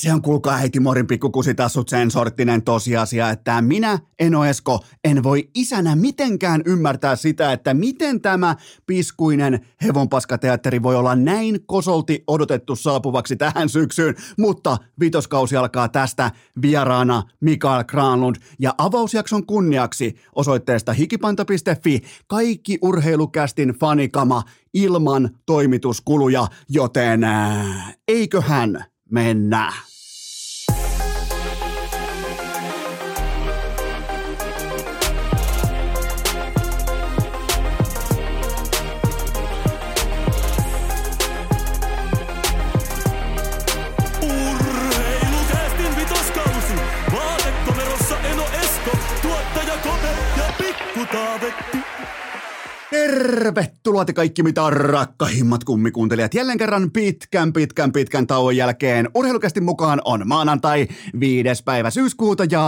se on kuulkaa äiti Morin pikkukusitassut sen sorttinen tosiasia, että minä, Eno Esko, en voi isänä mitenkään ymmärtää sitä, että miten tämä piskuinen hevonpaskateatteri voi olla näin kosolti odotettu saapuvaksi tähän syksyyn, mutta vitoskausi alkaa tästä vieraana Mikael Granlund. Ja avausjakson kunniaksi osoitteesta hikipanta.fi kaikki urheilukästin fanikama ilman toimituskuluja, joten ää, eiköhän mennä. Urheilukästin vitoskausi. Vaatekomerossa Eno Esko, tuottaja Kope ja Taavetti. Tervetuloa te kaikki mitä rakkahimmat kummikuuntelijat. Jälleen kerran pitkän, pitkän, pitkän tauon jälkeen urheilukästi mukaan on maanantai 5. päivä syyskuuta ja...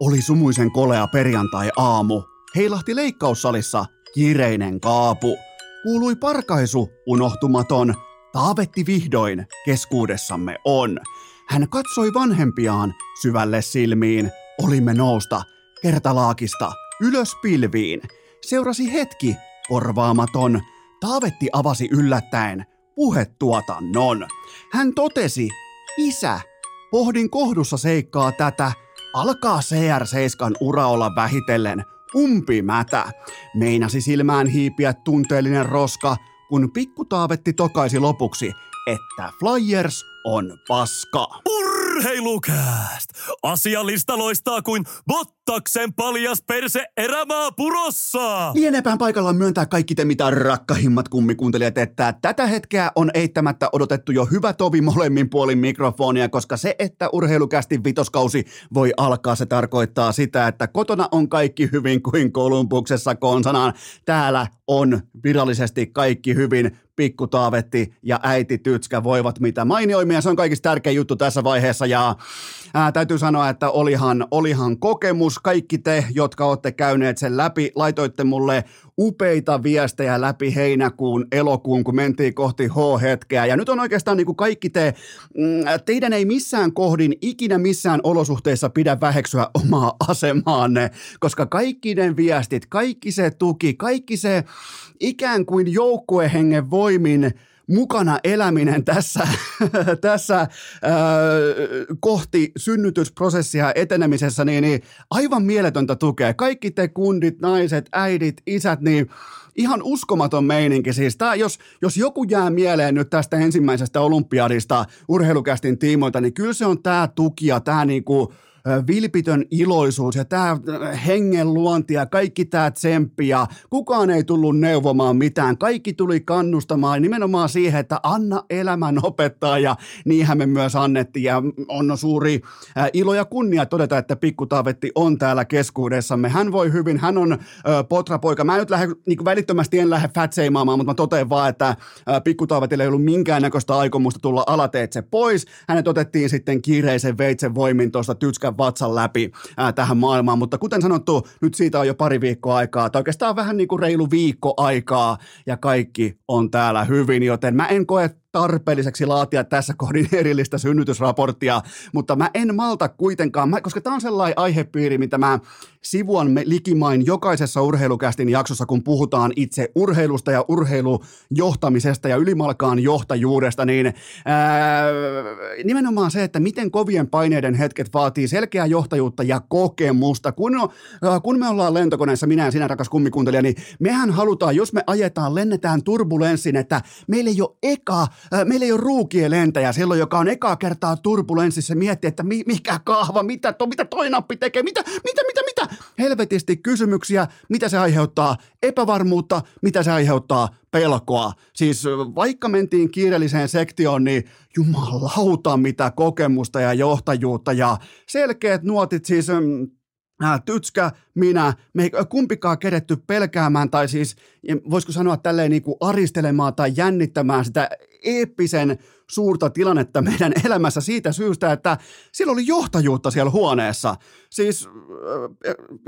Oli sumuisen kolea perjantai-aamu. Heilahti leikkaussalissa kiireinen kaapu. Kuului parkaisu unohtumaton. Taavetti vihdoin keskuudessamme on. Hän katsoi vanhempiaan syvälle silmiin. Olimme nousta kertalaakista ylös pilviin. Seurasi hetki korvaamaton. Taavetti avasi yllättäen puhetuotannon. Hän totesi, isä, pohdin kohdussa seikkaa tätä, alkaa CR7 ura olla vähitellen umpimätä. Meinasi silmään hiipiä tunteellinen roska, kun pikkutaavetti tokaisi lopuksi, että Flyers on paska. Urheilukääst! Asialista loistaa kuin Bottaksen paljas perse erämaa purossa! Lieneepään paikallaan myöntää kaikki te mitä rakkahimmat kummikuuntelijat, että tätä hetkeä on eittämättä odotettu jo hyvä tovi molemmin puolin mikrofonia, koska se, että urheilukästi vitoskausi voi alkaa, se tarkoittaa sitä, että kotona on kaikki hyvin kuin Kolumbuksessa konsanaan. Täällä on virallisesti kaikki hyvin. Pikku Taavetti ja äiti Tytskä voivat mitä mainioimia. Se on kaikista tärkein juttu tässä vaiheessa ja ää, täytyy sanoa, että olihan, olihan kokemus. Kaikki te, jotka olette käyneet sen läpi, laitoitte mulle upeita viestejä läpi heinäkuun, elokuun, kun mentiin kohti H-hetkeä. Ja nyt on oikeastaan niin kuin kaikki te, mm, teidän ei missään kohdin ikinä missään olosuhteissa pidä väheksyä omaa asemaanne, koska kaikki ne viestit, kaikki se tuki, kaikki se ikään kuin joukkuehengen voimin mukana eläminen tässä, tässä ää, kohti synnytysprosessia etenemisessä, niin, niin aivan mieletöntä tukea. Kaikki te kundit, naiset, äidit, isät, niin ihan uskomaton meininki. Siis tää, jos, jos joku jää mieleen nyt tästä ensimmäisestä olympiadista urheilukästin tiimoilta, niin kyllä se on tämä tuki ja tämä niinku, vilpitön iloisuus ja tämä hengen luonti ja kaikki tämä tsemppi ja kukaan ei tullut neuvomaan mitään. Kaikki tuli kannustamaan nimenomaan siihen, että anna elämän opettaa ja niinhän me myös annettiin ja on suuri ilo ja kunnia todeta, että Pikku Taavetti on täällä keskuudessamme. Hän voi hyvin, hän on potrapoika. Mä nyt lähde, niin välittömästi en lähde fatseimaamaan, mutta mä totean vaan, että Pikku ei ollut minkäännäköistä aikomusta tulla alateetse pois. Hänet otettiin sitten kiireisen veitsen voimin tuosta Tytskän vatsan läpi ää, tähän maailmaan, mutta kuten sanottu, nyt siitä on jo pari viikkoa aikaa, tai oikeastaan vähän niin kuin reilu viikko aikaa, ja kaikki on täällä hyvin, joten mä en koe tarpeelliseksi laatia tässä kohdin erillistä synnytysraporttia, mutta mä en malta kuitenkaan, mä, koska tämä on sellainen aihepiiri, mitä mä sivuan me likimain jokaisessa urheilukästin jaksossa, kun puhutaan itse urheilusta ja urheilujohtamisesta ja ylimalkaan johtajuudesta, niin ää, nimenomaan se, että miten kovien paineiden hetket vaatii selkeää johtajuutta ja kokemusta. Kun, ää, kun me ollaan lentokoneessa, minä ja sinä rakas kummikuuntelija, niin mehän halutaan, jos me ajetaan, lennetään turbulenssin, että meillä ei ole eka meillä ei ole ruukien lentäjä silloin, joka on ekaa kertaa turbulenssissa miettiä, että mi, mikä kahva, mitä, to, mitä toi nappi tekee, mitä, mitä, mitä, mitä, helvetisti kysymyksiä, mitä se aiheuttaa, epävarmuutta, mitä se aiheuttaa, pelkoa. Siis vaikka mentiin kiireelliseen sektioon, niin jumalauta mitä kokemusta ja johtajuutta ja selkeät nuotit siis Tytskä, minä, me ei kumpikaan kedetty pelkäämään tai siis voisiko sanoa tälleen niin kuin aristelemaan tai jännittämään sitä eeppisen suurta tilannetta meidän elämässä siitä syystä, että sillä oli johtajuutta siellä huoneessa. Siis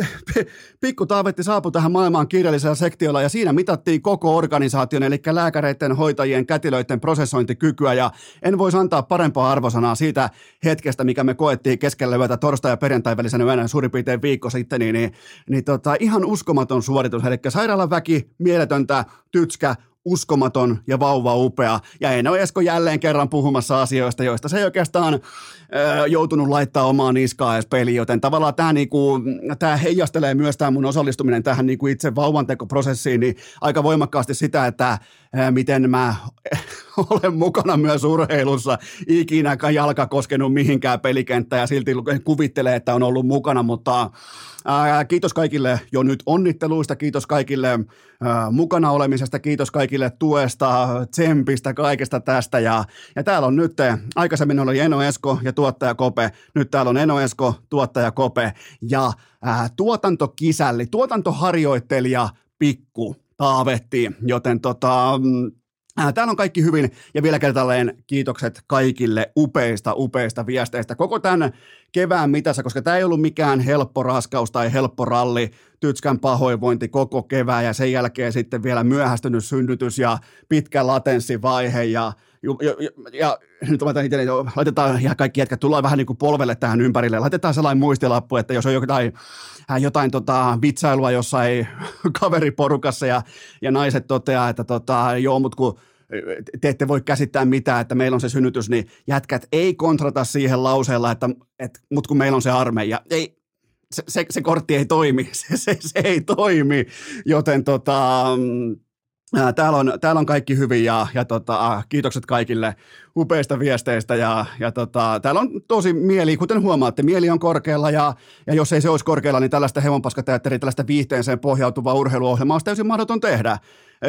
pikku Taavetti saapui tähän maailmaan kirjallisella sektiolla ja siinä mitattiin koko organisaation, eli lääkäreiden, hoitajien, kätilöiden prosessointikykyä ja en voisi antaa parempaa arvosanaa siitä hetkestä, mikä me koettiin keskellä yötä torstai- ja perjantai välisenä yönä suurin piirtein viikko sitten, niin, niin, niin tota, ihan uskomaton suoritus, eli sairaalan väki, mieletöntä, tytskä, uskomaton ja vauva upea. Ja Eno Esko jälleen kerran puhumassa asioista, joista se ei oikeastaan ö, joutunut laittaa omaa niskaa edes peliin, joten tavallaan tämä, niinku, tämä heijastelee myös tämä mun osallistuminen tähän niinku itse vauvantekoprosessiin niin aika voimakkaasti sitä, että ö, miten mä olen mukana myös urheilussa, ikinä jalka koskenut mihinkään pelikenttään ja silti kuvittelee, että on ollut mukana, mutta Ää, kiitos kaikille jo nyt onnitteluista, kiitos kaikille ää, mukana olemisesta, kiitos kaikille tuesta, tsempistä, kaikesta tästä. Ja, ja täällä on nyt, aikaisemmin oli Eno Esko ja tuottaja Kope, nyt täällä on Eno Esko, tuottaja Kope ja ää, tuotantokisälli, tuotantoharjoittelija Pikku Taavetti, joten tota, mm, täällä on kaikki hyvin ja vielä kertalleen kiitokset kaikille upeista, upeista viesteistä. Koko tämän kevään mitassa, koska tämä ei ollut mikään helppo raskaus tai helppo ralli, tytskän pahoinvointi koko kevään ja sen jälkeen sitten vielä myöhästynyt synnytys ja pitkä latenssivaihe ja ja, ja, ja nyt mä itse, laitetaan ihan kaikki jätkät, tullaan vähän niin kuin polvelle tähän ympärille, laitetaan sellainen muistilappu, että jos on jotain, äh, jotain tota, vitsailua jossain kaveriporukassa ja, ja naiset toteaa, että tota, joo, mutta kun te ette voi käsittää mitään, että meillä on se synnytys, niin jätkät ei kontrata siihen lauseella, että, että mutta kun meillä on se armeija. Ei, se, se, se kortti ei toimi, se, se, se ei toimi, joten tota, Täällä on, täällä on kaikki hyvin ja, ja tota, kiitokset kaikille upeista viesteistä ja, ja tota, täällä on tosi mieli, kuten huomaatte, mieli on korkealla ja, ja jos ei se olisi korkealla, niin tällaista hevonpaskateatteria, tällaista viihteeseen pohjautuvaa urheiluohjelmaa olisi täysin mahdoton tehdä.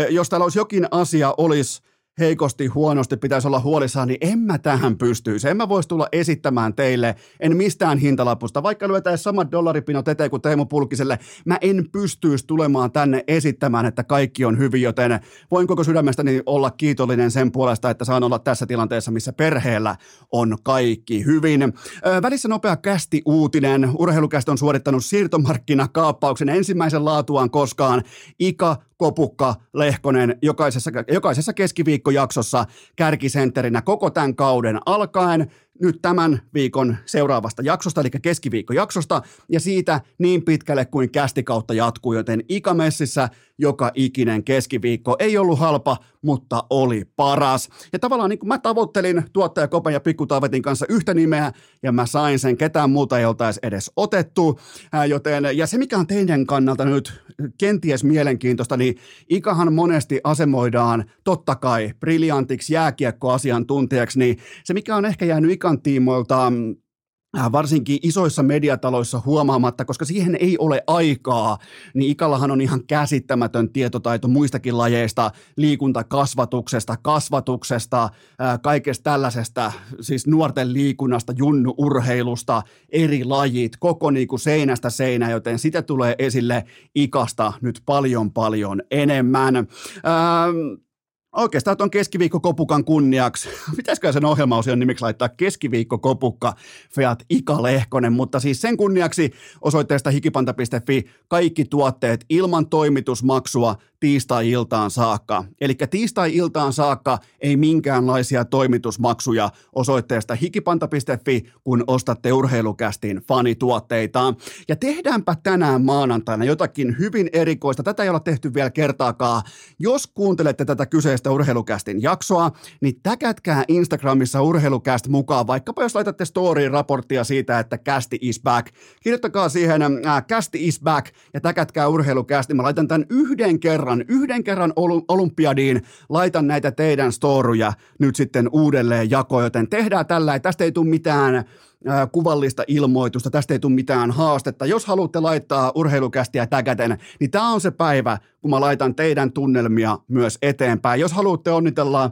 Jos täällä olisi jokin asia, olisi heikosti, huonosti pitäisi olla huolissaan, niin en mä tähän pystyisi. En mä voisi tulla esittämään teille, en mistään hintalapusta, vaikka lyötäisiin samat dollaripinot eteen kuin Teemu Pulkiselle, mä en pystyisi tulemaan tänne esittämään, että kaikki on hyvin, joten voin koko sydämestäni olla kiitollinen sen puolesta, että saan olla tässä tilanteessa, missä perheellä on kaikki hyvin. Välissä nopea kästi uutinen. Urheilukästi on suorittanut siirtomarkkinakaappauksen ensimmäisen laatuaan koskaan. Ika Kopukka, Lehkonen jokaisessa, jokaisessa keskiviikkojaksossa kärkisentterinä koko tämän kauden alkaen nyt tämän viikon seuraavasta jaksosta, eli keskiviikkojaksosta, ja siitä niin pitkälle kuin kästikautta jatkuu, joten ikamessissä joka ikinen keskiviikko ei ollut halpa, mutta oli paras. Ja tavallaan niin kuin mä tavoittelin tuottaja Kopen ja Pikku Taavetin kanssa yhtä nimeä, ja mä sain sen, ketään muuta ei oltaisi edes otettu, joten, ja se mikä on teidän kannalta nyt kenties mielenkiintoista, niin Ikahan monesti asemoidaan totta kai briljantiksi jääkiekkoasiantuntijaksi, niin se mikä on ehkä jäänyt Ikan tiimoilta Äh, varsinkin isoissa mediataloissa huomaamatta, koska siihen ei ole aikaa, niin Ikallahan on ihan käsittämätön tietotaito muistakin lajeista, liikuntakasvatuksesta, kasvatuksesta, äh, kaikesta tällaisesta, siis nuorten liikunnasta, junnu-urheilusta, eri lajit, koko niin kuin seinästä seinä, joten sitä tulee esille Ikasta nyt paljon paljon enemmän. Ähm, Oikeastaan tuon keskiviikkokopukan kunniaksi, pitäisikö sen ohjelmaosion nimiksi laittaa keskiviikkokopukka Fiat Ika Lehkonen, mutta siis sen kunniaksi osoitteesta hikipanta.fi kaikki tuotteet ilman toimitusmaksua tiistai-iltaan saakka. Eli tiistai-iltaan saakka ei minkäänlaisia toimitusmaksuja osoitteesta hikipanta.fi, kun ostatte urheilukästin fanituotteita. Ja tehdäänpä tänään maanantaina jotakin hyvin erikoista. Tätä ei ole tehty vielä kertaakaan. Jos kuuntelette tätä kyseistä urheilukästin jaksoa, niin täkätkää Instagramissa urheilukäst mukaan, vaikkapa jos laitatte storyin raporttia siitä, että kästi is back. Kirjoittakaa siihen äh, kästi is back ja täkätkää urheilukästi. Mä laitan tämän yhden kerran kerran, yhden kerran olympiadiin, laitan näitä teidän storuja nyt sitten uudelleen jakoon, joten tehdään tällä, tästä ei tule mitään kuvallista ilmoitusta, tästä ei tule mitään haastetta. Jos haluatte laittaa urheilukästiä täkäten, niin tämä on se päivä, kun mä laitan teidän tunnelmia myös eteenpäin. Jos haluatte onnitella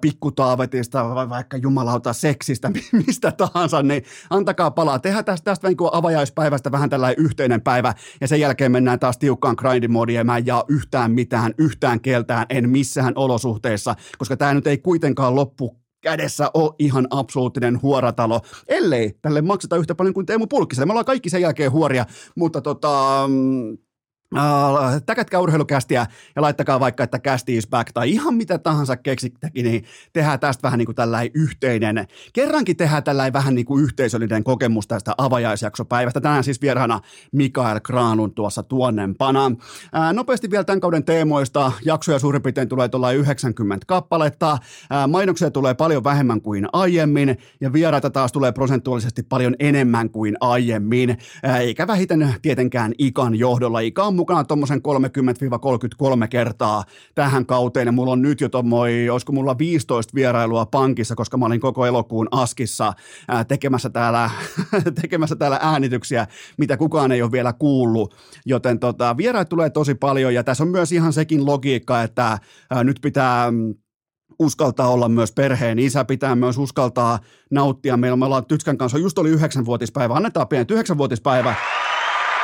pikkutaavetista vai vaikka jumalauta seksistä, mistä tahansa, niin antakaa palaa. Tehdään tästä, tästä niin avajaispäivästä vähän tällainen yhteinen päivä ja sen jälkeen mennään taas tiukkaan grindimoodiin ja mä en jaa yhtään mitään, yhtään keltään, en missään olosuhteissa, koska tämä nyt ei kuitenkaan loppu kädessä ole ihan absoluuttinen huoratalo, ellei tälle makseta yhtä paljon kuin Teemu Pulkkiselle. Me ollaan kaikki sen jälkeen huoria, mutta tota, Uh, täkätkää urheilukästiä ja laittakaa vaikka, että kästi is back tai ihan mitä tahansa keksittekin, niin tehdään tästä vähän niin kuin tällainen yhteinen. Kerrankin tehdään tällainen vähän niin kuin yhteisöllinen kokemus tästä avajaisjaksopäivästä. Tänään siis vieraana Mikael Kraanun tuossa tuonnempana. Uh, nopeasti vielä tämän kauden teemoista. Jaksoja suurin piirtein tulee tuolla 90 kappaletta. Uh, mainoksia tulee paljon vähemmän kuin aiemmin ja vieraita taas tulee prosentuaalisesti paljon enemmän kuin aiemmin. Uh, eikä vähiten tietenkään Ikan johdolla. Ika on mukana tuommoisen 30-33 kertaa tähän kauteen, ja mulla on nyt jo tommoi, olisiko mulla 15 vierailua pankissa, koska mä olin koko elokuun askissa ää, tekemässä, täällä, tekemässä täällä äänityksiä, mitä kukaan ei ole vielä kuullut, joten tota, vieraita tulee tosi paljon, ja tässä on myös ihan sekin logiikka, että ää, nyt pitää mm, uskaltaa olla myös perheen isä, pitää myös uskaltaa nauttia. Meillä me ollaan Tytskän kanssa, just oli yhdeksänvuotispäivä, annetaan pienet yhdeksänvuotispäivä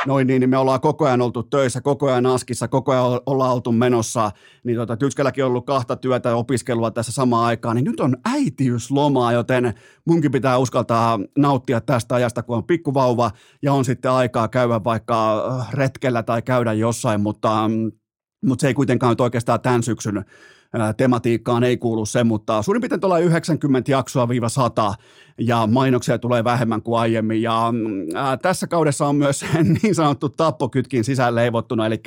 noin niin, niin me ollaan koko ajan oltu töissä, koko ajan askissa, koko ajan ollaan oltu menossa, niin tota, Tyskelläkin on ollut kahta työtä ja opiskelua tässä samaan aikaan, niin nyt on äitiyslomaa, joten munkin pitää uskaltaa nauttia tästä ajasta, kun on pikkuvauva ja on sitten aikaa käydä vaikka retkellä tai käydä jossain, mutta, mm, mutta se ei kuitenkaan nyt oikeastaan tämän syksyn tematiikkaan ei kuulu se, mutta suurin piirtein tuolla 90 jaksoa viiva 100 ja mainoksia tulee vähemmän kuin aiemmin. Ja ää, tässä kaudessa on myös niin sanottu tappokytkin sisään leivottuna, eli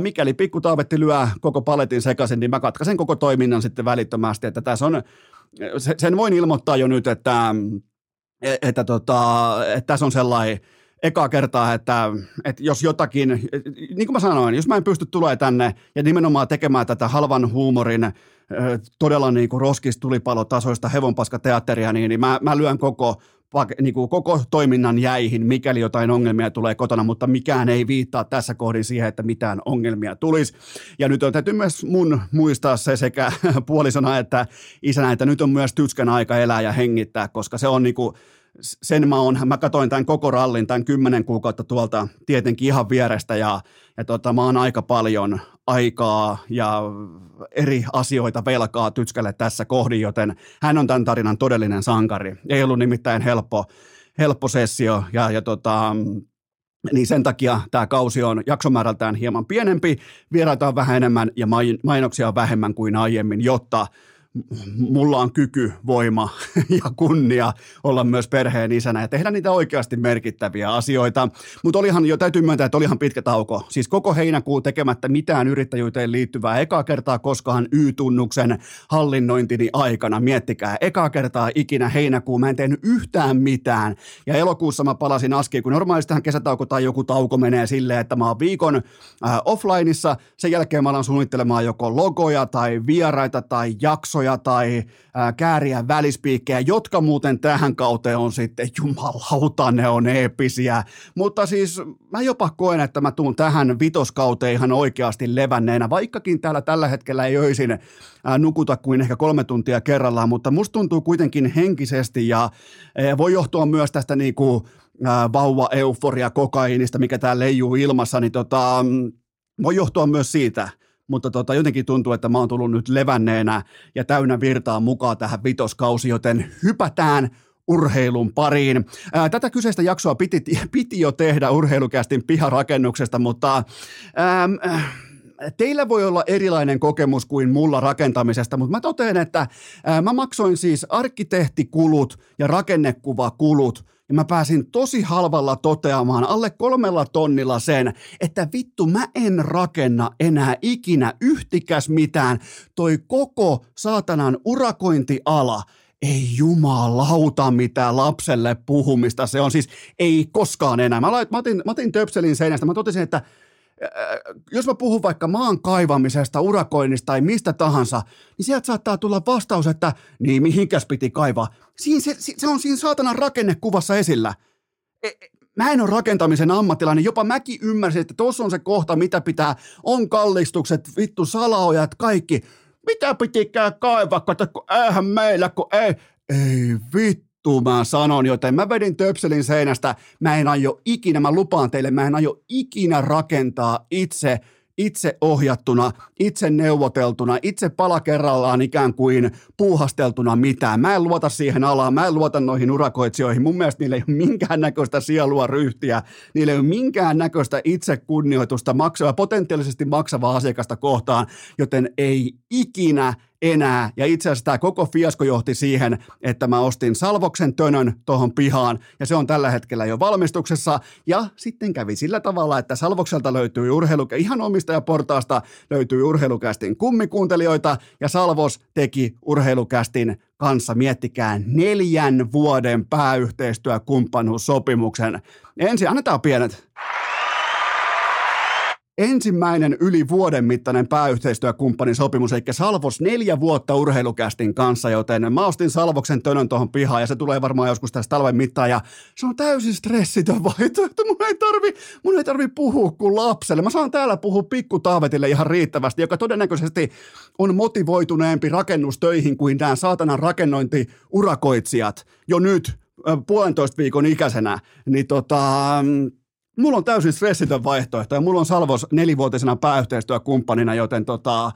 mikäli pikku taavetti lyö koko paletin sekaisin, niin mä katkaisen koko toiminnan sitten välittömästi, että tässä on, sen voin ilmoittaa jo nyt, että, että, että, tota, että tässä on sellainen eka kertaa, että, että jos jotakin, niin kuin mä sanoin, jos mä en pysty tulemaan tänne ja nimenomaan tekemään tätä halvan huumorin todella niin kuin roskistulipalotasoista hevonpaskateatteria, niin, niin mä, mä lyön koko niin kuin koko toiminnan jäihin, mikäli jotain ongelmia tulee kotona, mutta mikään ei viittaa tässä kohdin siihen, että mitään ongelmia tulisi. Ja nyt on täytyy myös mun muistaa se sekä puolisona että isänä, että nyt on myös tytskän aika elää ja hengittää, koska se on niin kuin, sen mä, on, mä katsoin tämän koko rallin, tämän kymmenen kuukautta tuolta tietenkin ihan vierestä ja, ja tota, mä oon aika paljon aikaa ja eri asioita velkaa Tytskälle tässä kohdin, joten hän on tämän tarinan todellinen sankari. Ei ollut nimittäin helppo, helppo sessio ja, ja tota, niin sen takia tämä kausi on jaksomäärältään hieman pienempi, vieraita on vähän enemmän ja mainoksia on vähemmän kuin aiemmin, jotta mulla on kyky, voima ja kunnia olla myös perheen isänä ja tehdä niitä oikeasti merkittäviä asioita. Mutta olihan jo, täytyy myöntää, että olihan pitkä tauko. Siis koko heinäkuu tekemättä mitään yrittäjyyteen liittyvää. Ekaa kertaa koskaan Y-tunnuksen hallinnointini aikana. Miettikää, ekaa kertaa ikinä heinäkuu mä en tehnyt yhtään mitään. Ja elokuussa mä palasin askiin, kun normaalistihan kesätauko tai joku tauko menee silleen, että mä oon viikon äh, offlineissa. Sen jälkeen mä alan suunnittelemaan joko logoja tai vieraita tai jaksoja jaksoja tai ää, kääriä välispiikkejä, jotka muuten tähän kauteen on sitten, jumalauta, ne on eeppisiä. Mutta siis mä jopa koen, että mä tuun tähän vitoskauteen ihan oikeasti levänneenä, vaikkakin täällä tällä hetkellä ei öisin ää, nukuta kuin ehkä kolme tuntia kerrallaan, mutta musta tuntuu kuitenkin henkisesti ja ää, voi johtua myös tästä niinku, vauva-euforia kokaiinista, mikä täällä leijuu ilmassa, niin tota, voi johtua myös siitä, mutta tota, jotenkin tuntuu, että mä oon tullut nyt levänneenä ja täynnä virtaa mukaan tähän vitoskausi, joten hypätään urheilun pariin. Ää, tätä kyseistä jaksoa piti, piti jo tehdä urheilukästin piharakennuksesta, mutta ää, teillä voi olla erilainen kokemus kuin mulla rakentamisesta, mutta mä totean, että mä maksoin siis arkkitehtikulut ja rakennekuvakulut – ja mä pääsin tosi halvalla toteamaan alle kolmella tonnilla sen, että vittu mä en rakenna enää ikinä yhtikäs mitään. Toi koko saatanan urakointiala ei jumalauta mitään lapselle puhumista. Se on siis, ei koskaan enää. Mä, lait, mä, otin, mä otin töpselin seinästä, mä totesin, että jos mä puhun vaikka maan kaivamisesta, urakoinnista tai mistä tahansa, niin sieltä saattaa tulla vastaus, että niin mihinkäs piti kaivaa. Siinä, se, se on siinä saatanan rakennekuvassa esillä. E, e, mä en ole rakentamisen ammattilainen, jopa mäkin ymmärsin, että tuossa on se kohta, mitä pitää, on kallistukset, vittu salaojat, kaikki. Mitä pitikään kaivaa, kun eihän meillä, kun ei, ei vittu vittua mä sanon, joten mä vedin töpselin seinästä. Mä en aio ikinä, mä lupaan teille, mä en aio ikinä rakentaa itse itse ohjattuna, itse neuvoteltuna, itse pala kerrallaan ikään kuin puuhasteltuna mitään. Mä en luota siihen alaan, mä en luota noihin urakoitsijoihin. Mun mielestä niillä ei ole minkäännäköistä sielua ryhtiä, niillä ei ole minkäännäköistä itsekunnioitusta maksavaa, potentiaalisesti maksavaa asiakasta kohtaan, joten ei ikinä enää. Ja itse asiassa tämä koko fiasko johti siihen, että mä ostin Salvoksen tönön tuohon pihaan ja se on tällä hetkellä jo valmistuksessa. Ja sitten kävi sillä tavalla, että Salvokselta löytyy urheilu, ihan omistajaportaasta löytyy urheilukästin kummikuuntelijoita ja Salvos teki urheilukästin kanssa, miettikää, neljän vuoden pääyhteistyökumppanuussopimuksen. Ensin annetaan pienet ensimmäinen yli vuoden mittainen pääyhteistyökumppanin sopimus, eli Salvos neljä vuotta urheilukästin kanssa, joten mä ostin Salvoksen tönön tuohon pihaan ja se tulee varmaan joskus tässä talven mittaan ja se on täysin stressitön vaihtoehto. Mun ei tarvi, mun ei tarvi puhua kuin lapselle. Mä saan täällä puhua pikku Taavetille ihan riittävästi, joka todennäköisesti on motivoituneempi rakennustöihin kuin nämä saatanan rakennointiurakoitsijat jo nyt puolentoista viikon ikäisenä, niin tota, mulla on täysin stressitön vaihtoehto ja mulla on Salvos nelivuotisena pääyhteistyökumppanina, joten tota,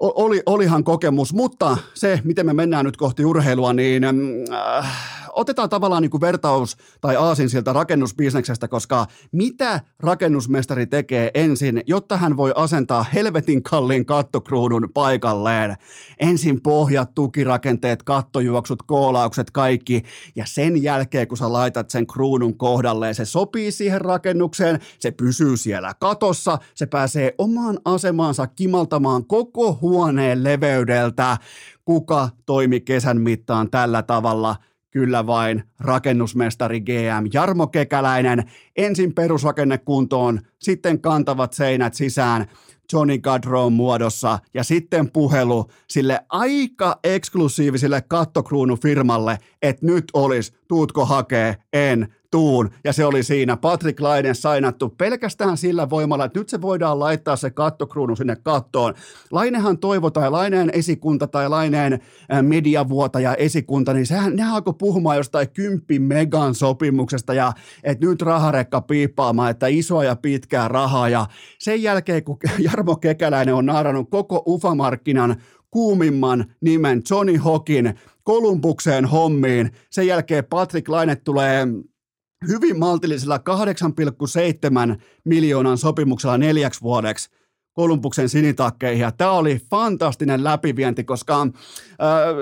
oli, olihan kokemus, mutta se, miten me mennään nyt kohti urheilua, niin äh, otetaan tavallaan niin kuin vertaus tai aasin siltä rakennusbisneksestä, koska mitä rakennusmestari tekee ensin, jotta hän voi asentaa helvetin kalliin kattokruudun paikalleen? Ensin pohjat, tukirakenteet, kattojuoksut, koolaukset, kaikki, ja sen jälkeen, kun sä laitat sen kruunun kohdalleen, se sopii siihen rakennukseen, se pysyy siellä katossa, se pääsee omaan asemaansa kimaltamaan koko huoneen leveydeltä, kuka toimi kesän mittaan tällä tavalla – Kyllä vain rakennusmestari GM Jarmo Kekäläinen. Ensin perusrakenne kuntoon, sitten kantavat seinät sisään Johnny Gadrow muodossa ja sitten puhelu sille aika eksklusiiviselle kattokruunufirmalle, että nyt olisi, tuutko hakee, en, tuun. Ja se oli siinä. Patrick Laine sainattu pelkästään sillä voimalla, että nyt se voidaan laittaa se kattokruunu sinne kattoon. Lainehan toivo tai Laineen esikunta tai Laineen mediavuotaja esikunta, niin sehän ne alkoi puhumaan jostain kymppi megan sopimuksesta ja että nyt raharekka piippaamaan, että isoa ja pitkää rahaa. Ja sen jälkeen, kun Jarmo Kekäläinen on naarannut koko ufamarkkinan kuumimman nimen Johnny Hokin Kolumbukseen hommiin. Sen jälkeen Patrick Laine tulee hyvin maltillisella 8,7 miljoonan sopimuksella neljäksi vuodeksi Kolumbuksen sinitakkeihin. Ja tämä oli fantastinen läpivienti, koska äh,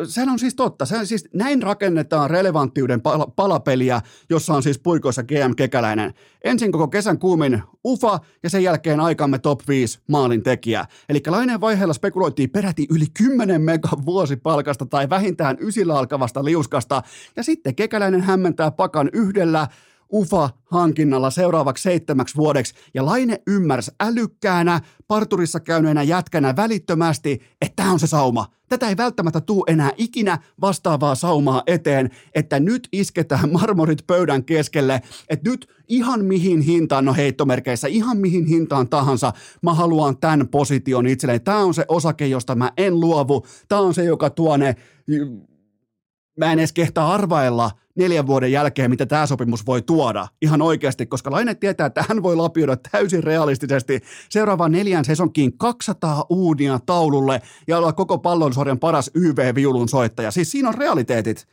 sehän on siis totta. Sehän siis, näin rakennetaan relevanttiuden pal- palapeliä, jossa on siis puikoissa GM Kekäläinen. Ensin koko kesän kuumin UFA ja sen jälkeen aikamme top 5 maalin tekijä. Eli laineen vaiheella spekuloitiin peräti yli 10 mega vuosipalkasta tai vähintään ysillä alkavasta liuskasta. Ja sitten Kekäläinen hämmentää pakan yhdellä UFA-hankinnalla seuraavaksi seitsemäksi vuodeksi, ja Laine ymmärsi älykkäänä, parturissa käyneenä jätkänä välittömästi, että tämä on se sauma. Tätä ei välttämättä tuu enää ikinä vastaavaa saumaa eteen, että nyt isketään marmorit pöydän keskelle, että nyt ihan mihin hintaan, no heittomerkeissä, ihan mihin hintaan tahansa, mä haluan tämän position itselleni. Tämä on se osake, josta mä en luovu. Tämä on se, joka tuo ne mä en edes kehtaa arvailla neljän vuoden jälkeen, mitä tämä sopimus voi tuoda ihan oikeasti, koska Laine tietää, että hän voi lapioida täysin realistisesti seuraavaan neljän sesonkiin 200 uudia taululle ja olla koko pallonsorjan paras YV-viulun soittaja. Siis siinä on realiteetit.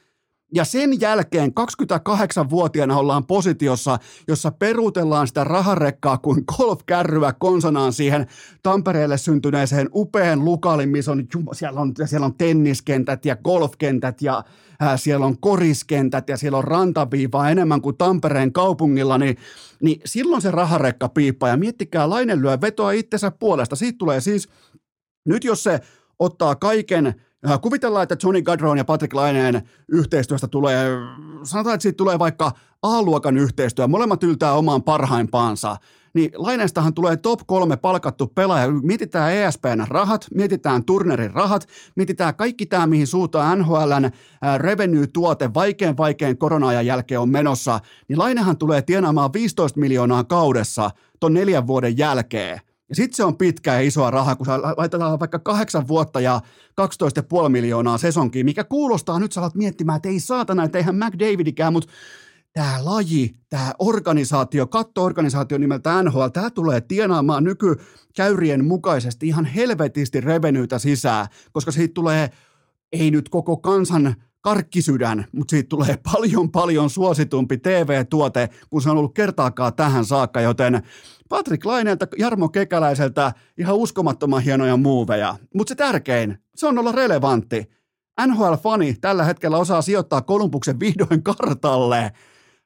Ja sen jälkeen 28-vuotiaana ollaan positiossa, jossa peruutellaan sitä raharekkaa kuin golfkärryä konsonaan siihen Tampereelle syntyneeseen upeen lukalin, missä on, siellä on, siellä on tenniskentät ja golfkentät ja ää, siellä on koriskentät ja siellä on rantaviivaa enemmän kuin Tampereen kaupungilla, niin, niin silloin se raharekka piippaa. Ja miettikää, Lainen lyö vetoa itsensä puolesta. Siitä tulee siis, nyt jos se ottaa kaiken Kuvitellaan, että Johnny Gadron ja Patrick Laineen yhteistyöstä tulee, sanotaan, että siitä tulee vaikka A-luokan yhteistyö, molemmat yltää omaan parhaimpaansa, niin Laineestahan tulee top kolme palkattu pelaaja. Mietitään ESPN rahat, mietitään Turnerin rahat, mietitään kaikki tämä, mihin suuntaan NHLn revenue-tuote vaikein vaikein korona-ajan jälkeen on menossa, niin Lainehan tulee tienaamaan 15 miljoonaa kaudessa ton neljän vuoden jälkeen. Ja sitten se on pitkä ja isoa rahaa, kun laitetaan vaikka kahdeksan vuotta ja 12,5 miljoonaa sesonkiin, mikä kuulostaa, nyt sä alat miettimään, että ei saatana, että eihän McDavidikään, mutta tämä laji, tämä organisaatio, kattoorganisaatio nimeltä NHL, tämä tulee tienaamaan nykykäyrien mukaisesti ihan helvetisti revenyytä sisään, koska siitä tulee ei nyt koko kansan karkkisydän, mutta siitä tulee paljon paljon suositumpi TV-tuote, kun se on ollut kertaakaan tähän saakka, joten Patrick Laineelta, Jarmo Kekäläiseltä ihan uskomattoman hienoja muuveja. Mutta se tärkein, se on olla relevantti. NHL-fani tällä hetkellä osaa sijoittaa Kolumbuksen vihdoin kartalle.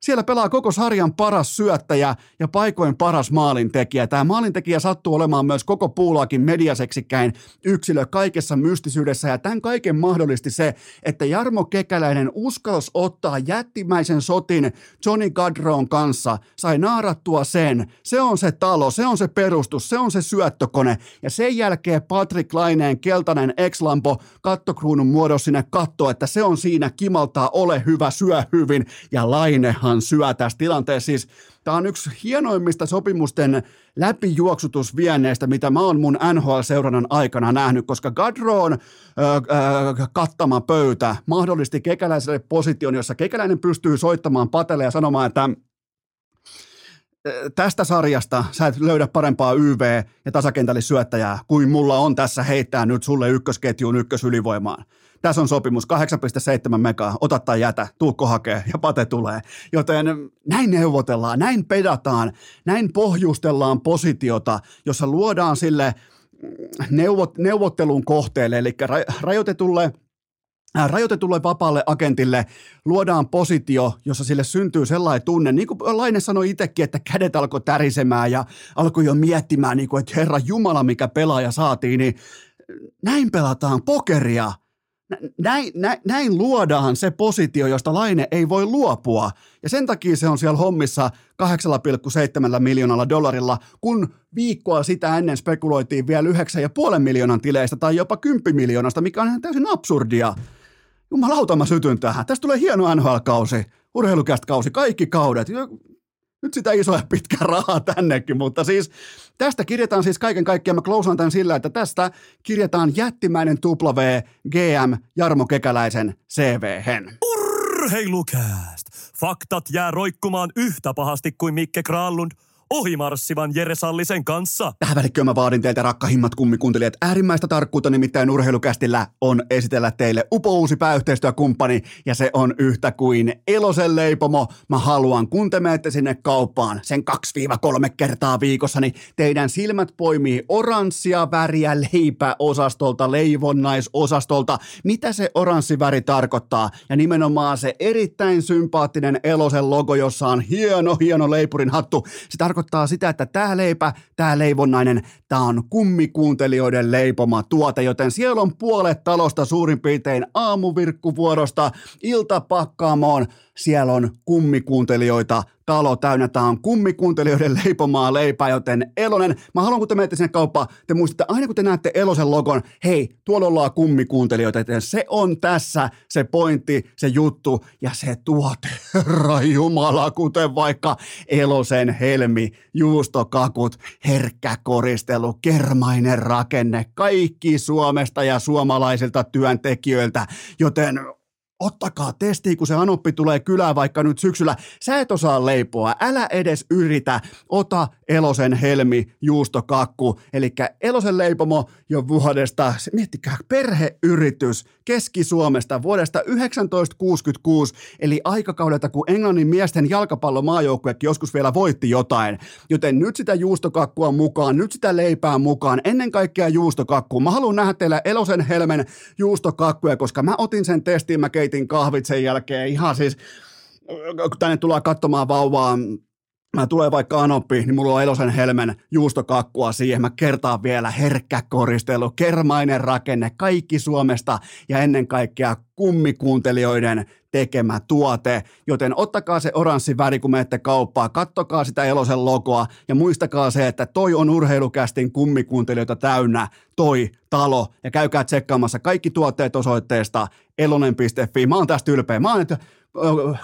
Siellä pelaa koko sarjan paras syöttäjä ja paikoin paras maalintekijä. Tämä maalintekijä sattuu olemaan myös koko puulaakin mediaseksikkäin yksilö kaikessa mystisyydessä ja tämän kaiken mahdollisti se, että Jarmo Kekäläinen uskalsi ottaa jättimäisen sotin Johnny Gadron kanssa, sai naarattua sen. Se on se talo, se on se perustus, se on se syöttökone ja sen jälkeen Patrick Laineen keltainen ex-lampo kattokruunun muodossa sinne katto, että se on siinä kimaltaa, ole hyvä, syö hyvin ja Lainehan turhaan syö tässä tilanteessa. Siis tämä on yksi hienoimmista sopimusten läpijuoksutusvienneistä, mitä mä oon mun NHL-seurannan aikana nähnyt, koska Gadron kattama pöytä mahdollisti kekäläiselle position, jossa kekäläinen pystyy soittamaan patelle ja sanomaan, että tästä sarjasta sä et löydä parempaa YV- ja tasakentällisyöttäjää kuin mulla on tässä heittää nyt sulle ykkösketjuun ykkösylivoimaan tässä on sopimus, 8,7 megaa, ota tai jätä, tuukko hakee ja pate tulee. Joten näin neuvotellaan, näin pedataan, näin pohjustellaan positiota, jossa luodaan sille neuvot, neuvottelun kohteelle, eli rajoitetulle rajoitetulle vapaalle agentille luodaan positio, jossa sille syntyy sellainen tunne, niin kuin Laine sanoi itsekin, että kädet alkoi tärisemään ja alkoi jo miettimään, niin kuin, että herra Jumala, mikä pelaaja saatiin, niin näin pelataan pokeria – näin, näin, näin luodaan se positio, josta Laine ei voi luopua. Ja sen takia se on siellä hommissa 8,7 miljoonalla dollarilla, kun viikkoa sitä ennen spekuloitiin vielä 9,5 miljoonan tileistä tai jopa 10 miljoonasta, mikä on ihan täysin absurdia. Jumalauta mä sytyn tähän. Tästä tulee hieno NHL-kausi, urheilukäst-kausi, kaikki kaudet nyt sitä isoja pitkää rahaa tännekin, mutta siis tästä kirjataan siis kaiken kaikkiaan, mä klousaan tämän sillä, että tästä kirjataan jättimäinen W GM Jarmo Kekäläisen CV-hen. Urheilukääst! Faktat jää roikkumaan yhtä pahasti kuin Mikke Kraallund – ohimarssivan Jere Sallisen kanssa. Tähän välikköön mä vaadin teiltä rakkahimmat kummikuuntelijat äärimmäistä tarkkuutta, nimittäin urheilukästillä on esitellä teille upouusi pääyhteistyökumppani ja se on yhtä kuin Elosen leipomo. Mä haluan, kun te menette sinne kauppaan sen 2-3 kertaa viikossa, niin teidän silmät poimii oranssia väriä leipäosastolta, leivonnaisosastolta. Mitä se oranssi väri tarkoittaa? Ja nimenomaan se erittäin sympaattinen Elosen logo, jossa on hieno, hieno leipurin hattu. Se tarkoittaa tarkoittaa sitä, että tämä leipä, tämä leivonnainen, tämä on kummikuuntelijoiden leipoma tuote, joten siellä on puolet talosta suurin piirtein aamuvirkkuvuorosta iltapakkaamoon. Siellä on kummikuuntelijoita talo täynnä. Tämä on kummikuuntelijoiden leipomaa leipää, joten Elonen, mä haluan, kun te menette sinne kauppaan, te muistatte aina kun te näette Elosen logon, hei, tuolla ollaan kummikuuntelijoita, joten se on tässä se pointti, se juttu ja se tuote, herra jumala, kuten vaikka Elosen helmi, juustokakut, herkkä koristelu, kermainen rakenne, kaikki Suomesta ja suomalaisilta työntekijöiltä, joten ottakaa testi, kun se anoppi tulee kylään vaikka nyt syksyllä. Sä et osaa leipoa, älä edes yritä. Ota Elosen helmi juustokakku. Eli Elosen leipomo jo vuodesta, miettikää, perheyritys Keski-Suomesta vuodesta 1966, eli aikakaudelta, kun Englannin miesten jalkapallomaajoukkuekin joskus vielä voitti jotain. Joten nyt sitä juustokakkua mukaan, nyt sitä leipää mukaan, ennen kaikkea juustokakkua. Mä haluan nähdä teillä Elosen helmen juustokakkuja, koska mä otin sen testiin, mä keitin kahvit sen jälkeen. Ihan siis, tänne tullaan katsomaan vauvaa, mä tulee vaikka Anoppi, niin mulla on Elosen helmen juustokakkua siihen. Mä kertaan vielä herkkä koristelu, kermainen rakenne, kaikki Suomesta ja ennen kaikkea kummikuuntelijoiden tekemä tuote. Joten ottakaa se oranssi väri, kun menette kauppaa, kattokaa sitä Elosen logoa ja muistakaa se, että toi on urheilukästin kummikuuntelijoita täynnä, toi talo. Ja käykää tsekkaamassa kaikki tuotteet osoitteesta elonen.fi. Mä oon tästä ylpeä. Mä oon,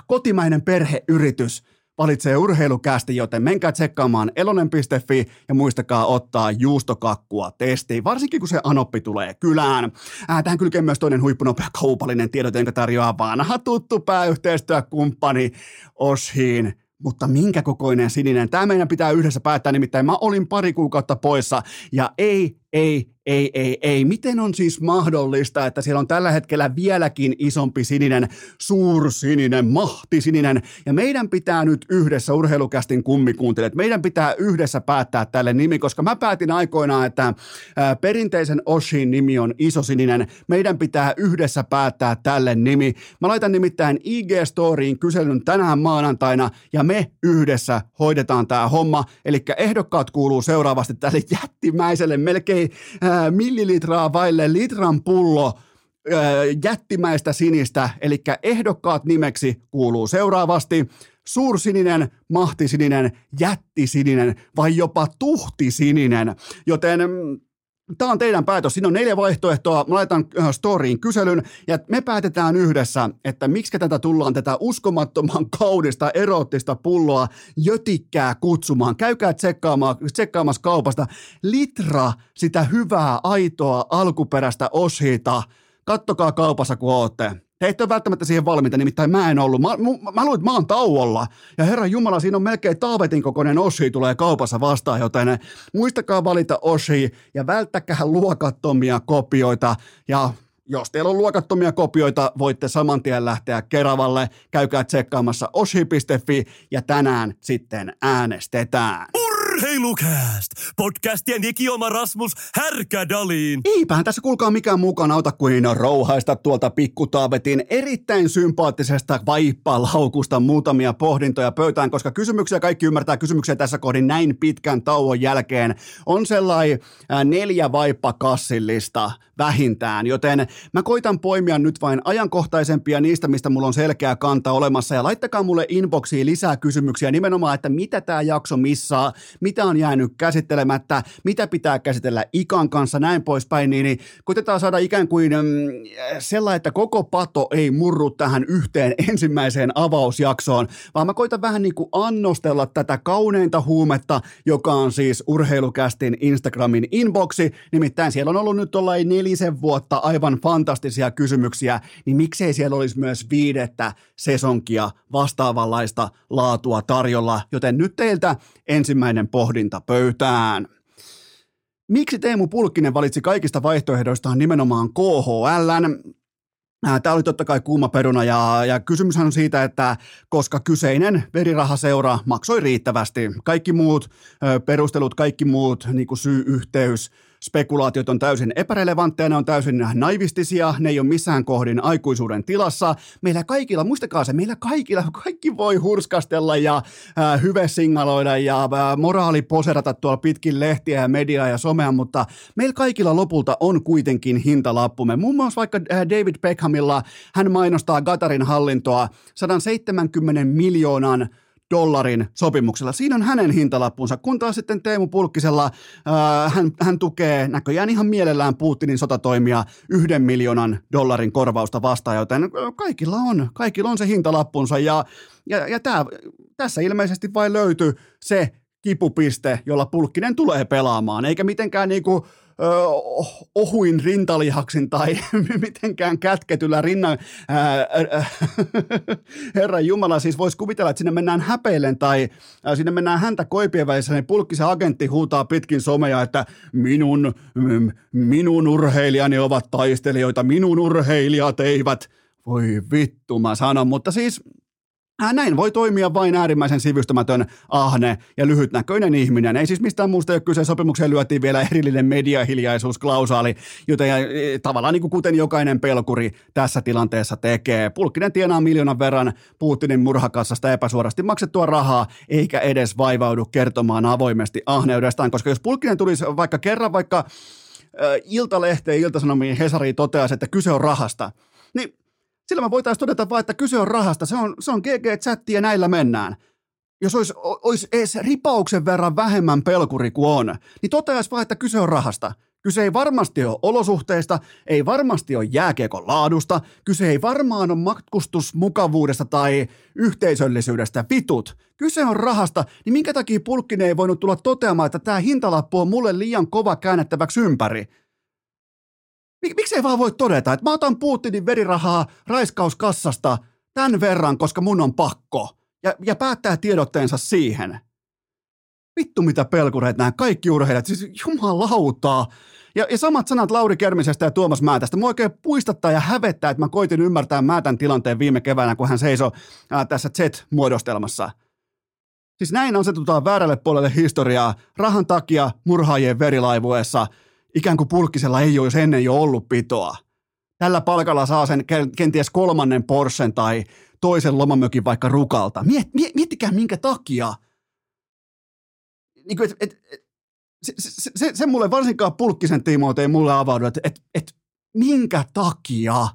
kotimainen perheyritys valitsee urheilukästi, joten menkää tsekkaamaan elonen.fi ja muistakaa ottaa juustokakkua testiin, varsinkin kun se anoppi tulee kylään. Ää, tähän kylkee myös toinen huippunopea kaupallinen tiedot, jonka tarjoaa vanha tuttu pääyhteistyökumppani Oshiin mutta minkä kokoinen sininen? Tämä meidän pitää yhdessä päättää, nimittäin mä olin pari kuukautta poissa ja ei, ei, ei, ei, ei. Miten on siis mahdollista, että siellä on tällä hetkellä vieläkin isompi sininen, suursininen, mahtisininen, ja meidän pitää nyt yhdessä urheilukästin kummikuuntelijat, meidän pitää yhdessä päättää tälle nimi, koska mä päätin aikoinaan, että ää, perinteisen Oshin nimi on isosininen, meidän pitää yhdessä päättää tälle nimi. Mä laitan nimittäin IG-storiin kyselyn tänään maanantaina, ja me yhdessä hoidetaan tämä homma, eli ehdokkaat kuuluu seuraavasti tälle jättimäiselle melkein ää, millilitraa vaille litran pullo jättimäistä sinistä, eli ehdokkaat nimeksi kuuluu seuraavasti suursininen, mahtisininen, jättisininen vai jopa tuhtisininen. Joten mm, Tämä on teidän päätös. Siinä on neljä vaihtoehtoa. Mä laitan äh, storyin kyselyn ja me päätetään yhdessä, että miksi tätä tullaan tätä uskomattoman kaudista, eroottista pulloa jötikkää kutsumaan. Käykää tsekkaamassa kaupasta litra sitä hyvää, aitoa, alkuperäistä oshiita. Kattokaa kaupassa, kun ootte. He ette ole välttämättä siihen valmiita, nimittäin mä en ollut. Mä, mä, mä luulen, että mä oon tauolla. Ja herra Jumala, siinä on melkein taavetin kokoinen oshi tulee kaupassa vastaan, joten muistakaa valita oshi ja välttäkää luokattomia kopioita. Ja jos teillä on luokattomia kopioita, voitte saman tien lähteä Keravalle. Käykää tsekkaamassa oshi.fi ja tänään sitten äänestetään. Urheilukääst! Podcastien ikioma Rasmus Härkädaliin. Eipähän tässä kuulkaa mikään mukaan auta kuin rouhaista tuolta pikkutaavetin erittäin sympaattisesta vaippalaukusta muutamia pohdintoja pöytään, koska kysymyksiä kaikki ymmärtää kysymyksiä tässä kohdin näin pitkän tauon jälkeen. On sellainen neljä vaippakassillista vähintään, joten mä koitan poimia nyt vain ajankohtaisempia niistä, mistä mulla on selkeä kanta olemassa. Ja laittakaa mulle inboxiin lisää kysymyksiä nimenomaan, että mitä tämä jakso missaa, mitä on jäänyt käsittelemättä, mitä pitää käsitellä ikan kanssa, näin poispäin, niin, niin koitetaan saada ikään kuin mm, sellainen, että koko pato ei murru tähän yhteen ensimmäiseen avausjaksoon, vaan mä koitan vähän niin kuin annostella tätä kauneinta huumetta, joka on siis urheilukästin Instagramin inboxi, nimittäin siellä on ollut nyt tuollain nelisen vuotta aivan fantastisia kysymyksiä, niin miksei siellä olisi myös viidettä sesonkia vastaavanlaista laatua tarjolla, joten nyt teiltä ensimmäinen pohdinta pöytään. Miksi Teemu Pulkkinen valitsi kaikista vaihtoehdoistaan nimenomaan KHL? Tämä oli totta kai kuuma peruna ja, ja kysymyshän on siitä, että koska kyseinen verirahaseura maksoi riittävästi, kaikki muut perustelut, kaikki muut niin kuin syy-yhteys, spekulaatiot on täysin epärelevantteja, ne on täysin naivistisia, ne ei ole missään kohdin aikuisuuden tilassa. Meillä kaikilla, muistakaa se, meillä kaikilla, kaikki voi hurskastella ja äh, hyvesingaloida ja äh, moraaliposerata tuolla pitkin lehtiä ja mediaa ja somea, mutta meillä kaikilla lopulta on kuitenkin hintalappumme. Muun muassa vaikka äh, David Beckhamilla, hän mainostaa Gatarin hallintoa 170 miljoonan dollarin sopimuksella. Siinä on hänen hintalappunsa, kun taas sitten Teemu Pulkkisella ää, hän, hän tukee näköjään ihan mielellään Putinin sotatoimia yhden miljoonan dollarin korvausta vastaan, joten kaikilla on, kaikilla on se hintalappunsa ja, ja, ja tää, tässä ilmeisesti vain löytyy se kipupiste, jolla Pulkkinen tulee pelaamaan, eikä mitenkään niinku ohuin rintalihaksin tai mitenkään kätketyllä rinnan. Herra Jumala, siis voisi kuvitella, että sinne mennään häpeillen tai sinne mennään häntä koipien välissä, niin pulkkisen agentti huutaa pitkin somea, että minun, minun urheilijani ovat taistelijoita, minun urheilijat eivät. Voi vittu, mä sanon, mutta siis näin voi toimia vain äärimmäisen sivystämätön, ahne ja lyhytnäköinen ihminen. Ei siis mistään muusta ole kyse. Sopimukseen lyötiin vielä erillinen mediahiljaisuusklausaali, joten ja, e, tavallaan niin kuin kuten jokainen pelkuri tässä tilanteessa tekee. Pulkkinen tienaa miljoonan verran Putinin murhakassasta epäsuorasti maksettua rahaa, eikä edes vaivaudu kertomaan avoimesti ahneudestaan, koska jos Pulkkinen tulisi vaikka kerran vaikka Iltalehteen, Iltasanomiin, Hesariin toteaisi, että kyse on rahasta, niin sillä me voitaisiin todeta vain, että kyse on rahasta. Se on, se on GG-chatti ja näillä mennään. Jos olisi, olisi edes ripauksen verran vähemmän pelkuri kuin on, niin toteaisi vain, että kyse on rahasta. Kyse ei varmasti ole olosuhteista, ei varmasti ole jääkiekon laadusta, kyse ei varmaan ole matkustusmukavuudesta tai yhteisöllisyydestä, vitut. Kyse on rahasta, niin minkä takia Pulkkinen ei voinut tulla toteamaan, että tämä hintalappu on mulle liian kova käännettäväksi ympäri? Miksi ei vaan voi todeta, että mä otan Putinin verirahaa raiskauskassasta tämän verran, koska mun on pakko, ja, ja päättää tiedotteensa siihen. Vittu mitä pelkureita nämä kaikki urheilijat, siis jumalautaa. Ja, ja samat sanat Lauri Kermisestä ja Tuomas Määtästä. Mua oikein puistattaa ja hävettää, että mä koitin ymmärtää Määtän tilanteen viime keväänä, kun hän seisoi ää, tässä Z-muodostelmassa. Siis näin asetutaan väärälle puolelle historiaa rahan takia murhaajien verilaivuessa, ikään kuin pulkkisella ei olisi ennen jo ollut pitoa. Tällä palkalla saa sen kenties kolmannen porsen tai toisen lomamökin vaikka rukalta. Miet, miet, miettikää minkä takia. Niin kuin, et, et, et, se, se, se, se mulle varsinkaan pulkkisen tiimoilta ei mulle avaudu, että et, et, minkä takia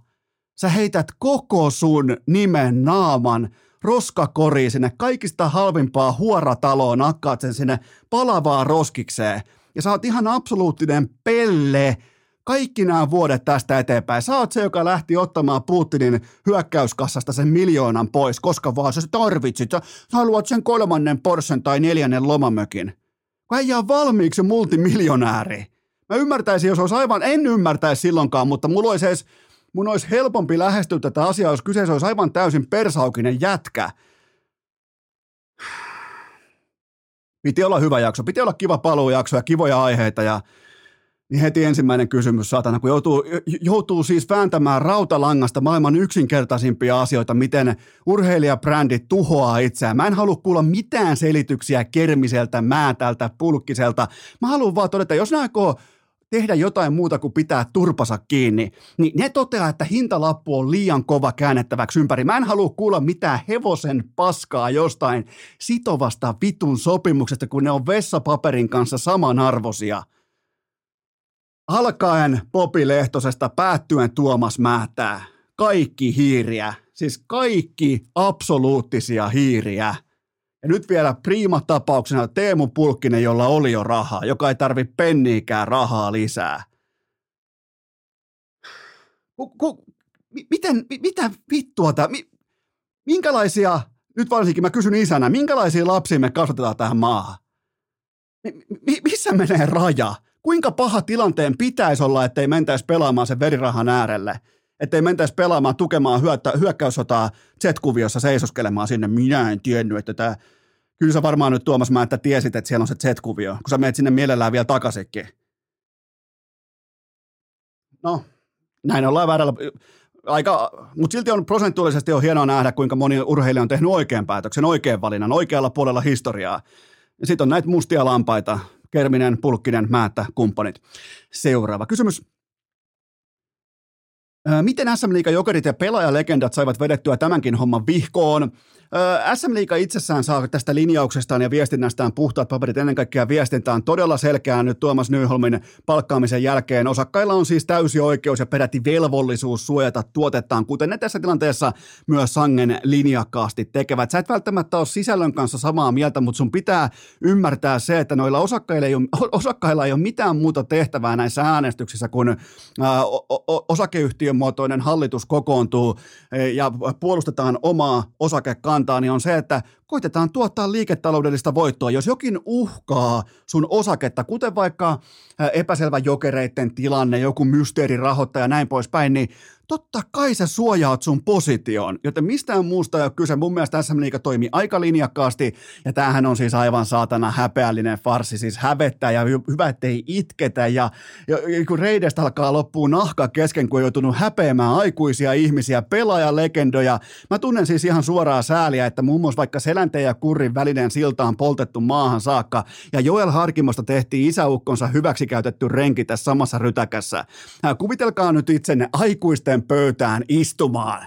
sä heität koko sun nimen naaman roskakoriin sinne kaikista halvimpaa huorataloon, nakkaat sen sinne palavaa roskikseen ja sä oot ihan absoluuttinen pelle kaikki nämä vuodet tästä eteenpäin. Sä oot se, joka lähti ottamaan Putinin hyökkäyskassasta sen miljoonan pois, koska vaan sä tarvitsit. Sä, sä haluat sen kolmannen porsen tai neljännen lomamökin. Äijä on valmiiksi multimiljonääri. Mä ymmärtäisin, jos olisi aivan, en ymmärtäisi silloinkaan, mutta mulla olisi edes, mun olisi helpompi lähestyä tätä asiaa, jos kyseessä olisi aivan täysin persaukinen jätkä. Piti olla hyvä jakso, piti olla kiva paluujakso ja kivoja aiheita ja niin heti ensimmäinen kysymys, saatana, kun joutuu, joutuu siis vääntämään rautalangasta maailman yksinkertaisimpia asioita, miten urheilijabrändi tuhoaa itseään. Mä en halua kuulla mitään selityksiä Kermiseltä, Määtältä, Pulkkiselta. Mä haluan vaan todeta, jos ne aikoo tehdä jotain muuta kuin pitää turpansa kiinni, niin ne toteaa, että hintalappu on liian kova käännettäväksi ympäri. Mä en halua kuulla mitään hevosen paskaa jostain sitovasta vitun sopimuksesta, kun ne on vessapaperin kanssa samanarvoisia – Alkaen Popi Lehtosesta päättyen Tuomas Määtää. Kaikki hiiriä, siis kaikki absoluuttisia hiiriä. Ja nyt vielä prima-tapauksena Teemu Pulkkinen, jolla oli jo rahaa, joka ei tarvi penniikään rahaa lisää. Ku, ku, miten, mitä vittua tämä, minkälaisia, nyt varsinkin mä kysyn isänä, minkälaisia lapsia me kasvatetaan tähän maahan? Mi, missä menee raja? kuinka paha tilanteen pitäisi olla, ettei mentäisi pelaamaan sen verirahan äärelle, ettei mentäisi pelaamaan, tukemaan hyökkä, hyökkäyssotaa Z-kuviossa seisoskelemaan sinne. Minä en tiennyt, että tämä... Kyllä sä varmaan nyt Tuomas mä, että tiesit, että siellä on se Z-kuvio, kun sä menet sinne mielellään vielä takaisinkin. No, näin ollaan väärällä aika, mutta silti on prosentuaalisesti on hienoa nähdä, kuinka moni urheilija on tehnyt oikean päätöksen, oikean valinnan, oikealla puolella historiaa. Ja sitten on näitä mustia lampaita, Kerminen, Pulkkinen, Määttä, kumppanit. Seuraava kysymys. Miten SM Liiga Jokerit ja pelaajalegendat saivat vedettyä tämänkin homman vihkoon? SM Liiga itsessään saa tästä linjauksestaan ja viestinnästään puhtaat paperit ennen kaikkea viestintään todella selkeää nyt Tuomas Nyholmin palkkaamisen jälkeen. Osakkailla on siis täysi oikeus ja peräti velvollisuus suojata tuotettaan, kuten ne tässä tilanteessa myös sangen linjakkaasti tekevät. Sä et välttämättä ole sisällön kanssa samaa mieltä, mutta sun pitää ymmärtää se, että noilla osakkailla ei ole, osakkailla ei ole mitään muuta tehtävää näissä äänestyksissä, kun ää, osakeyhtiön muotoinen hallitus kokoontuu ja puolustetaan omaa osakekantaa kantaa, niin on se, että koitetaan tuottaa liiketaloudellista voittoa. Jos jokin uhkaa sun osaketta, kuten vaikka epäselvä jokereiden tilanne, joku mysteerirahoittaja ja näin poispäin, niin totta kai sä suojaat sun position, joten mistään muusta ei ole kyse. Mun mielestä SM Liiga toimii aika linjakkaasti, ja tämähän on siis aivan saatana häpeällinen farsi, siis hävettää ja hyvä, ettei itketä, ja, ja kun reidestä alkaa loppua nahka kesken, kun on joutunut häpeämään aikuisia ihmisiä, pelaajalegendoja. Mä tunnen siis ihan suoraa sääliä, että muun muassa vaikka Selänteen ja Kurrin välinen silta on poltettu maahan saakka, ja Joel Harkimosta tehtiin isäukkonsa hyväksikäytetty renki tässä samassa rytäkässä. Kuvitelkaa nyt itsenne aikuisten yhteen pöytään istumaan.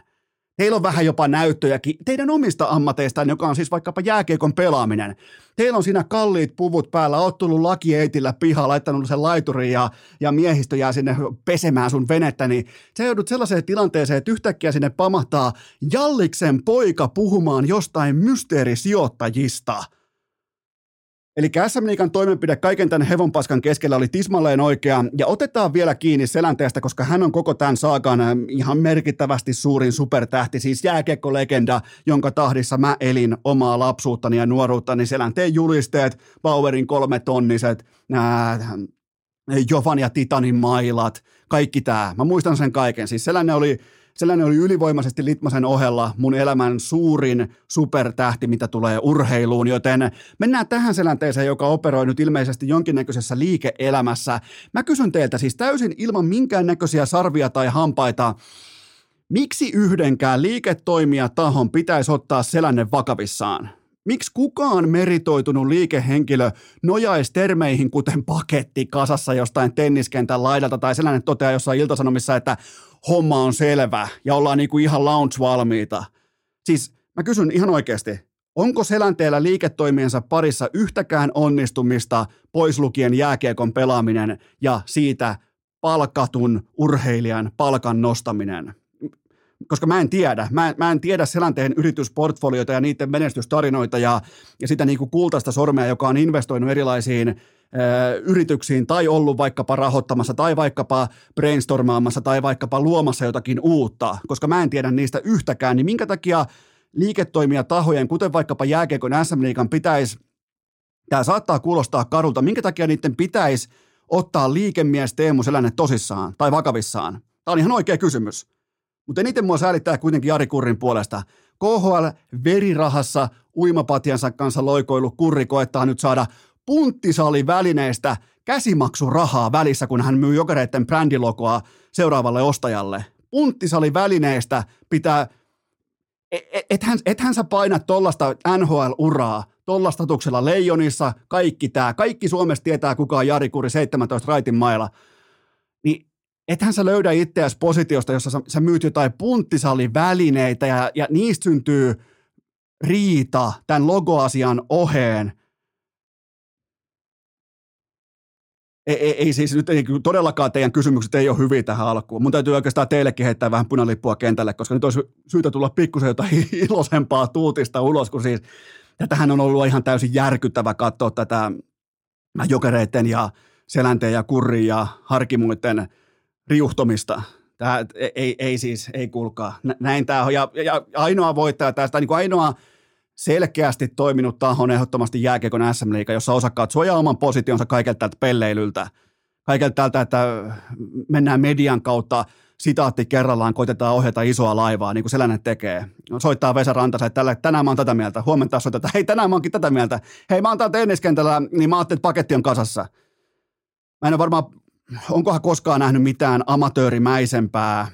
Teillä on vähän jopa näyttöjäkin teidän omista ammateistaan, joka on siis vaikkapa jääkiekon pelaaminen. Teillä on siinä kalliit puvut päällä, oot tullut lakieitillä pihaa, laittanut sen laiturin ja, ja miehistö jää sinne pesemään sun venettä, niin sä joudut sellaiseen tilanteeseen, että yhtäkkiä sinne pamahtaa Jalliksen poika puhumaan jostain mysteerisijoittajista – Eli SM Liikan toimenpide kaiken tämän hevonpaskan keskellä oli tismalleen oikea, ja otetaan vielä kiinni selänteestä, koska hän on koko tämän saakan ihan merkittävästi suurin supertähti, siis jääkiekko-legenda, jonka tahdissa mä elin omaa lapsuuttani ja nuoruuttani, selänteen julisteet, Bauerin kolme tonniset, ää, Jovan ja Titanin mailat, kaikki tämä. Mä muistan sen kaiken. Siis sellainen oli sellainen oli ylivoimaisesti Litmasen ohella mun elämän suurin supertähti, mitä tulee urheiluun, joten mennään tähän selänteeseen, joka operoi nyt ilmeisesti jonkinnäköisessä liike-elämässä. Mä kysyn teiltä siis täysin ilman minkäännäköisiä sarvia tai hampaita, miksi yhdenkään liiketoimijatahon pitäisi ottaa selänne vakavissaan? Miksi kukaan meritoitunut liikehenkilö nojaisi termeihin kuten paketti kasassa jostain tenniskentän laidalta tai sellainen toteaa jossain iltasanomissa, että homma on selvä ja ollaan niinku ihan launch-valmiita. Siis mä kysyn ihan oikeasti, onko selänteellä liiketoimiensa parissa yhtäkään onnistumista pois lukien jääkiekon pelaaminen ja siitä palkatun urheilijan palkan nostaminen? koska mä en tiedä. Mä, mä en tiedä Selänteen yritysportfolioita ja niiden menestystarinoita ja, ja sitä niin kuin kultaista sormea, joka on investoinut erilaisiin yrityksiin tai ollut vaikkapa rahoittamassa tai vaikkapa brainstormaamassa tai vaikkapa luomassa jotakin uutta, koska mä en tiedä niistä yhtäkään, niin minkä takia liiketoimijatahojen, kuten vaikkapa jääkiekon SM-liikan pitäisi, tämä saattaa kuulostaa kadulta, minkä takia niiden pitäisi ottaa liikemies Teemu Selänne tosissaan tai vakavissaan? Tämä on ihan oikea kysymys. Mutta eniten mua säälittää kuitenkin Jari Kurrin puolesta. KHL verirahassa uimapatjansa kanssa loikoilu Kurri koettaa nyt saada punttisalivälineistä käsimaksurahaa välissä, kun hän myy jokereiden brändilogoa seuraavalle ostajalle. Punttisalivälineistä pitää, e, e, ethän, ethän sä paina tollasta NHL-uraa, tolla statuksella Leijonissa, kaikki tää, kaikki Suomessa tietää kuka on Jari Kuri 17 raitin mailla, niin ethän sä löydä itseäsi positiosta, jossa sä, sä myyt jotain punttisalivälineitä ja, ja niistä syntyy riita tämän logoasian oheen. Ei, ei, ei siis nyt ei, todellakaan teidän kysymykset ei ole hyviä tähän alkuun. Mun täytyy oikeastaan teillekin heittää vähän punalippua kentälle, koska nyt olisi syytä tulla pikkusen jotain iloisempaa tuutista ulos, kun siis tätähän on ollut ihan täysin järkyttävä katsoa tätä jokereiden ja selänteen ja kurrin ja harkimuiden – riuhtomista. Tämä ei, ei siis, ei kuulkaa. Näin tämä on. Ja, ja ainoa voittaja tästä, niin kuin ainoa selkeästi toiminut taho on ehdottomasti jääkiekon SM-liiga, jossa osakkaat suojaa oman positionsa kaikelta tältä pelleilyltä. Kaikelta tältä, että mennään median kautta sitaatti kerrallaan, koitetaan ohjata isoa laivaa, niin kuin sellainen tekee. Soittaa Vesa Rantaselle, että tällä, tänään mä oon tätä mieltä, huomenta soitetaan, hei tänään mä oonkin tätä mieltä, hei mä oon täällä tenniskentällä, niin mä ajattelin, että paketti on kasassa. Mä en ole varmaan onkohan koskaan nähnyt mitään amatöörimäisempää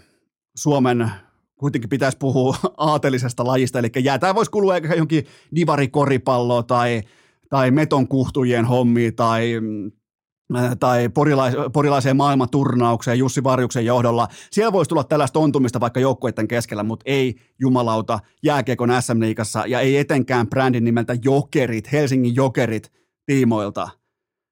Suomen kuitenkin pitäisi puhua aatelisesta lajista, eli jää. Tämä voisi kuulua ehkä jonkin divarikoripalloon tai, tai metonkuhtujien hommiin tai, äh, tai porilais, porilaiseen maailmanturnaukseen Jussi Varjuksen johdolla. Siellä voisi tulla tällaista ontumista vaikka joukkueiden keskellä, mutta ei jumalauta jääkiekon SM-liigassa ja ei etenkään brändin nimeltä Jokerit, Helsingin Jokerit tiimoilta.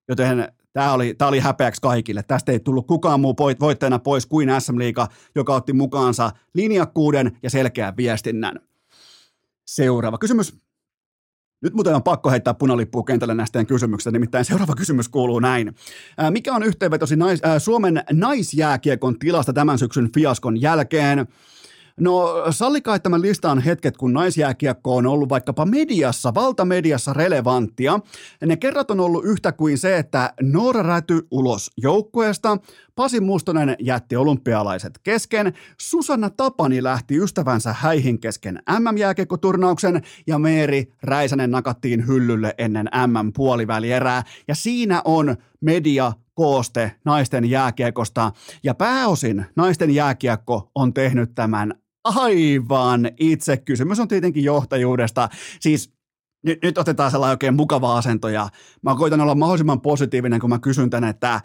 Joten Tämä oli, tämä oli häpeäksi kaikille. Tästä ei tullut kukaan muu voittajana pois kuin SM Liiga, joka otti mukaansa linjakkuuden ja selkeän viestinnän. Seuraava kysymys. Nyt muuten on pakko heittää punalippua kentälle näistä kysymyksistä, nimittäin seuraava kysymys kuuluu näin. Mikä on yhteenvetosi nais, äh, Suomen naisjääkiekon tilasta tämän syksyn fiaskon jälkeen? No sallikaa tämän listaan hetket, kun naisjääkiekko on ollut vaikkapa mediassa, valtamediassa relevanttia. Ne kerrat on ollut yhtä kuin se, että Noora Räty ulos joukkueesta, Pasi Mustonen jätti olympialaiset kesken, Susanna Tapani lähti ystävänsä häihin kesken MM-jääkiekkoturnauksen ja Meeri Räisänen nakattiin hyllylle ennen MM-puolivälierää. Ja siinä on media kooste naisten jääkiekosta ja pääosin naisten jääkiekko on tehnyt tämän aivan itse. Kysymys on tietenkin johtajuudesta. Siis nyt, nyt otetaan sellainen oikein mukava asento ja mä koitan olla mahdollisimman positiivinen, kun mä kysyn tänne, että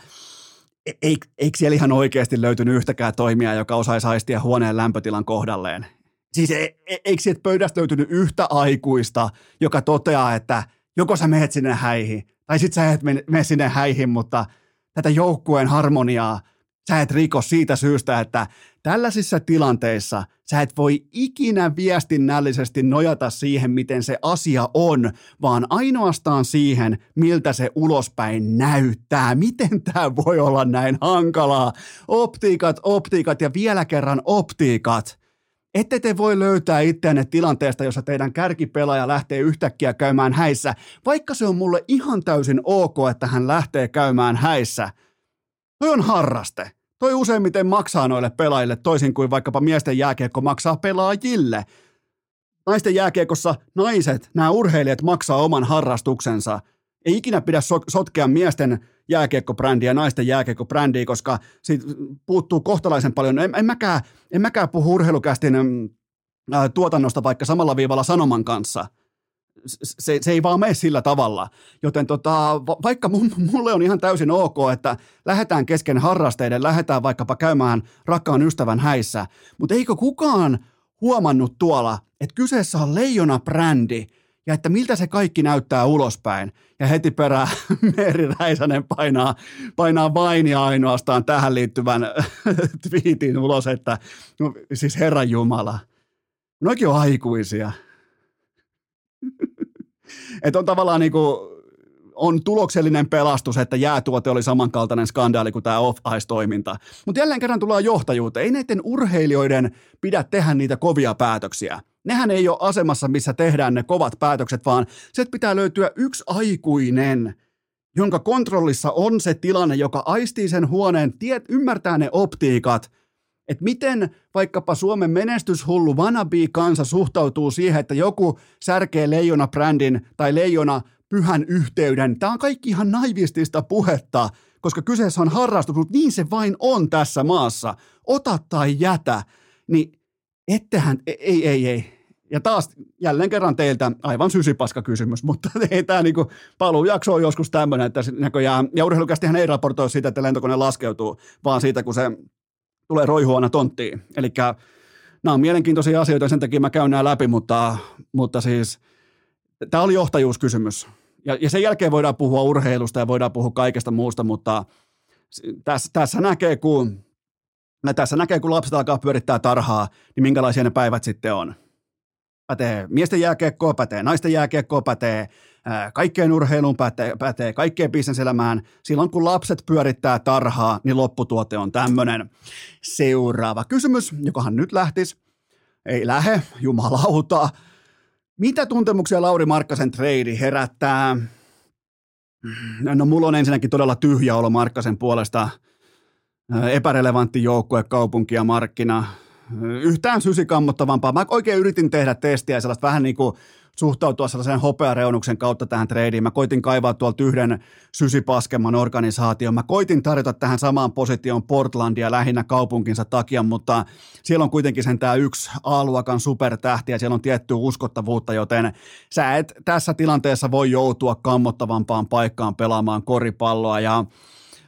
e-, eikö, siellä ihan oikeasti löytynyt yhtäkään toimia, joka osaisi aistia huoneen lämpötilan kohdalleen? Siis e, e, eikö sieltä pöydästä löytynyt yhtä aikuista, joka toteaa, että joko sä menet sinne häihin, tai sit sä et mene sinne häihin, mutta tätä joukkueen harmoniaa Sä et riko siitä syystä, että tällaisissa tilanteissa sä et voi ikinä viestinnällisesti nojata siihen, miten se asia on, vaan ainoastaan siihen, miltä se ulospäin näyttää. Miten tämä voi olla näin hankalaa? Optiikat, optiikat ja vielä kerran optiikat. Ette te voi löytää itseänne tilanteesta, jossa teidän kärkipelaaja lähtee yhtäkkiä käymään häissä, vaikka se on mulle ihan täysin ok, että hän lähtee käymään häissä. Toi on harraste. Toi useimmiten maksaa noille pelaajille toisin kuin vaikkapa miesten jääkiekko maksaa pelaajille. Naisten jääkiekossa naiset, nämä urheilijat maksaa oman harrastuksensa. Ei ikinä pidä so- sotkea miesten jääkiekkobrändiä ja naisten jääkiekkobrändiä, koska siitä puuttuu kohtalaisen paljon. En, en, mäkään, en mäkään puhu urheilukästin äh, tuotannosta vaikka samalla viivalla Sanoman kanssa – se, se ei vaan mene sillä tavalla. Joten tota, vaikka mulle on ihan täysin ok, että lähdetään kesken harrasteiden, lähdetään vaikkapa käymään rakkaan ystävän häissä, mutta eikö kukaan huomannut tuolla, että kyseessä on leijona brändi ja että miltä se kaikki näyttää ulospäin. Ja heti perään Meri Räisänen painaa, painaa vain ja ainoastaan tähän liittyvän twiitin ulos, että no, siis Herran Jumala, noikin on aikuisia. Että on tavallaan niin kuin, on tuloksellinen pelastus, että jäätuote oli samankaltainen skandaali kuin tämä off-ice-toiminta. Mutta jälleen kerran tullaan johtajuuteen. Ei näiden urheilijoiden pidä tehdä niitä kovia päätöksiä. Nehän ei ole asemassa, missä tehdään ne kovat päätökset, vaan se pitää löytyä yksi aikuinen, jonka kontrollissa on se tilanne, joka aistii sen huoneen, tiet, ymmärtää ne optiikat – että miten vaikkapa Suomen menestyshullu wannabe-kansa suhtautuu siihen, että joku särkee leijona-brändin tai leijona pyhän yhteyden. Tämä on kaikki ihan naivistista puhetta, koska kyseessä on harrastus, mutta niin se vain on tässä maassa. Ota tai jätä, niin ettehän, e, ei, ei, ei. Ja taas jälleen kerran teiltä aivan sysipaska kysymys, mutta ei tämä niinku paluujakso on joskus tämmöinen, että näköjään, ja urheilukästihän ei raportoi siitä, että lentokone laskeutuu, vaan siitä, kun se tulee roihuana tonttiin. Eli nämä on mielenkiintoisia asioita, sen takia mä käyn nämä läpi, mutta, mutta siis tämä oli johtajuuskysymys. Ja, ja sen jälkeen voidaan puhua urheilusta ja voidaan puhua kaikesta muusta, mutta tässä, tässä näkee, kun tässä näkee, kun lapset alkaa pyörittää tarhaa, niin minkälaisia ne päivät sitten on. Pätee miesten jääkiekkoa, pätee naisten jääkiekkoa, pätee kaikkeen urheiluun, pätee, pätee kaikkeen bisneselämään. Silloin kun lapset pyörittää tarhaa, niin lopputuote on tämmöinen. Seuraava kysymys, jokohan nyt lähtisi. Ei lähe, jumalauta. Mitä tuntemuksia Lauri Markkasen trade herättää? No mulla on ensinnäkin todella tyhjä olo Markkasen puolesta. Epärelevantti joukkue, kaupunki ja markkina. Yhtään sysikammottavampaa. Mä oikein yritin tehdä testiä sellaista vähän niin kuin suhtautua sellaisen hopeareunuksen kautta tähän treidiin. Mä koitin kaivaa tuolta yhden sysipaskemman organisaation. Mä koitin tarjota tähän samaan positioon Portlandia lähinnä kaupunkinsa takia, mutta siellä on kuitenkin sen tämä yksi A-luokan supertähti ja siellä on tiettyä uskottavuutta, joten sä et tässä tilanteessa voi joutua kammottavampaan paikkaan pelaamaan koripalloa ja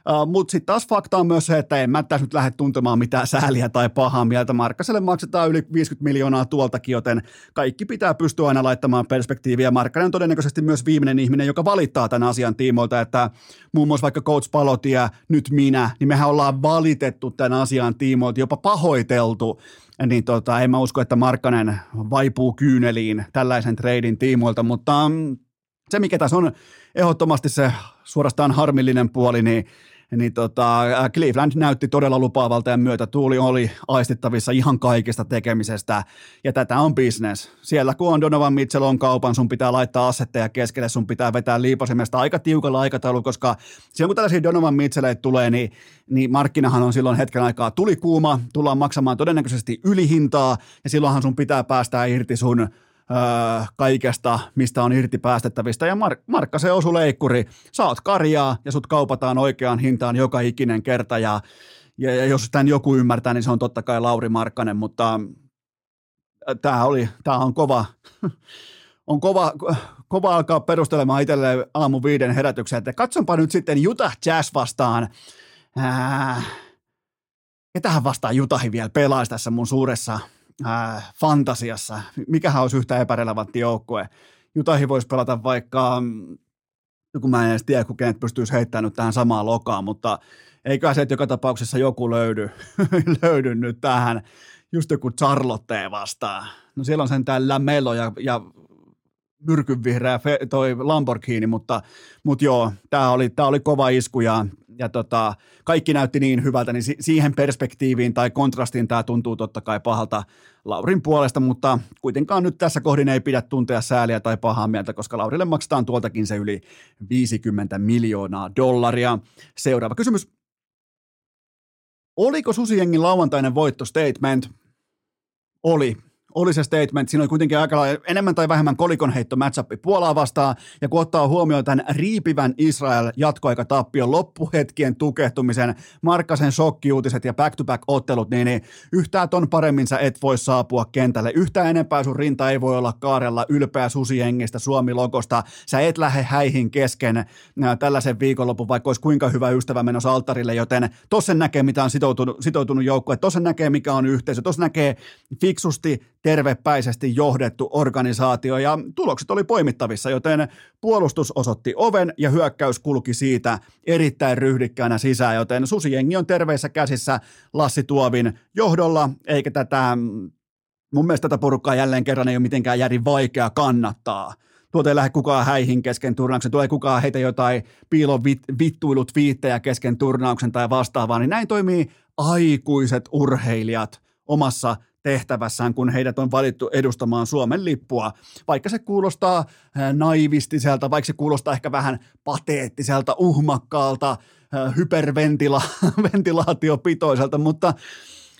Uh, Mutta sitten taas fakta on myös se, että en mä tässä nyt lähde tuntemaan mitään sääliä tai pahaa mieltä. Markkaselle maksetaan yli 50 miljoonaa tuoltakin, joten kaikki pitää pystyä aina laittamaan perspektiiviä. Markkanen on todennäköisesti myös viimeinen ihminen, joka valittaa tämän asian tiimoilta, että muun muassa vaikka Coach Palotia, nyt minä, niin mehän ollaan valitettu tämän asian tiimoilta, jopa pahoiteltu niin tota, en mä usko, että Markkanen vaipuu kyyneliin tällaisen treidin tiimoilta, mutta mm, se mikä tässä on ehdottomasti se suorastaan harmillinen puoli, niin niin tota, Cleveland näytti todella lupaavalta ja myötä tuuli oli aistittavissa ihan kaikesta tekemisestä ja tätä on business. Siellä kun on Donovan Mitchell on kaupan, sun pitää laittaa asetteja keskelle, sun pitää vetää liipasimesta aika tiukalla aikataulu, koska silloin kun tällaisia Donovan Mitchelleitä tulee, niin, niin markkinahan on silloin hetken aikaa tuli kuuma, tullaan maksamaan todennäköisesti ylihintaa ja silloinhan sun pitää päästää irti sun öö, kaikesta, mistä on irti päästettävistä. Ja Mar- Markka se osu leikkuri. Saat karjaa ja sut kaupataan oikeaan hintaan joka ikinen kerta. Ja, ja, ja jos tämän joku ymmärtää, niin se on totta kai Lauri Markkanen, mutta tämä oli, tämä on kova, on kova, kova alkaa perustelemaan itselleen aamu viiden herätyksen, että katsonpa nyt sitten Utah Jazz vastaan. Ää, ketähän vastaan Utahin vielä pelaisi tässä mun suuressa äh, fantasiassa. Mikähän olisi yhtä epärelevantti joukkue. Jutahi voisi pelata vaikka, kun mä en edes tiedä, kun kenet pystyisi heittämään nyt tähän samaan lokaan, mutta eikä se, että joka tapauksessa joku löydy, löydy nyt tähän, just joku Charlotte vastaan. No siellä on sentään Lamelo ja, ja myrkynvihreä toi Lamborghini, mutta, mutta joo, tämä oli, tää oli kova isku ja, ja tota, kaikki näytti niin hyvältä, niin si- siihen perspektiiviin tai kontrastiin tämä tuntuu totta kai pahalta Laurin puolesta, mutta kuitenkaan nyt tässä kohdin ei pidä tuntea sääliä tai pahaa mieltä, koska Laurille maksetaan tuoltakin se yli 50 miljoonaa dollaria. Seuraava kysymys. Oliko Susiengin lauantainen voitto statement? Oli oli se statement. Siinä oli kuitenkin aika enemmän tai vähemmän kolikon heitto matchupi Puolaa vastaan. Ja kun ottaa huomioon tämän riipivän Israel jatkoaikatappion loppuhetkien tukehtumisen, Markkasen shokkiuutiset ja back-to-back-ottelut, niin, niin yhtään ton paremmin sä et voi saapua kentälle. Yhtään enempää sun rinta ei voi olla kaarella ylpeä susiengistä Suomi-logosta. Sä et lähde häihin kesken äh, tällaisen viikonlopun, vaikka olisi kuinka hyvä ystävä menossa alttarille, joten tossa näkee, mitä on sitoutunut, sitoutunut joukkue, tossa näkee, mikä on yhteisö, tossa näkee fiksusti tervepäisesti johdettu organisaatio ja tulokset oli poimittavissa, joten puolustus osoitti oven ja hyökkäys kulki siitä erittäin ryhdikkäänä sisään, joten Susijengi on terveissä käsissä Lassi Tuovin johdolla, eikä tätä, mun mielestä tätä porukkaa jälleen kerran ei ole mitenkään järin vaikea kannattaa. Tuota ei lähde kukaan häihin kesken turnauksen, tuo ei kukaan heitä jotain piilon vit, vittuilut viittejä kesken turnauksen tai vastaavaa, niin näin toimii aikuiset urheilijat omassa tehtävässään, kun heidät on valittu edustamaan Suomen lippua. Vaikka se kuulostaa naivistiselta, vaikka se kuulostaa ehkä vähän pateettiselta, uhmakkaalta, hyperventilaatiopitoiselta, mutta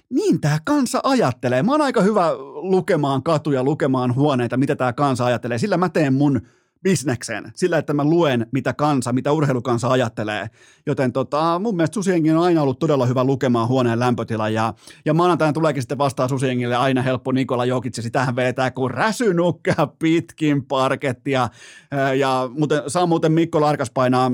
niin tämä kansa ajattelee. Mä oon aika hyvä lukemaan katuja, lukemaan huoneita, mitä tämä kansa ajattelee. Sillä mä teen mun bisneksen sillä, että mä luen, mitä kansa, mitä urheilukansa ajattelee. Joten tota, mun mielestä Susiengi on aina ollut todella hyvä lukemaan huoneen lämpötila ja, ja maanantaina tuleekin sitten vastaan Susiengille aina helppo Nikola Jokitsi, sitähän vetää kuin räsynukka pitkin parkettia. Ja muuten, saa muuten Mikko Larkas painaa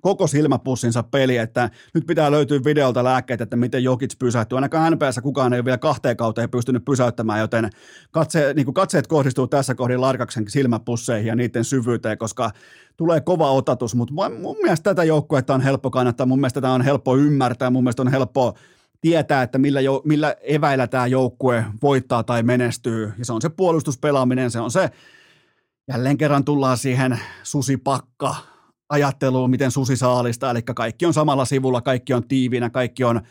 koko silmäpussinsa peli, että nyt pitää löytyä videolta lääkkeet, että miten Jokits pysähtyy. Ainakaan NPS kukaan ei ole vielä kahteen kauteen pystynyt pysäyttämään, joten katse, niin katseet kohdistuu tässä kohdin Larkaksen silmäpusseihin ja niiden syvyyteen, koska tulee kova otatus, mutta mun mielestä tätä joukkuetta on helppo kannattaa, mun mielestä tätä on helppo ymmärtää, mun mielestä on helppo tietää, että millä, jo, millä eväillä tämä joukkue voittaa tai menestyy, ja se on se puolustuspelaaminen, se on se, jälleen kerran tullaan siihen susipakka ajatteluun, miten susi saalista, eli kaikki on samalla sivulla, kaikki on tiivinä, kaikki on ö,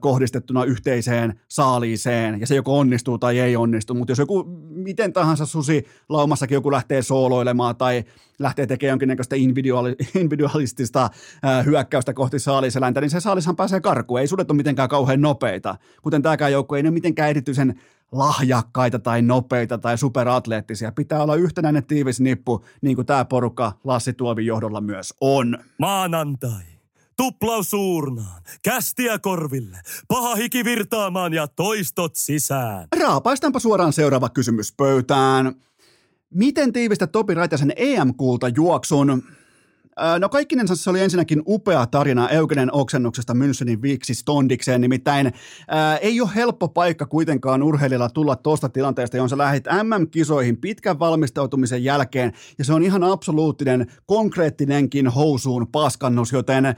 kohdistettuna yhteiseen saaliiseen, ja se joko onnistuu tai ei onnistu, mutta jos joku, miten tahansa susi laumassakin joku lähtee sooloilemaan tai lähtee tekemään jonkinnäköistä individuali, individualistista ö, hyökkäystä kohti saaliseläintä, niin se saalishan pääsee karkuun, ei sudet ole mitenkään kauhean nopeita, kuten tämäkään joukko ei ole mitenkään erityisen lahjakkaita tai nopeita tai superatleettisia. Pitää olla yhtenäinen tiivis nippu, niin kuin tämä porukka Lassi Tuovin johdolla myös on. Maanantai. Tuplaus suurnaan, kästiä korville, paha hiki virtaamaan ja toistot sisään. Raapaistaanpa suoraan seuraava kysymys pöytään. Miten tiivistä Topi Raitasen EM-kulta juoksun? No kaikkinensa se oli ensinnäkin upea tarina Eugenen oksennuksesta Münchenin viiksi Stondikseen, nimittäin ää, ei ole helppo paikka kuitenkaan urheilijalla tulla tuosta tilanteesta, johon sä lähdit MM-kisoihin pitkän valmistautumisen jälkeen, ja se on ihan absoluuttinen, konkreettinenkin housuun paskannus, joten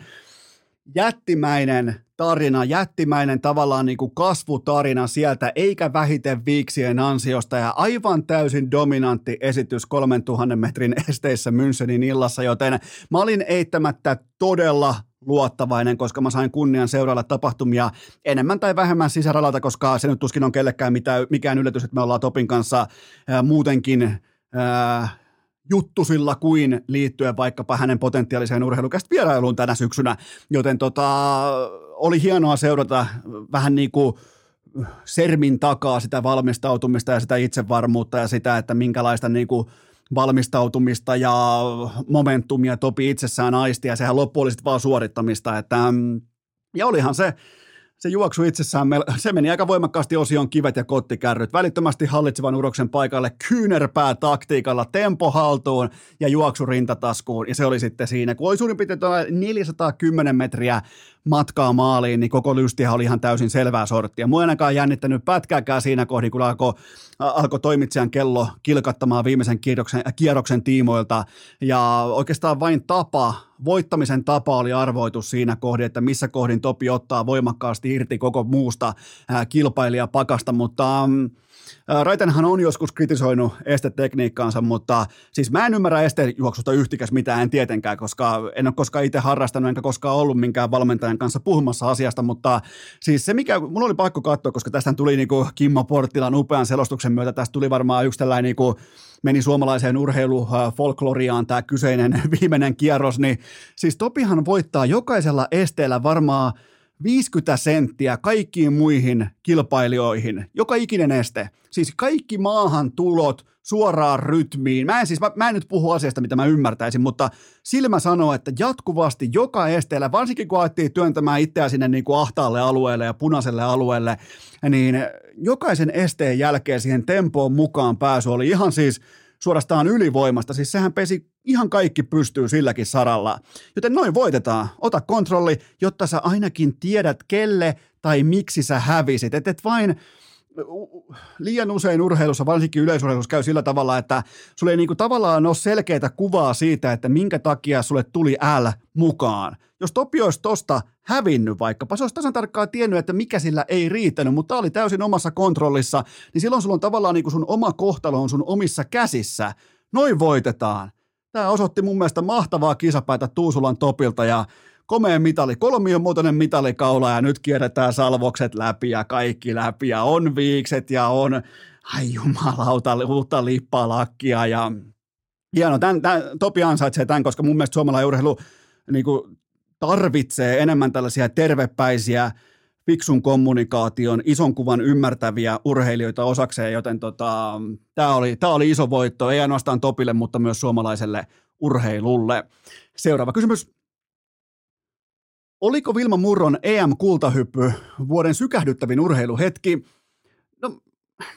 jättimäinen tarina, jättimäinen tavallaan niin kuin kasvutarina sieltä, eikä vähiten viiksien ansiosta. Ja aivan täysin dominantti esitys 3000 metrin esteissä Münchenin illassa, joten mä olin eittämättä todella luottavainen, koska mä sain kunnian seurailla tapahtumia enemmän tai vähemmän sisäralalta, koska se nyt tuskin on kellekään mitään, mikään yllätys, että me ollaan Topin kanssa ää, muutenkin ää, juttusilla kuin liittyen vaikkapa hänen potentiaaliseen urheilukästä vierailuun tänä syksynä, joten tota, oli hienoa seurata vähän niin kuin sermin takaa sitä valmistautumista ja sitä itsevarmuutta ja sitä, että minkälaista niin kuin valmistautumista ja momentumia Topi itsessään aisti. Ja sehän loppu oli vaan suorittamista, että ja olihan se se juoksu itsessään, se meni aika voimakkaasti osion kivet ja kottikärryt. Välittömästi hallitsevan uroksen paikalle kyynärpää taktiikalla, tempo haltuun ja juoksu rintataskuun. Ja se oli sitten siinä, kun oli suurin piirtein 410 metriä matkaa maaliin, niin koko lystihän oli ihan täysin selvää sorttia. Mua ainakaan jännittänyt pätkääkään siinä kohdin, kun alkoi alko toimitsijan kello kilkattamaan viimeisen kierroksen, kierroksen tiimoilta, ja oikeastaan vain tapa, voittamisen tapa oli arvoitus siinä kohdin, että missä kohdin Topi ottaa voimakkaasti irti koko muusta kilpailijapakasta, mutta mm, Raitenhan on joskus kritisoinut estetekniikkaansa, mutta siis mä en ymmärrä estejuoksusta yhtikäs mitään, en tietenkään, koska en ole koskaan itse harrastanut enkä koskaan ollut minkään valmentajan kanssa puhumassa asiasta, mutta siis se mikä, mun oli pakko katsoa, koska tästä tuli niinku Kimmo Porttilan upean selostuksen myötä, tästä tuli varmaan yksi tällainen niinku meni suomalaiseen urheilufolkloriaan tämä kyseinen viimeinen kierros, niin siis Topihan voittaa jokaisella esteellä varmaan 50 senttiä kaikkiin muihin kilpailijoihin, joka ikinen este. Siis kaikki maahan tulot suoraan rytmiin. Mä en siis, mä, mä en nyt puhu asiasta, mitä mä ymmärtäisin, mutta silmä sanoo, että jatkuvasti joka esteellä, varsinkin kun alettiin työntämään itseä sinne niin kuin ahtaalle alueelle ja punaiselle alueelle, niin jokaisen esteen jälkeen siihen tempoon mukaan pääsy oli ihan siis suorastaan ylivoimasta. Siis sehän pesi ihan kaikki pystyy silläkin saralla. Joten noin voitetaan. Ota kontrolli, jotta sä ainakin tiedät kelle tai miksi sä hävisit. Et et vain liian usein urheilussa, varsinkin yleisurheilussa käy sillä tavalla, että sulle ei niinku tavallaan ole selkeää kuvaa siitä, että minkä takia sulle tuli L mukaan. Jos Topi olisi tosta hävinnyt vaikkapa, se olisi tasan tarkkaan tiennyt, että mikä sillä ei riittänyt, mutta oli täysin omassa kontrollissa, niin silloin sulla on tavallaan niinku sun oma kohtalo on sun omissa käsissä. Noin voitetaan. Tämä osoitti mun mielestä mahtavaa kisapäätä Tuusulan Topilta ja komea mitali, kolmion muotoinen mitalikaula ja nyt kierretään salvokset läpi ja kaikki läpi ja on viikset ja on, ai jumalauta, uutta lippalakkia ja hieno, tämän, tämän, Topi ansaitsee tämän, koska mun mielestä suomalainen urheilu niin kuin, tarvitsee enemmän tällaisia tervepäisiä, fiksun kommunikaation, ison kuvan ymmärtäviä urheilijoita osakseen, joten tota, tämä oli, tää oli iso voitto, ei ainoastaan Topille, mutta myös suomalaiselle urheilulle. Seuraava kysymys. Oliko Vilma Murron EM-kultahyppy vuoden sykähdyttävin urheiluhetki? No,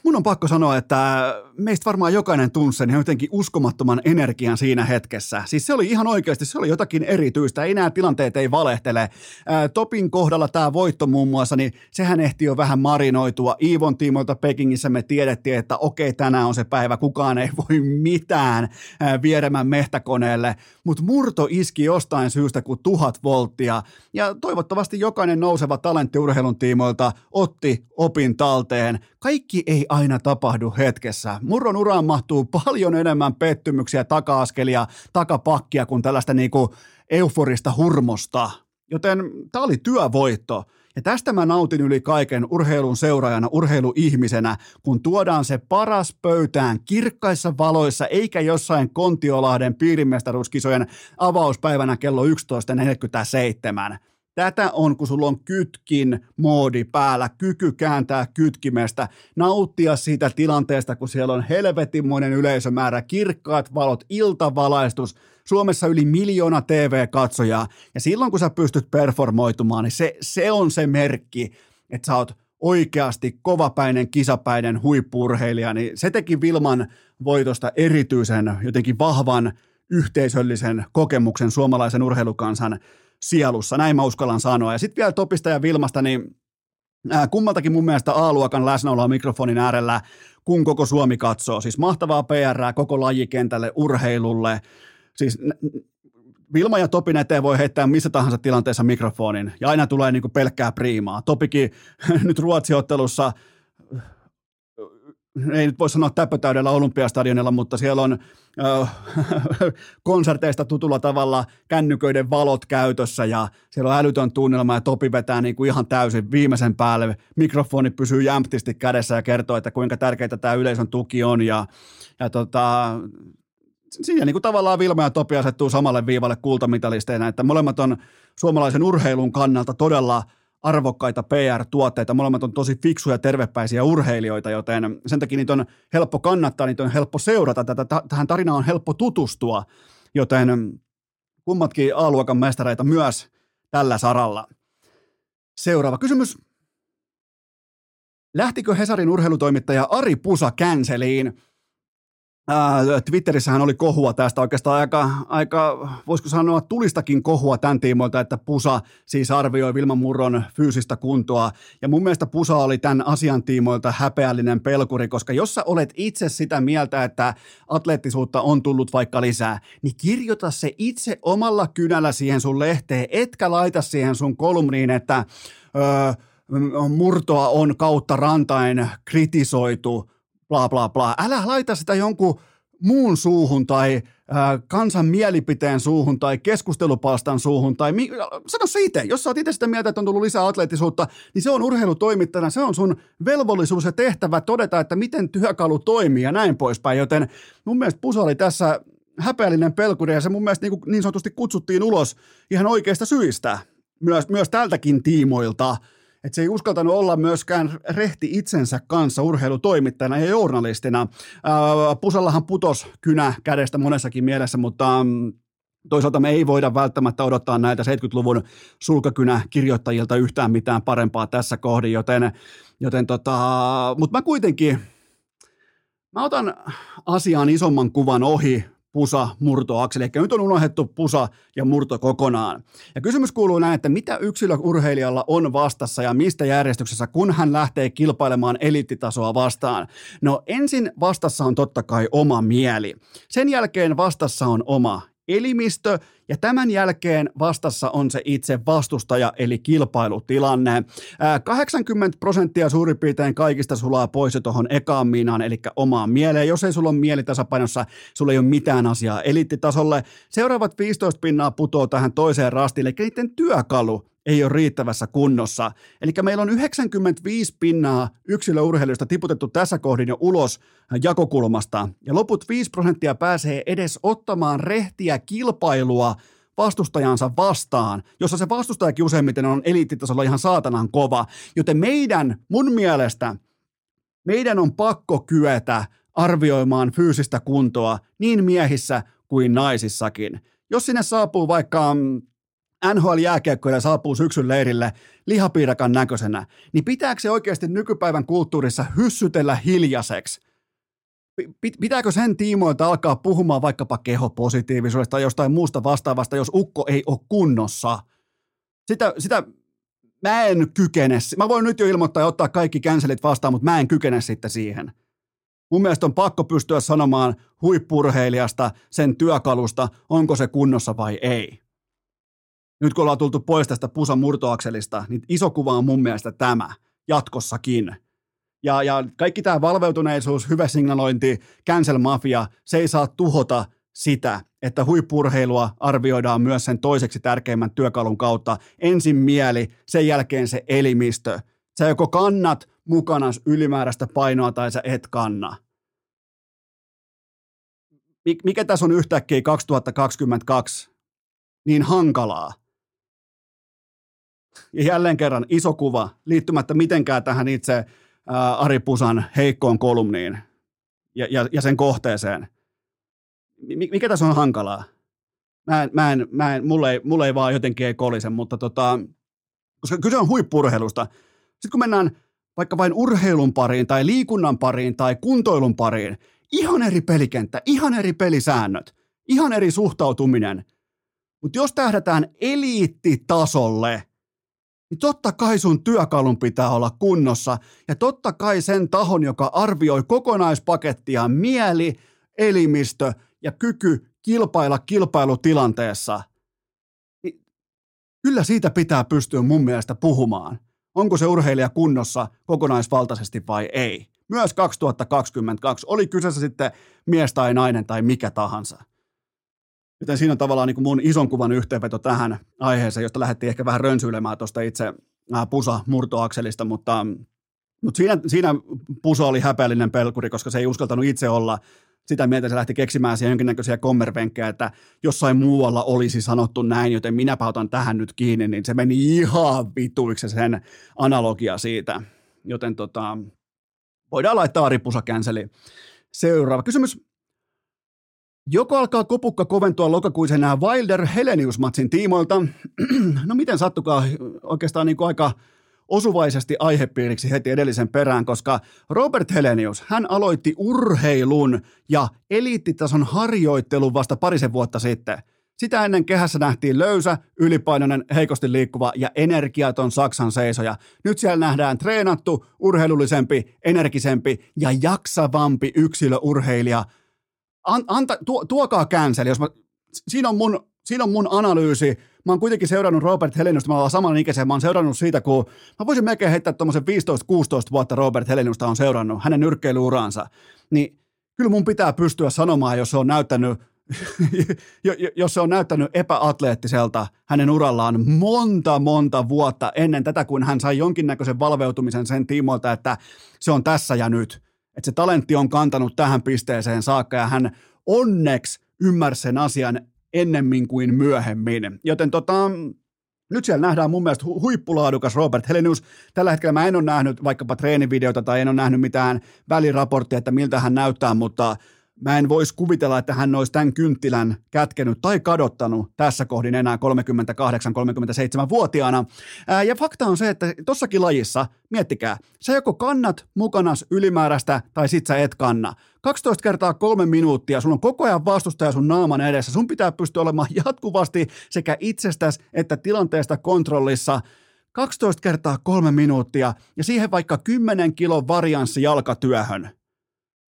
mun on pakko sanoa, että meistä varmaan jokainen tunsi sen jotenkin uskomattoman energian siinä hetkessä. Siis se oli ihan oikeasti, se oli jotakin erityistä, ei nämä tilanteet ei valehtele. Ää, Topin kohdalla tämä voitto muun muassa, niin sehän ehti jo vähän marinoitua. Iivon tiimoilta Pekingissä me tiedettiin, että okei, tänään on se päivä, kukaan ei voi mitään ää, vieremän mehtäkoneelle, mutta murto iski jostain syystä kuin tuhat volttia, ja toivottavasti jokainen nouseva talentti urheilun tiimoilta otti opin talteen. Kaikki ei aina tapahdu hetkessä. Murron uraan mahtuu paljon enemmän pettymyksiä, taka-askelia, takapakkia kuin tällaista niinku euforista hurmosta. Joten tämä oli työvoitto. Ja tästä mä nautin yli kaiken urheilun seuraajana, urheiluihmisenä, kun tuodaan se paras pöytään kirkkaissa valoissa, eikä jossain Kontiolahden piirimestaruuskisojen avauspäivänä kello 11.47. Tätä on, kun sulla on kytkin moodi päällä, kyky kääntää kytkimestä, nauttia siitä tilanteesta, kun siellä on helvetimoinen yleisömäärä, kirkkaat valot, iltavalaistus, Suomessa yli miljoona TV-katsojaa, ja silloin kun sä pystyt performoitumaan, niin se, se on se merkki, että sä oot oikeasti kovapäinen, kisapäinen huippurheilija, niin se teki Vilman voitosta erityisen jotenkin vahvan yhteisöllisen kokemuksen suomalaisen urheilukansan sielussa, näin mä uskallan sanoa. Ja sitten vielä Topista ja Vilmasta, niin kummaltakin mun mielestä A-luokan läsnäoloa mikrofonin äärellä, kun koko Suomi katsoo. Siis mahtavaa PR koko lajikentälle, urheilulle. Siis Vilma ja Topin eteen voi heittää missä tahansa tilanteessa mikrofonin, ja aina tulee niin kuin pelkkää priimaa. Topikin nyt Ruotsiottelussa ei nyt voi sanoa täpötäydellä Olympiastadionilla, mutta siellä on konserteista tutulla tavalla kännyköiden valot käytössä ja siellä on älytön tunnelma ja Topi vetää niin kuin ihan täysin viimeisen päälle. Mikrofoni pysyy jämptisti kädessä ja kertoo, että kuinka tärkeää tämä yleisön tuki on ja, ja tota, siinä niin kuin tavallaan Vilma ja Topi asettuu samalle viivalle kultamitalisteina, että molemmat on suomalaisen urheilun kannalta todella – arvokkaita PR-tuotteita. Molemmat on tosi fiksuja, tervepäisiä urheilijoita, joten sen takia niitä on helppo kannattaa, niitä on helppo seurata. Tätä, tähän tarinaan on helppo tutustua, joten kummatkin A-luokan mestareita myös tällä saralla. Seuraava kysymys. Lähtikö Hesarin urheilutoimittaja Ari Pusa känseliin? Twitterissähän oli kohua tästä oikeastaan aika, aika, voisiko sanoa tulistakin kohua tämän tiimoilta, että Pusa siis arvioi Vilma Murron fyysistä kuntoa. Ja mun mielestä Pusa oli tämän asian tiimoilta häpeällinen pelkuri, koska jos sä olet itse sitä mieltä, että atleettisuutta on tullut vaikka lisää, niin kirjoita se itse omalla kynällä siihen sun lehteen, etkä laita siihen sun kolumniin, että öö, murtoa on kautta rantain kritisoitu, bla bla bla. Älä laita sitä jonkun muun suuhun tai äh, kansan mielipiteen suuhun tai keskustelupalstan suuhun tai mi- sano se itse, jos sä oot itse sitä mieltä, että on tullut lisää atleettisuutta, niin se on urheilutoimittajana, se on sun velvollisuus ja tehtävä todeta, että miten työkalu toimii ja näin poispäin, joten mun mielestä Pusa oli tässä häpeällinen pelkuri ja se mun mielestä niin, niin sanotusti kutsuttiin ulos ihan oikeista syistä, myös, myös tältäkin tiimoilta, että se ei uskaltanut olla myöskään rehti itsensä kanssa urheilutoimittajana ja journalistina. Pusallahan putos kynä kädestä monessakin mielessä, mutta mm, Toisaalta me ei voida välttämättä odottaa näitä 70-luvun sulkakynä kirjoittajilta yhtään mitään parempaa tässä kohdin, joten, joten tota, mutta mä kuitenkin, mä otan asiaan isomman kuvan ohi pusa, murto, akseli. Eli nyt on unohdettu pusa ja murto kokonaan. Ja kysymys kuuluu näin, että mitä yksilöurheilijalla on vastassa ja mistä järjestyksessä, kun hän lähtee kilpailemaan eliittitasoa vastaan? No ensin vastassa on totta kai oma mieli. Sen jälkeen vastassa on oma elimistö ja tämän jälkeen vastassa on se itse vastustaja eli kilpailutilanne. 80 prosenttia suurin piirtein kaikista sulaa pois jo tuohon ekaan miinaan eli omaan mieleen. Jos ei sulla ole mieli tasapainossa, sulla ei ole mitään asiaa eliittitasolle. Seuraavat 15 pinnaa putoo tähän toiseen rastiin, eli niiden työkalu ei ole riittävässä kunnossa. Eli meillä on 95 pinnaa yksilöurheilusta tiputettu tässä kohdin jo ulos jakokulmasta, ja loput 5 prosenttia pääsee edes ottamaan rehtiä kilpailua vastustajansa vastaan, jossa se vastustajakin useimmiten on eliittitasolla ihan saatanan kova. Joten meidän, mun mielestä, meidän on pakko kyetä arvioimaan fyysistä kuntoa niin miehissä kuin naisissakin. Jos sinne saapuu vaikka mm, NHL-jääkiekkoilla saapuu syksyn leirille lihapiirakan näköisenä, niin pitääkö se oikeasti nykypäivän kulttuurissa hyssytellä hiljaiseksi? Pitääkö sen tiimoilta alkaa puhumaan vaikkapa kehopositiivisuudesta tai jostain muusta vastaavasta, jos ukko ei ole kunnossa? Sitä, sitä mä en kykene. Mä voin nyt jo ilmoittaa ja ottaa kaikki känselit vastaan, mutta mä en kykene sitten siihen. Mun mielestä on pakko pystyä sanomaan huippurheilijasta, sen työkalusta, onko se kunnossa vai ei nyt kun ollaan tultu pois tästä pusan murtoakselista, niin iso kuva on mun mielestä tämä jatkossakin. Ja, ja kaikki tämä valveutuneisuus, hyvä signalointi, cancel mafia, se ei saa tuhota sitä, että huippurheilua arvioidaan myös sen toiseksi tärkeimmän työkalun kautta. Ensin mieli, sen jälkeen se elimistö. Sä joko kannat mukana ylimääräistä painoa tai sä et kanna. Mikä tässä on yhtäkkiä 2022 niin hankalaa? Ja jälleen kerran iso kuva, liittymättä mitenkään tähän itse ää, Ari Pusan heikkoon kolumniin ja, ja, ja sen kohteeseen. Mikä tässä on hankalaa? Mä en, mä en, mä en, mulle, ei, mulle ei vaan jotenkin ei kolise, mutta tota, koska kyse on huippurheilusta. Sitten kun mennään vaikka vain urheilun pariin tai liikunnan pariin tai kuntoilun pariin, ihan eri pelikenttä, ihan eri pelisäännöt, ihan eri suhtautuminen. Mutta jos tähdätään eliittitasolle, niin totta kai sun työkalun pitää olla kunnossa ja totta kai sen tahon, joka arvioi kokonaispakettia mieli, elimistö ja kyky kilpailla kilpailutilanteessa, niin kyllä siitä pitää pystyä mun mielestä puhumaan. Onko se urheilija kunnossa kokonaisvaltaisesti vai ei? Myös 2022, oli kyseessä sitten mies tai nainen tai mikä tahansa. Joten siinä on tavallaan niin kuin mun ison kuvan yhteenveto tähän aiheeseen, josta lähdettiin ehkä vähän rönsyilemään tuosta itse pusa-murtoakselista, mutta, mutta siinä, siinä pusa oli häpeällinen pelkuri, koska se ei uskaltanut itse olla sitä mieltä se lähti keksimään siihen jonkinnäköisiä kommervenkkejä, että jossain muualla olisi sanottu näin, joten minä otan tähän nyt kiinni, niin se meni ihan vituiksi sen analogia siitä. Joten tota, voidaan laittaa Pusa Seuraava kysymys. Joko alkaa kopukka koventua lokakuisen Wilder Helenius-matsin tiimoilta? no miten sattukaa oikeastaan niin kuin aika osuvaisesti aihepiiriksi heti edellisen perään, koska Robert Helenius, hän aloitti urheilun ja eliittitason harjoittelun vasta parisen vuotta sitten. Sitä ennen kehässä nähtiin löysä, ylipainoinen, heikosti liikkuva ja energiaton Saksan seisoja. Nyt siellä nähdään treenattu, urheilullisempi, energisempi ja jaksavampi yksilöurheilija. An, anta, tuo, tuokaa känseli, jos mä, siinä on mun siinä on mun analyysi. Mä oon kuitenkin seurannut Robert Helenusta, mä oon saman ikäisen, mä oon seurannut siitä, kun mä voisin melkein heittää tuommoisen 15-16 vuotta Robert Helenusta on seurannut, hänen nyrkkeilyuransa. Niin kyllä mun pitää pystyä sanomaan, jos se on näyttänyt jos se on näyttänyt epäatleettiselta hänen urallaan monta, monta vuotta ennen tätä, kun hän sai jonkinnäköisen valveutumisen sen tiimoilta, että se on tässä ja nyt. Että se talentti on kantanut tähän pisteeseen saakka ja hän onneksi ymmärsi sen asian ennemmin kuin myöhemmin. Joten tota, nyt siellä nähdään mun mielestä huippulaadukas Robert Helenius. Tällä hetkellä mä en ole nähnyt vaikkapa treenivideota tai en ole nähnyt mitään väliraporttia, että miltä hän näyttää, mutta Mä en voisi kuvitella, että hän olisi tämän kynttilän kätkenyt tai kadottanut tässä kohdin enää 38-37-vuotiaana. Ja fakta on se, että tossakin lajissa, miettikää, sä joko kannat mukanas ylimääräistä tai sit sä et kanna. 12 kertaa kolme minuuttia, sulla on koko ajan vastustaja sun naaman edessä. Sun pitää pystyä olemaan jatkuvasti sekä itsestäsi että tilanteesta kontrollissa 12 kertaa kolme minuuttia ja siihen vaikka 10 kilon varianssi jalkatyöhön.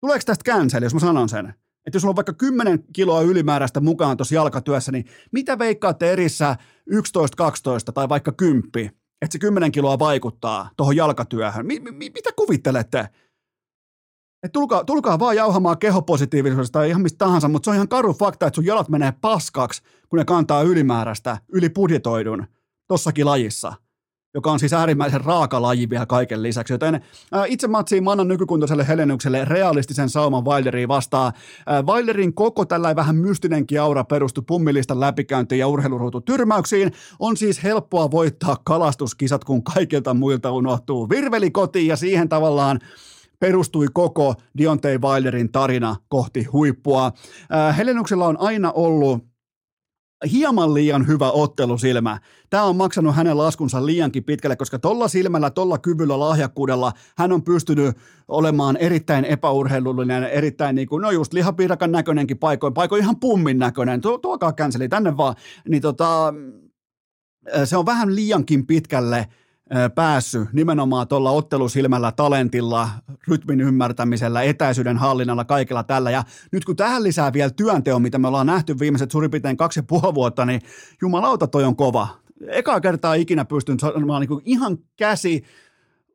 Tuleeko tästä cancel, jos mä sanon sen? Että jos sulla on vaikka 10 kiloa ylimääräistä mukaan tuossa jalkatyössä, niin mitä veikkaatte erissä 11, 12 tai vaikka 10, että se 10 kiloa vaikuttaa tuohon jalkatyöhön? Mi- mi- mitä kuvittelette? Et tulkaa, tulkaa vaan jauhamaan kehopositiivisuudesta tai ihan mistä tahansa, mutta se on ihan karu fakta, että sun jalat menee paskaksi, kun ne kantaa ylimääräistä, ylipudjetoidun tossakin lajissa – joka on siis äärimmäisen raaka laji vielä kaiken lisäksi. Joten ää, itse matsiin mä annan nykykuntoiselle Helenykselle realistisen sauman Wilderiin vastaan. Ää, Wilderin koko tällä vähän mystinenkin aura perustui pummilistan läpikäyntiin ja urheiluruututyrmäyksiin. On siis helppoa voittaa kalastuskisat, kun kaikilta muilta unohtuu virveli kotiin ja siihen tavallaan perustui koko Dionte Wilderin tarina kohti huippua. Helenuksella on aina ollut hieman liian hyvä ottelusilmä. Tämä on maksanut hänen laskunsa liiankin pitkälle, koska tolla silmällä, tolla kyvyllä, lahjakkuudella hän on pystynyt olemaan erittäin epäurheilullinen, erittäin niin kuin, no just lihapiirakan näköinenkin paikoin, paikoin ihan pummin näköinen, Tuo, tuokaa känseli tänne vaan, niin tota, se on vähän liiankin pitkälle päässyt nimenomaan tuolla ottelusilmällä, talentilla, rytmin ymmärtämisellä, etäisyyden hallinnalla, kaikella tällä. Ja nyt kun tähän lisää vielä työnteon, mitä me ollaan nähty viimeiset suurin piirtein kaksi ja puoli vuotta, niin jumalauta toi on kova. Eka kertaa ikinä pystyn sanomaan niin ihan käsi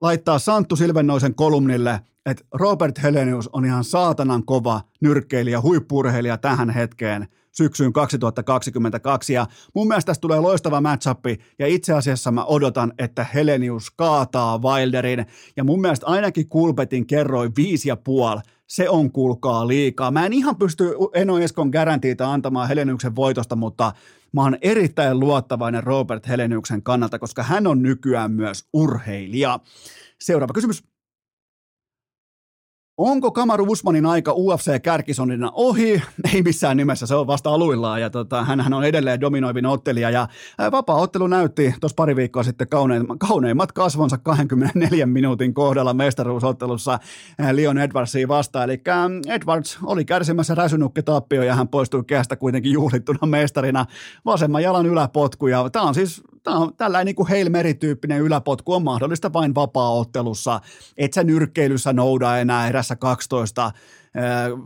laittaa Santtu Silvennoisen kolumnille, että Robert Helenius on ihan saatanan kova nyrkkeilijä, huippurheilija tähän hetkeen – syksyyn 2022. Ja mun mielestä tästä tulee loistava matchup ja itse asiassa mä odotan, että Helenius kaataa Wilderin ja mun mielestä ainakin Kulpetin kerroi viisi ja puoli se on kuulkaa liikaa. Mä en ihan pysty Eno Eskon garantiita antamaan Heleniuksen voitosta, mutta mä oon erittäin luottavainen Robert Heleniuksen kannalta, koska hän on nykyään myös urheilija. Seuraava kysymys. Onko Kamaru Usmanin aika UFC-kärkisonina ohi? Ei missään nimessä, se on vasta aluillaan ja tota, hän on edelleen dominoivin ottelija ja vapaa-ottelu näytti tuossa pari viikkoa sitten kauneimmat, kauneimmat kasvonsa 24 minuutin kohdalla mestaruusottelussa Leon Edwardsiin vastaan. Eli Edwards oli kärsimässä räsynukketappio ja hän poistui kehästä kuitenkin juhlittuna mestarina vasemman jalan yläpotku ja tämä on siis tämä on tällainen niin kuin yläpotku. On mahdollista vain vapaa-ottelussa, et sä nyrkkeilyssä nouda enää erässä 12,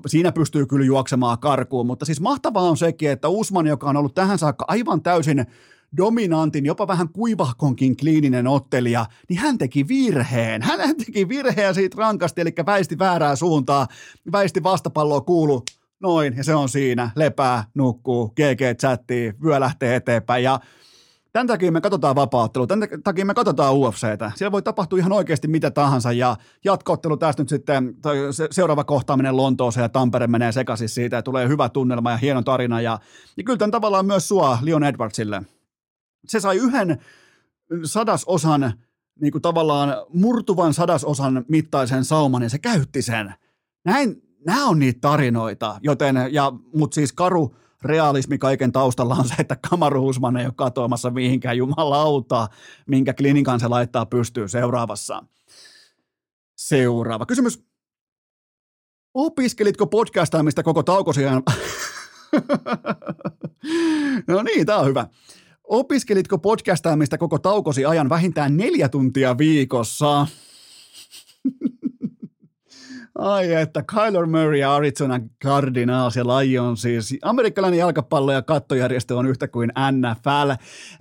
Siinä pystyy kyllä juoksemaan karkuun, mutta siis mahtavaa on sekin, että Usman, joka on ollut tähän saakka aivan täysin dominantin, jopa vähän kuivahkonkin kliininen ottelija, niin hän teki virheen. Hän teki virheen siitä rankasti, eli väisti väärää suuntaa, väisti vastapalloa kuulu noin, ja se on siinä, lepää, nukkuu, GG chattii, vyö lähtee eteenpäin, ja Tämän takia me katsotaan vapaattelu, tämän takia me katsotaan UFCtä. Siellä voi tapahtua ihan oikeasti mitä tahansa ja jatkoottelu tästä nyt sitten, seuraava kohtaaminen Lontooseen ja Tampere menee sekaisin siitä ja tulee hyvä tunnelma ja hieno tarina. Ja, ja kyllä tämän tavallaan myös sua Leon Edwardsille. Se sai yhden sadasosan, niin kuin tavallaan murtuvan sadasosan mittaisen sauman ja se käytti sen. Näin, nämä on niitä tarinoita, joten, ja, mutta siis karu realismi kaiken taustalla on se, että Kamaru Usman ei ole katoamassa mihinkään jumalauta, minkä klinikan se laittaa pystyy seuraavassa. Seuraava kysymys. Opiskelitko podcastaamista koko taukosi no niin, tämä on hyvä. Opiskelitko podcastaamista koko taukosi ajan vähintään neljä tuntia viikossa? Ai että Kyler Murray ja Arizona Cardinals ja Lions siis. Amerikkalainen jalkapallo ja kattojärjestö on yhtä kuin NFL.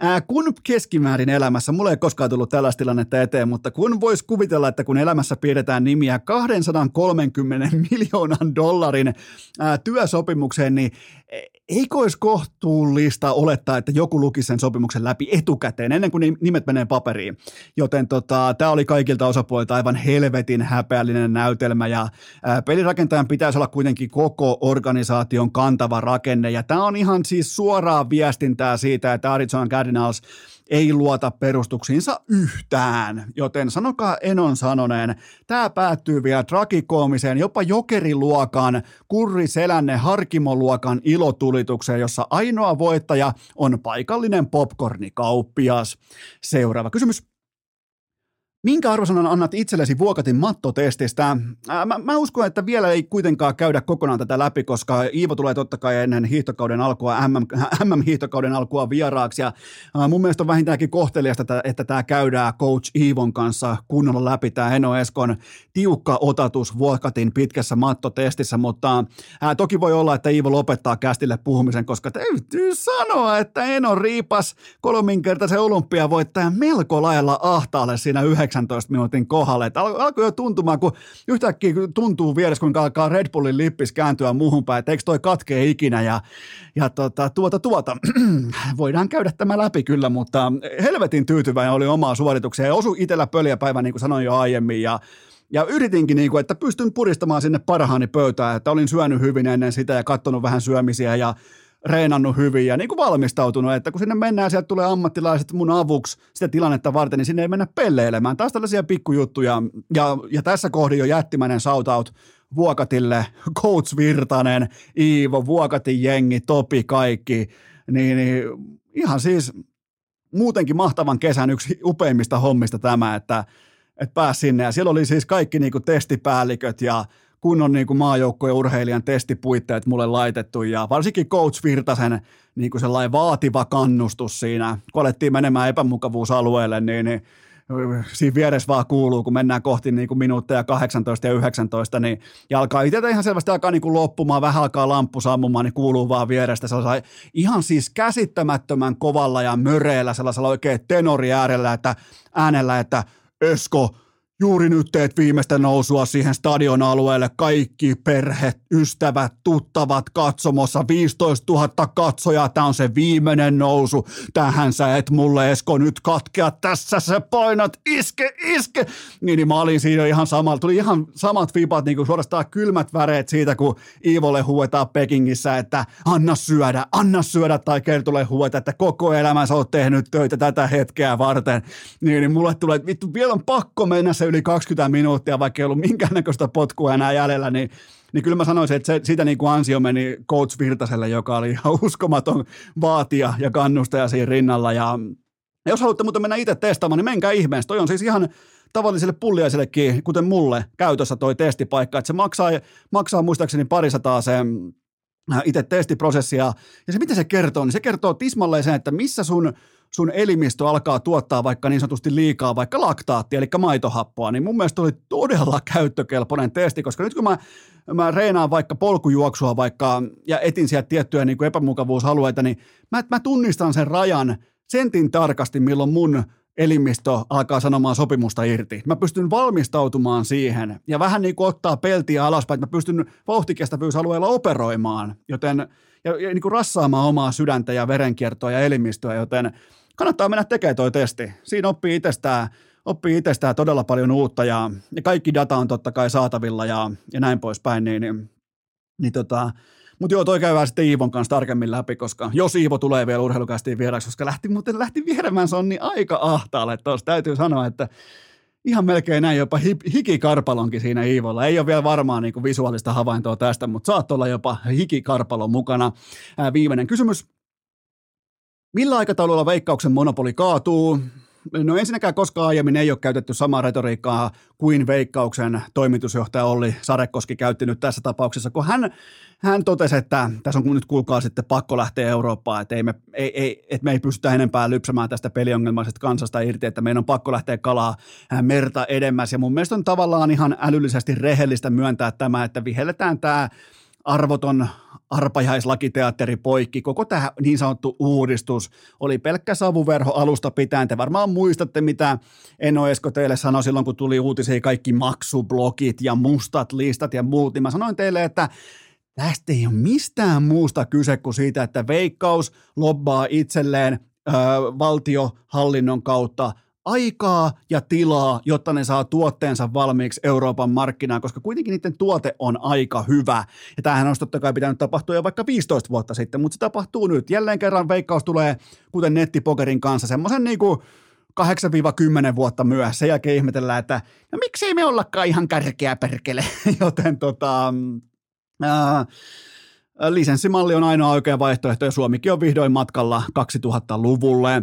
Ää, kun keskimäärin elämässä, mulla ei koskaan tullut tällaista tilannetta eteen, mutta kun voisi kuvitella, että kun elämässä piirretään nimiä 230 miljoonan dollarin ää, työsopimukseen, niin eikö olisi kohtuullista olettaa, että joku luki sen sopimuksen läpi etukäteen, ennen kuin nimet menee paperiin. Joten tota, tämä oli kaikilta osapuolilta aivan helvetin häpeällinen näytelmä, ja ää, pelirakentajan pitäisi olla kuitenkin koko organisaation kantava rakenne, ja tämä on ihan siis suoraa viestintää siitä, että Arizona Cardinals – ei luota perustuksiinsa yhtään, joten sanokaa Enon sanoneen, tämä päättyy vielä trakikoomiseen, jopa jokeriluokan, kurriselänne harkimoluokan ilotulitukseen, jossa ainoa voittaja on paikallinen popcornikauppias. Seuraava kysymys. Minkä arvosanan annat itsellesi Vuokatin mattotestistä? Ää, mä, mä uskon, että vielä ei kuitenkaan käydä kokonaan tätä läpi, koska Iivo tulee totta kai ennen hiihtokauden alkua, MM, MM-hiihtokauden alkua vieraaksi. Ja, ää, mun mielestä on vähintäänkin kohteliasta, että, että tämä käydään coach Iivon kanssa kunnolla läpi, tämä Eno Eskon tiukka otatus Vuokatin pitkässä mattotestissä, mutta ää, toki voi olla, että Iivo lopettaa kästille puhumisen, koska täytyy sanoa, että Eno riipas kolminkertaisen olympiavoittajan melko lailla ahtaalle siinä yhdeksän 18 minuutin kohdalle. Että alkoi jo tuntumaan, kun yhtäkkiä tuntuu vieressä, kun alkaa Red Bullin lippis kääntyä muuhun päin, että eikö toi katkee ikinä ja, ja tota, tuota, tuota, voidaan käydä tämä läpi kyllä, mutta helvetin tyytyväinen oli omaa suorituksia ja osu itsellä pöliäpäivä, niin kuin sanoin jo aiemmin ja ja yritinkin, niin kuin, että pystyn puristamaan sinne parhaani pöytään, että olin syönyt hyvin ennen sitä ja katsonut vähän syömisiä ja reenannut hyvin ja niin kuin valmistautunut, että kun sinne mennään, sieltä tulee ammattilaiset mun avuksi sitä tilannetta varten, niin sinne ei mennä pelleilemään. Taas tällaisia pikkujuttuja ja, ja tässä kohdin jo jättimäinen shoutout Vuokatille, Coach Virtanen, Iivo, Vuokatin jengi, Topi, kaikki, niin, niin ihan siis muutenkin mahtavan kesän yksi upeimmista hommista tämä, että, että pääsi sinne. Ja siellä oli siis kaikki niin kuin testipäälliköt ja kunnon niin kuin maajoukkojen urheilijan testipuitteet mulle laitettu ja varsinkin Coach Virtasen niin kuin sellainen vaativa kannustus siinä, kun alettiin menemään epämukavuusalueelle, niin, niin siinä vieressä vaan kuuluu, kun mennään kohti niin kuin minuutteja 18 ja 19, niin ja alkaa itse ihan selvästi alkaa niin kuin loppumaan, vähän alkaa lamppu sammumaan, niin kuuluu vaan vierestä sellaisella ihan siis käsittämättömän kovalla ja möreellä sellaisella oikein tenori äärellä, että äänellä, että Esko, Juuri nyt teet viimeistä nousua siihen stadion alueelle. Kaikki perhe, ystävät, tuttavat katsomossa. 15 000 katsojaa. Tämä on se viimeinen nousu. Tähän sä et mulle Esko nyt katkea. Tässä sä painat. Iske, iske. Niin, niin mä olin siinä ihan samalla. Tuli ihan samat vipat, niin kuin suorastaan kylmät väreet siitä, kun Iivolle huuetaan Pekingissä, että anna syödä, anna syödä. Tai Kertulle huueta, että koko elämänsä oot tehnyt töitä tätä hetkeä varten. Niin, niin mulle tulee, että vittu, vielä on pakko mennä se yli 20 minuuttia, vaikka ei ollut minkäännäköistä potkua enää jäljellä, niin niin kyllä mä sanoisin, että se, siitä niin kuin ansio meni Coach Virtaselle, joka oli ihan uskomaton vaatia ja kannustaja siinä rinnalla. Ja, jos haluatte muuten mennä itse testaamaan, niin menkää ihmeessä. Toi on siis ihan tavalliselle pulliaisellekin, kuten mulle, käytössä toi testipaikka. Että se maksaa, maksaa muistaakseni parisataa se äh, itse testiprosessia. Ja se, mitä se kertoo, niin se kertoo tismalleen sen, että missä sun sun elimistö alkaa tuottaa vaikka niin sanotusti liikaa vaikka laktaattia, eli maitohappoa, niin mun mielestä oli todella käyttökelpoinen testi, koska nyt kun mä, mä reenaan vaikka polkujuoksua vaikka ja etin sieltä tiettyjä niin kuin epämukavuusalueita, niin mä, mä tunnistan sen rajan sentin tarkasti, milloin mun elimistö alkaa sanomaan sopimusta irti. Mä pystyn valmistautumaan siihen ja vähän niin kuin ottaa peltiä alaspäin, että mä pystyn vauhtikestävyysalueella operoimaan, joten ja, ja niin kuin rassaamaan omaa sydäntä ja verenkiertoa ja elimistöä, joten kannattaa mennä tekemään toi testi. Siinä oppii itsestään, oppii itsestään todella paljon uutta ja, ja kaikki data on totta kai saatavilla ja, ja näin poispäin, niin, niin, niin tota, mutta joo, toi käydään sitten Iivon kanssa tarkemmin läpi, koska jos Iivo tulee vielä urheilukästiin vieraksi, koska lähti muuten lähti vieremään Sonni aika ahtaalle tuossa. Täytyy sanoa, että ihan melkein näin jopa hikikarpalonkin siinä Iivolla. Ei ole vielä varmaan niin visuaalista havaintoa tästä, mutta saat olla jopa hikikarpalon mukana. Ää, viimeinen kysymys. Millä aikataululla veikkauksen monopoli kaatuu? No ensinnäkään koskaan aiemmin ei ole käytetty samaa retoriikkaa kuin Veikkauksen toimitusjohtaja Olli Sarekoski käytti nyt tässä tapauksessa, kun hän, hän totesi, että tässä on nyt kuulkaa sitten pakko lähteä Eurooppaan, että, ei me, ei, ei, että me ei pystytä enempää lypsämään tästä peliongelmaisesta kansasta irti, että meidän on pakko lähteä kalaa merta edemmäs. Ja mun mielestä on tavallaan ihan älyllisesti rehellistä myöntää tämä, että vihelletään tämä arvoton arpajaislakiteatteri poikki. Koko tämä niin sanottu uudistus oli pelkkä savuverho alusta pitäen. Te varmaan muistatte, mitä Eno Esko teille sanoi silloin, kun tuli uutisia kaikki maksublogit ja mustat listat ja muut. Niin mä sanoin teille, että tästä ei ole mistään muusta kyse kuin siitä, että veikkaus lobbaa itselleen ö, valtiohallinnon kautta – aikaa ja tilaa, jotta ne saa tuotteensa valmiiksi Euroopan markkinaan, koska kuitenkin niiden tuote on aika hyvä. Ja tämähän on totta kai pitänyt tapahtua jo vaikka 15 vuotta sitten, mutta se tapahtuu nyt. Jälleen kerran veikkaus tulee, kuten nettipokerin kanssa, semmoisen niin kuin 8-10 vuotta myöhässä. Sen jälkeen ihmetellään, että no miksei me ollakaan ihan kärkeä perkele. Joten tota, ää, Lisenssimalli on ainoa oikea vaihtoehto ja Suomikin on vihdoin matkalla 2000-luvulle.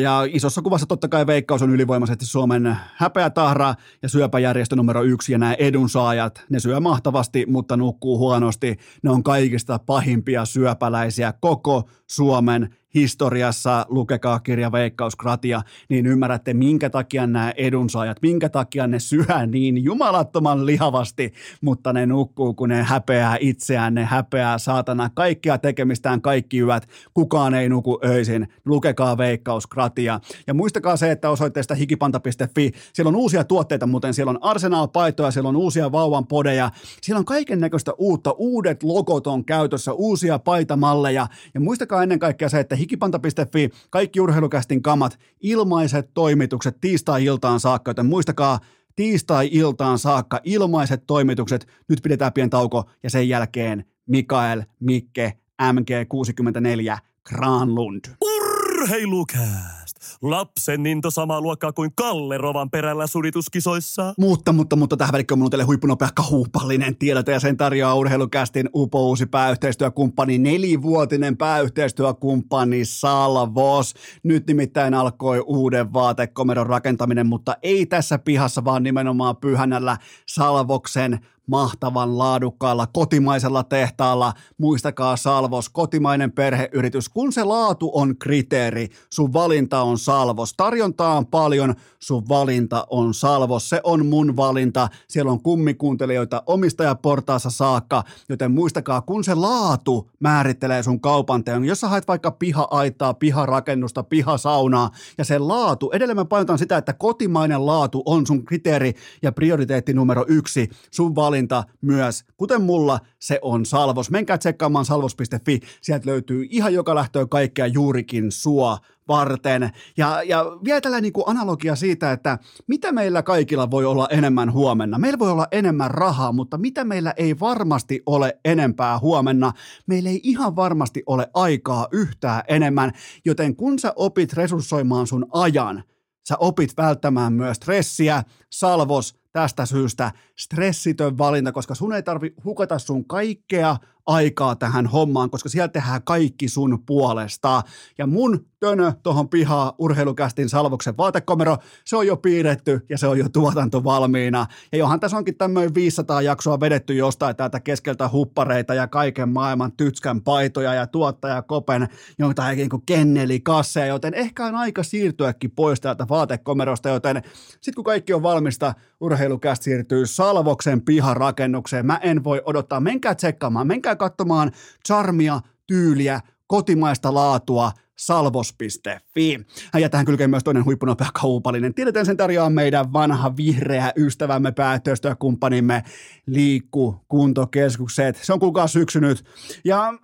Ja isossa kuvassa totta kai Veikkaus on ylivoimaisesti Suomen häpeätahra ja syöpäjärjestö numero yksi ja nämä edunsaajat, ne syö mahtavasti, mutta nukkuu huonosti. Ne on kaikista pahimpia syöpäläisiä koko Suomen historiassa, lukekaa kirja Veikkauskratia, niin ymmärrätte, minkä takia nämä edunsaajat, minkä takia ne syö niin jumalattoman lihavasti, mutta ne nukkuu, kun ne häpeää itseään, ne häpeää saatana kaikkia tekemistään, kaikki yöt, kukaan ei nuku öisin, lukekaa Veikkauskratia. Ja muistakaa se, että osoitteesta hikipanta.fi, siellä on uusia tuotteita, muuten. Siellä on Arsenal-paitoja, siellä on uusia vauvan podeja, siellä on kaiken näköistä uutta, uudet logot on käytössä, uusia paitamalleja, ja muistakaa ennen kaikkea se, että hikipanta.fi, kaikki urheilukästin kamat, ilmaiset toimitukset tiistai-iltaan saakka, joten muistakaa tiistai-iltaan saakka ilmaiset toimitukset. Nyt pidetään pieni tauko ja sen jälkeen Mikael, Mikke, MG64, Granlund. Urheilukää! Lapsen into samaa luokkaa kuin Kalle Rovan perällä sudituskisoissa. Mutta, mutta, mutta tähän välikköön on teille huippunopea kahupallinen tiedote ja sen tarjoaa urheilukästin upo uusi pääyhteistyökumppani, nelivuotinen pääyhteistyökumppani Salvos. Nyt nimittäin alkoi uuden vaatekomeron rakentaminen, mutta ei tässä pihassa, vaan nimenomaan pyhänällä Salvoksen mahtavan laadukkaalla kotimaisella tehtaalla. Muistakaa Salvos, kotimainen perheyritys. Kun se laatu on kriteeri, sun valinta on Salvos. Tarjontaa on paljon, sun valinta on Salvos. Se on mun valinta. Siellä on kummikuuntelijoita omistajaportaassa saakka, joten muistakaa, kun se laatu määrittelee sun kaupan teon. Jos sä haet vaikka piha-aitaa, piharakennusta, pihasaunaa ja se laatu, edelleen mä painotan sitä, että kotimainen laatu on sun kriteeri ja prioriteetti numero yksi. Sun valinta valinta myös, kuten mulla, se on Salvos. Menkää tsekkaamaan salvos.fi, sieltä löytyy ihan joka lähtöä kaikkea juurikin sua varten. Ja, ja vielä tällainen niin analogia siitä, että mitä meillä kaikilla voi olla enemmän huomenna. Meillä voi olla enemmän rahaa, mutta mitä meillä ei varmasti ole enempää huomenna. Meillä ei ihan varmasti ole aikaa yhtään enemmän, joten kun sä opit resurssoimaan sun ajan, sä opit välttämään myös stressiä, salvos, tästä syystä stressitön valinta, koska sun ei tarvi hukata sun kaikkea aikaa tähän hommaan, koska siellä tehdään kaikki sun puolesta. Ja mun tönö tuohon pihaa urheilukästin salvoksen vaatekomero, se on jo piirretty ja se on jo tuotanto valmiina. Ja johan tässä onkin tämmöinen 500 jaksoa vedetty jostain täältä keskeltä huppareita ja kaiken maailman tytskän paitoja ja tuottaja Kopen jotain niin kuin kenneli kasseja, joten ehkä on aika siirtyäkin pois täältä vaatekomerosta, joten sitten kun kaikki on valmista, urheilukäst siirtyy Salvoksen piharakennukseen. Mä en voi odottaa. Menkää tsekkaamaan, menkää katsomaan charmia, tyyliä, kotimaista laatua, salvos.fi. Ja tähän kylkee myös toinen huippunopea kaupallinen. Tiedetään sen tarjoaa meidän vanha vihreä ystävämme, päätöstökumppanimme Liikku Kuntokeskukset. Se on kuulkaa syksynyt. Ja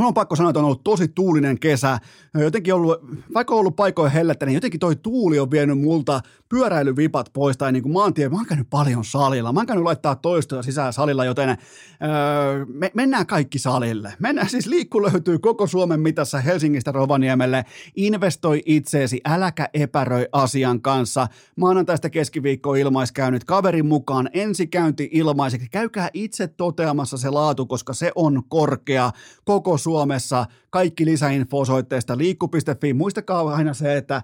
Mulla on pakko sanoa, että on ollut tosi tuulinen kesä. Jotenkin ollut, vaikka on ollut paikoin hellettä, niin jotenkin toi tuuli on vienyt multa pyöräilyvipat pois tai niin kuin maantie. Mä oon käynyt paljon salilla. Mä oon käynyt laittaa toistoja sisään salilla, joten öö, me, mennään kaikki salille. Mennään siis liikku löytyy koko Suomen mitassa Helsingistä Rovaniemelle. Investoi itseesi, äläkä epäröi asian kanssa. Maanantaista keskiviikko ilmaiskäynyt kaverin mukaan ensikäynti ilmaiseksi. Käykää itse toteamassa se laatu, koska se on korkea koko Suomessa. Kaikki lisäinfo osoitteesta liikku.fi. Muistakaa aina se, että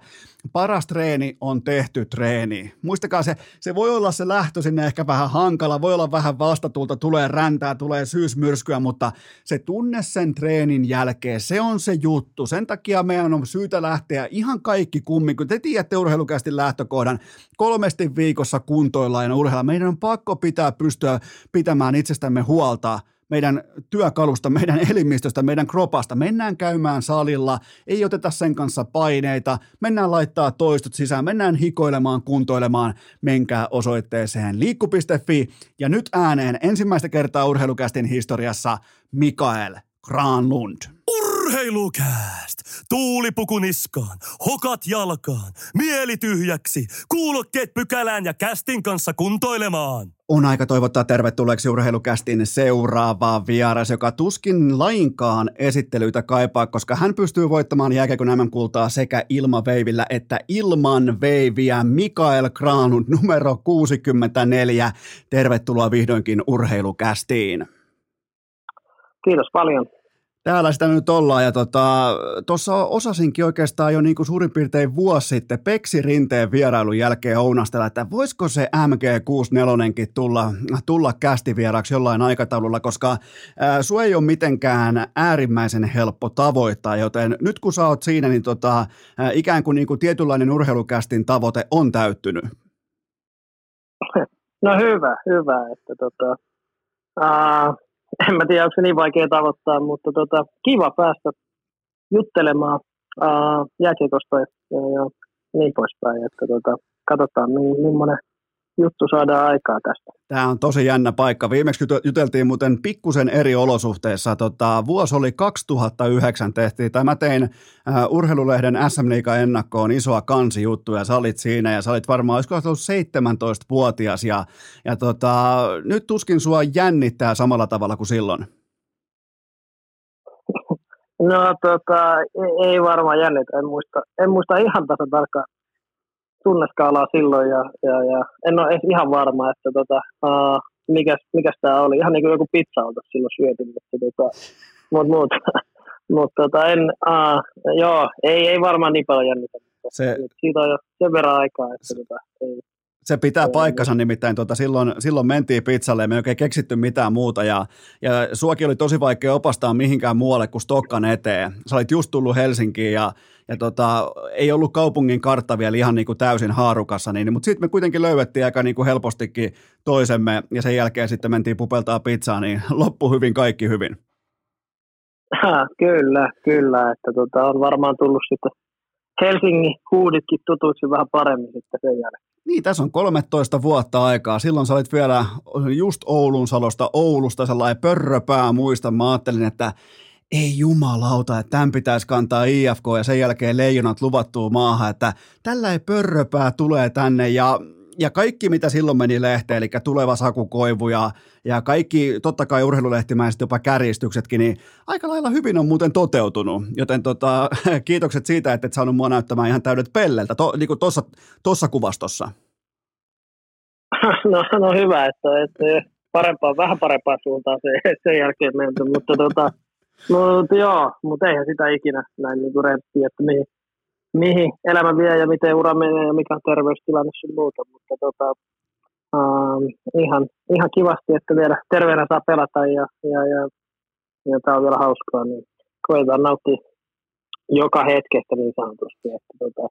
paras treeni on tehty treeni. Muistakaa se, se voi olla se lähtö sinne ehkä vähän hankala, voi olla vähän vastatulta, tulee räntää, tulee syysmyrskyä, mutta se tunne sen treenin jälkeen, se on se juttu. Sen takia meidän on syytä lähteä ihan kaikki kummin, kun te tiedätte urheilukästi lähtökohdan, kolmesti viikossa kuntoillaan ja urheilla. Meidän on pakko pitää pystyä pitämään itsestämme huolta – meidän työkalusta, meidän elimistöstä, meidän kropasta. Mennään käymään salilla, ei oteta sen kanssa paineita, mennään laittaa toistot sisään, mennään hikoilemaan, kuntoilemaan, menkää osoitteeseen liikku.fi. Ja nyt ääneen ensimmäistä kertaa urheilukästin historiassa Mikael Granlund. Urheilukääst! Tuulipuku niskaan, hokat jalkaan, mieli tyhjäksi, kuulokkeet pykälään ja kästin kanssa kuntoilemaan. On aika toivottaa tervetulleeksi urheilukästin seuraavaa vieras, joka tuskin lainkaan esittelyitä kaipaa, koska hän pystyy voittamaan jääkäkön nämän kultaa sekä ilmaveivillä että ilman veiviä. Mikael Kraanun numero 64. Tervetuloa vihdoinkin urheilukästiin. Kiitos paljon täällä sitä nyt ollaan. Ja tuossa tota, osasinkin oikeastaan jo niin kuin suurin piirtein vuosi sitten Peksi Rinteen vierailun jälkeen ounastella, että voisiko se MG64 tulla, tulla kästivieraaksi jollain aikataululla, koska ää, sua ei ole mitenkään äärimmäisen helppo tavoittaa, joten nyt kun sä oot siinä, niin tota, ää, ikään kuin, niin kuin tietynlainen urheilukästin tavoite on täyttynyt. No hyvä, hyvä, että tota, uh, en mä tiedä, onko se niin vaikea tavoittaa, mutta tota, kiva päästä juttelemaan jääkiekosta ja, ja, niin poispäin. Että tota, katsotaan, millainen juttu saadaan aikaa tästä. Tämä on tosi jännä paikka. Viimeksi juteltiin muuten pikkusen eri olosuhteissa. Tota, vuosi oli 2009 tehtiin, tai mä tein uh, urheilulehden SM Liiga ennakkoon isoa kansijuttuja, sä olit siinä ja sä olit varmaan, olisiko ollut 17-vuotias ja, ja tota, nyt tuskin sua jännittää samalla tavalla kuin silloin. No tota, ei varmaan jännitä, en muista, en muista ihan tasan tarkkaan tunneskaalaa silloin ja, ja, ja en ole ihan varma, että tota, uh, mikäs, mikäs tämä oli. Ihan niin kuin joku pizza olta silloin syöty, mutta tota, mut, mut, mut, tota, en, uh, joo, ei, ei varmaan niin paljon jännitä. Se, siitä on jo sen verran aikaa, että tota, ei, se pitää paikkansa nimittäin, tuota, silloin, silloin mentiin pizzalle ja me ei oikein keksitty mitään muuta ja, ja suokin oli tosi vaikea opastaa mihinkään muualle kuin Stokkan eteen. Sä olit just tullut Helsinkiin ja, ja tota, ei ollut kaupungin kartta vielä ihan niin kuin täysin haarukassa, niin, mutta sitten me kuitenkin löydettiin aika niin kuin helpostikin toisemme ja sen jälkeen sitten mentiin pupeltaa pizzaa, niin loppu hyvin, kaikki hyvin. Ha, kyllä, kyllä, että tota, on varmaan tullut sitten Helsingin huuditkin tutuiksi vähän paremmin sitten sen jälkeen. Niin, tässä on 13 vuotta aikaa. Silloin sä olit vielä just Oulun salosta Oulusta sellainen pörröpää muista. Mä ajattelin, että ei jumalauta, että tämän pitäisi kantaa IFK ja sen jälkeen leijonat luvattuu maahan, että tällä ei pörröpää tulee tänne ja ja kaikki, mitä silloin meni lehteen, eli tuleva sakukoivu ja, ja kaikki, totta kai urheilulehtimäiset jopa kärjistyksetkin, niin aika lailla hyvin on muuten toteutunut. Joten tota, kiitokset siitä, että et saanut mua näyttämään ihan täydet pelleltä, to, niin kuin tuossa kuvastossa. No, no hyvä, että, että parempaa, vähän parempaa suuntaan se, sen jälkeen menty, mutta tota, mutta joo, mutta eihän sitä ikinä näin niin kuin että mihin, mihin elämä vie ja miten ura menee ja mikä on terveystilanne sun muuta, mutta tota, uh, ihan, ihan kivasti, että vielä terveenä saa pelata ja, ja, ja, ja tämä on vielä hauskaa, niin koetaan nauttia joka hetkestä niin sanotusti, että, tota,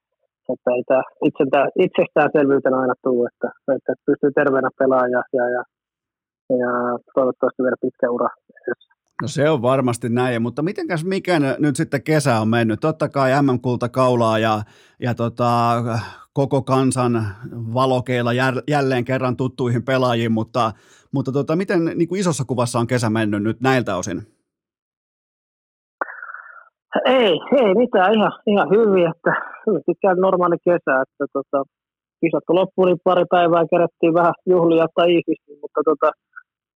että ei tämä itsestään, itsestäänselvyytenä aina tule, että, että pystyy terveenä pelaamaan ja, ja, ja, ja toivottavasti vielä pitkä ura edessä. No se on varmasti näin, mutta mitenkäs mikä nyt sitten kesä on mennyt? Totta kai MM-kulta kaulaa ja, ja tota, koko kansan valokeilla jälleen kerran tuttuihin pelaajiin, mutta, mutta tota, miten niin kuin isossa kuvassa on kesä mennyt nyt näiltä osin? Ei, ei mitään, ihan, ihan hyvin, että pitkään normaali kesä, että tota, kisat loppuun, niin pari päivää kerättiin vähän juhlia tai iisisti, mutta tota,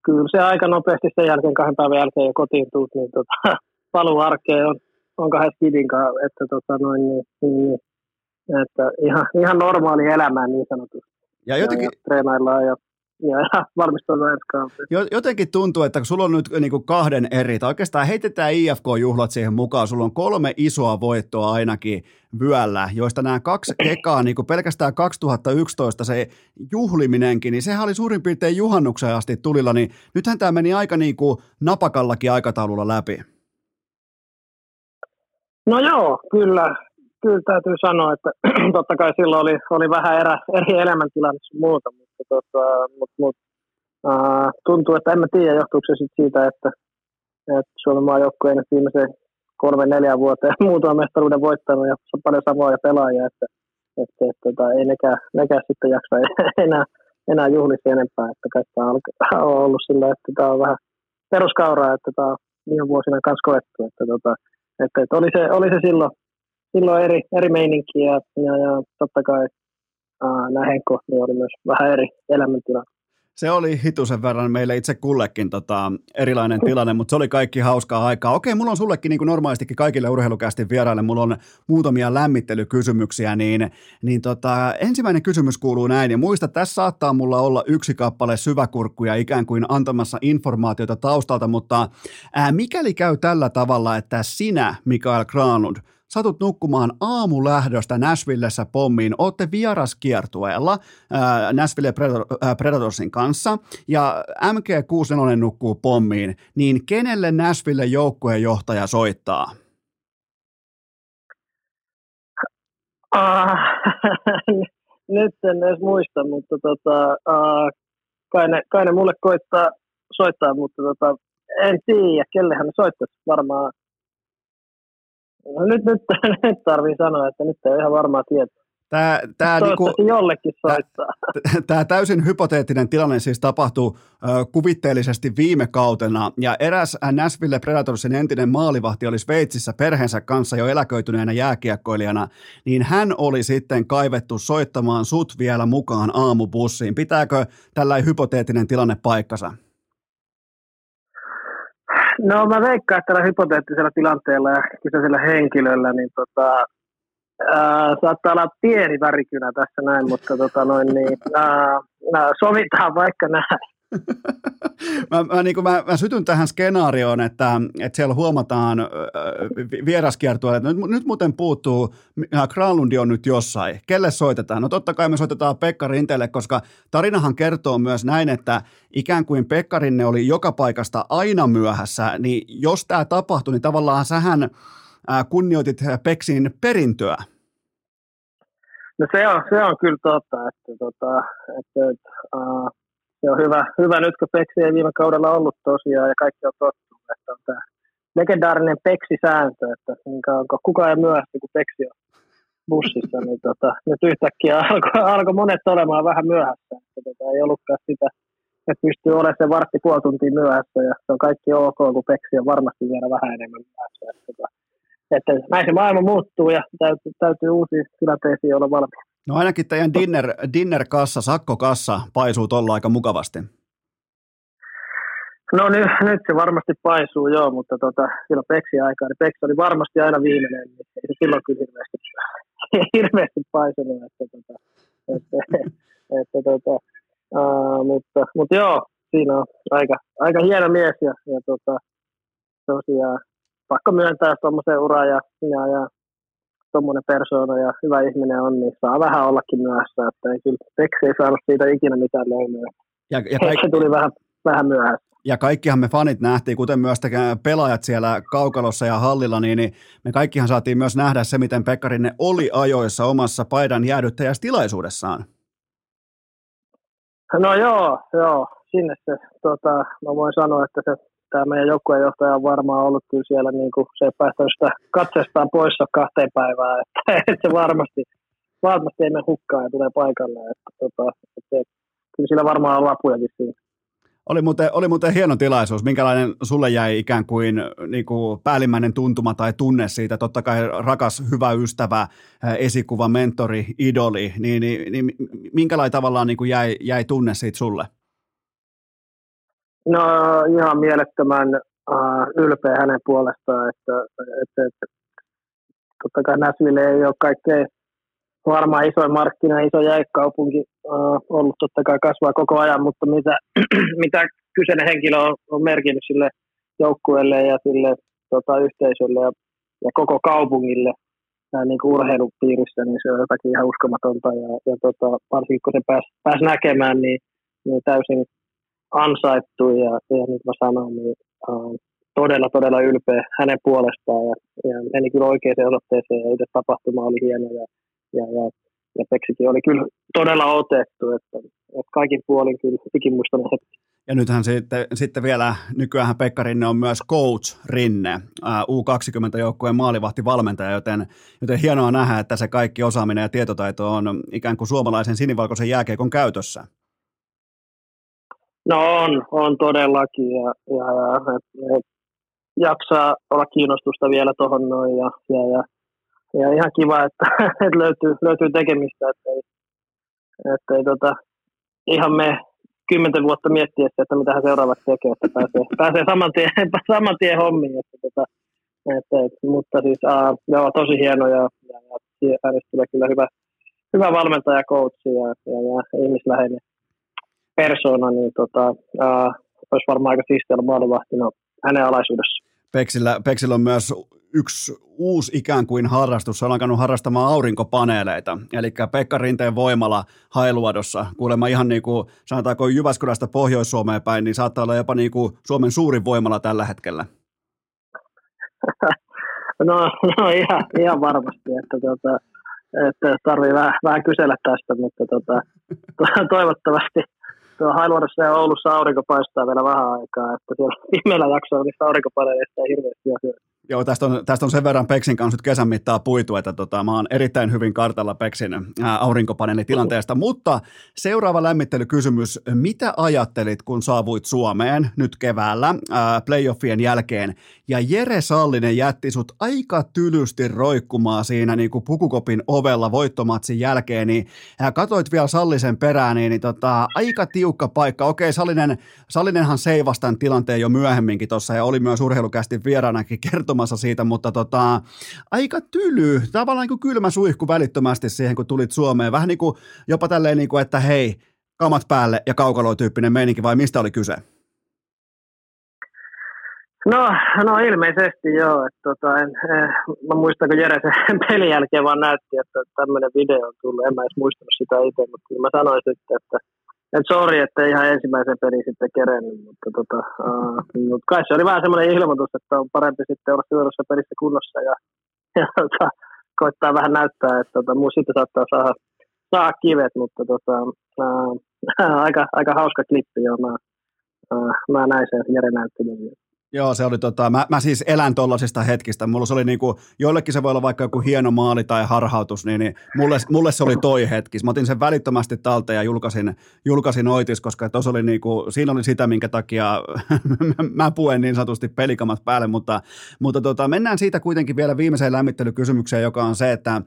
kyllä se aika nopeasti sen jälkeen, kahden päivän jälkeen jo kotiin tuut, niin tota, paluu arkeen on, on kahden kanssa, että, tota, noin, niin, niin, että ihan, ihan normaali elämää niin sanotusti. Ja jotenkin... Ja, ja treenaillaan ja ja valmistautua ensi Jotenkin tuntuu, että kun sulla on nyt niin kuin kahden eri, tai oikeastaan heitetään IFK-juhlat siihen mukaan, sulla on kolme isoa voittoa ainakin vyöllä, joista nämä kaksi ekaa, niin kuin pelkästään 2011 se juhliminenkin, niin sehän oli suurin piirtein juhannukseen asti tulilla, niin nythän tämä meni aika niin kuin napakallakin aikataululla läpi. No joo, kyllä, kyllä täytyy sanoa, että totta kai silloin oli, oli vähän erä, eri elämäntilanne muuta, mutta, tota, mutta, mutta uh, tuntuu, että en mä tiedä, johtuuko se sit siitä, että, että Suomen maajoukkueen nyt viimeisen kolme neljä vuoteen muutaman mestaruuden voittanut ja paljon samoja pelaajia, että, että, että, että tota, ei nekään, nekään sitten jaksa enää, enää juhlisi enempää, että kaikki on ollut sillä, että tämä on vähän peruskauraa, että tämä on viime vuosina kanssa koettu, että, tota, että, että oli, se, oli se silloin silloin eri, eri meininki ja, ja, totta kai nämä Henkko niin oli myös vähän eri elämäntila. Se oli hitusen verran meille itse kullekin tota, erilainen tilanne, mutta se oli kaikki hauskaa aikaa. Okei, mulla on sullekin niin kuin normaalistikin kaikille urheilukästi vieraille, mulla on muutamia lämmittelykysymyksiä, niin, niin tota, ensimmäinen kysymys kuuluu näin, ja muista, tässä saattaa mulla olla yksi kappale syväkurkkuja ikään kuin antamassa informaatiota taustalta, mutta ää, mikäli käy tällä tavalla, että sinä, Mikael Granlund, satut nukkumaan aamulähdöstä Nashvillessä pommiin, ootte vieraskiertueella äh, Nashville äh, Predatorsin kanssa ja MG64 nukkuu pommiin, niin kenelle Nashville joukkueen johtaja soittaa? Uh, nyt en edes muista, mutta tota, uh, kai, ne, kai ne mulle koittaa soittaa, mutta tota, en tiedä, kellehän ne soittaisi. Varmaan No nyt, nyt, nyt tarvii sanoa, että nyt ei ole ihan varmaa tietoa. Tämä, tämä, niinku, jollekin soittaa. Tämä, tämä täysin hypoteettinen tilanne siis tapahtuu äh, kuvitteellisesti viime kautena, ja eräs Nashville Predatorsin entinen maalivahti oli Sveitsissä perheensä kanssa jo eläköityneenä jääkiekkoilijana, niin hän oli sitten kaivettu soittamaan sut vielä mukaan aamubussiin. Pitääkö tällainen hypoteettinen tilanne paikkansa? No mä veikkaan, että tällä hypoteettisella tilanteella ja kyseisellä henkilöllä, niin tota, ää, saattaa olla pieni värikynä tässä näin, mutta tota noin, niin, ää, sovitaan vaikka näin mä, mä, niin mä, mä sytyn tähän skenaarioon, että, että siellä huomataan vieraskiertueelle, että nyt, nyt muuten puuttuu, Granlundi on nyt jossain. Kelle soitetaan? No totta kai me soitetaan Pekka Rinteelle, koska tarinahan kertoo myös näin, että ikään kuin Pekka Rinne oli joka paikasta aina myöhässä, niin jos tämä tapahtui, niin tavallaan sähän kunnioitit Peksin perintöä. No se on, se on kyllä totta, että, tota, että, että uh, se on hyvä, hyvä nyt, kun Peksi ei viime kaudella ollut tosiaan ja kaikki on tottunut, että on tämä legendaarinen Peksi-sääntö, että niin kauan, kukaan ei myöhässä, kun Peksi on bussissa, niin tota, nyt yhtäkkiä alkoi alko monet olemaan vähän myöhässä. Että tota, ei ollutkaan sitä, että pystyy olemaan se vartti puoli tuntia myöhässä ja se on kaikki ok, kun Peksi on varmasti vielä vähän enemmän myöhässä. Että, tota, että näin se maailma muuttuu ja täytyy, täytyy uusia tilanteisiin olla valmiina. No ainakin teidän dinner, dinner-kassa, sakkokassa paisuu tuolla aika mukavasti. No nyt, nyt se varmasti paisuu, joo, mutta tota, silloin Peksi aikaa, niin Peksi oli varmasti aina viimeinen, niin ei se silloin kyllä hirveästi, hirveästi paisunut, että, tota, että, että, tota, uh, mutta, mutta joo, siinä on aika, aika hieno mies ja, ja tota, tosiaan pakko myöntää tuommoisen ura ja, ja, ja tuommoinen persoona ja hyvä ihminen on, niin saa vähän ollakin myöhässä, että ei kyllä Teksi ei saanut siitä ikinä mitään löylyä. Ja, ja kaikki... Se tuli vähän, vähän myöhässä. Ja kaikkihan me fanit nähtiin, kuten myös pelaajat siellä kaukalossa ja hallilla, niin, niin me kaikkihan saatiin myös nähdä se, miten Pekkarinen oli ajoissa omassa paidan jäädyttäjästilaisuudessaan. No joo, joo. Sinne se, tota, mä voin sanoa, että se tämä meidän joukkueenjohtaja on varmaan ollut kyllä siellä, niin kuin se ei päästänyt sitä katsestaan poissa kahteen päivään, että, että se varmasti, varmasti ei mene hukkaan ja tulee paikalle, että, tota, että, että kyllä sillä varmaan on lapujakin siinä. Oli muuten, oli muuten hieno tilaisuus. Minkälainen sulle jäi ikään kuin, niin kuin päällimmäinen tuntuma tai tunne siitä? Totta kai rakas, hyvä ystävä, esikuva, mentori, idoli. Niin, niin, niin minkälainen tavallaan niin kuin jäi, jäi tunne siitä sulle? No ihan mielettömän uh, ylpeä hänen puolestaan, että, että, että totta kai Näsville ei ole kaikkein varmaan isoin markkina, iso jäikkaupunki uh, ollut totta kai kasvaa koko ajan, mutta mitä, mitä kyseinen henkilö on, on merkinnyt sille joukkueelle ja sille tota, yhteisölle ja, ja koko kaupungille näin niin kuin urheilupiirissä, niin se on jotakin ihan uskomatonta. Ja, ja tota, varsinkin kun se pääsi pääs näkemään, niin, niin täysin ansaittu ja, ja niin kuin mä sanoin, niin uh, todella, todella ylpeä hänen puolestaan ja, ja meni kyllä oikeaan osoitteeseen ja itse tapahtuma oli hieno ja, ja, ja, ja Peksikin oli kyllä todella otettu, että, että kaikin puolin kyllä ikimuistainen hetki. Ja nythän sitten, sitten vielä, nykyään Pekka Rinne on myös coach Rinne, U20-joukkueen maalivahtivalmentaja, joten, joten hienoa nähdä, että se kaikki osaaminen ja tietotaito on ikään kuin suomalaisen sinivalkoisen jääkeikon käytössä. No on, on todellakin ja, ja, ja et, et, jaksaa olla kiinnostusta vielä tuohon noin ja, ja, ja, ja, ihan kiva, että, että löytyy, löytyy tekemistä, että ei, että ei tota, ihan me kymmenten vuotta miettiä, että mitä hän seuraavaksi tekee, että pääsee, pääsee saman, tien, saman tien hommiin. Että, tota, että, että, mutta siis uh, joo, tosi hieno ja, ja, ja kyllä hyvä, hyvä valmentaja, coach ja, ja, ja ihmisläheinen persona, niin tota, uh, olisi varmaan aika siistiä maalivahtina hänen alaisuudessa. Peksillä, Peksillä on myös yksi uusi ikään kuin harrastus, se on alkanut harrastamaan aurinkopaneeleita, eli Pekka Rinteen voimala Hailuodossa, kuulemma ihan niin kuin sanotaanko Jyväskylästä Pohjois-Suomeen päin, niin saattaa olla jopa niin kuin Suomen suurin voimala tällä hetkellä. No, no ihan, ihan varmasti, että, tuota, että tarvii vähän, vähän kysellä tästä, mutta tuota, toivottavasti tuo Hailuodossa ja Oulussa aurinko paistaa vielä vähän aikaa, että siellä pimeällä jaksoilla niistä aurinkopaneeleista ei hirveästi ole Joo, tästä on, tästä on sen verran Peksin kanssa nyt kesän mittaa puitu, että tota, mä oon erittäin hyvin kartalla Peksin aurinkopaneelitilanteesta. Mutta seuraava lämmittelykysymys. Mitä ajattelit, kun saavuit Suomeen nyt keväällä ää, playoffien jälkeen ja Jere Sallinen jätti sut aika tylysti roikkumaan siinä niin kuin pukukopin ovella voittomatsin jälkeen, niin ää, katoit vielä Sallisen perään, niin, niin tota, aika tiukka paikka. Okei, Sallinen, Sallinenhan seivasi tämän tilanteen jo myöhemminkin tuossa ja oli myös urheilukästi vieraanakin kertomaan kertomassa siitä, mutta tota, aika tyly, tavallaan niin kuin kylmä suihku välittömästi siihen, kun tulit Suomeen. Vähän niin kuin jopa tälleen, niin kuin, että hei, kamat päälle ja kaukaloityyppinen meininki, vai mistä oli kyse? No, no ilmeisesti joo. Että tota, en, eh, mä muistan, kun Jere sen pelin jälkeen vaan näytti, että tämmöinen video on tullut. En mä edes muistanut sitä itse, mutta mä sanoin sitten, että et sori, että ihan ensimmäisen pelin sitten kerennyt, mutta tota, uh, mut kai se oli vähän semmoinen ilmoitus, että on parempi sitten olla seuraavassa pelissä kunnossa ja, ja tota, koittaa vähän näyttää, että tota, muu sitten saattaa saada, saada kivet, mutta tota, uh, aika, aika hauska klippi, joo, mä, uh, mä näin sen Jere näytti. Joo, se oli tota, mä, mä siis elän tollasista hetkistä. Mulla se oli niinku, joillekin se voi olla vaikka joku hieno maali tai harhautus, niin, niin mulle, mulle se oli toi hetki. Mä otin sen välittömästi talteen ja julkaisin, julkaisin oitis, koska tos oli niinku, siinä oli sitä, minkä takia mä puen niin sanotusti pelikamat päälle, mutta, mutta tota, mennään siitä kuitenkin vielä viimeiseen lämmittelykysymykseen, joka on se, että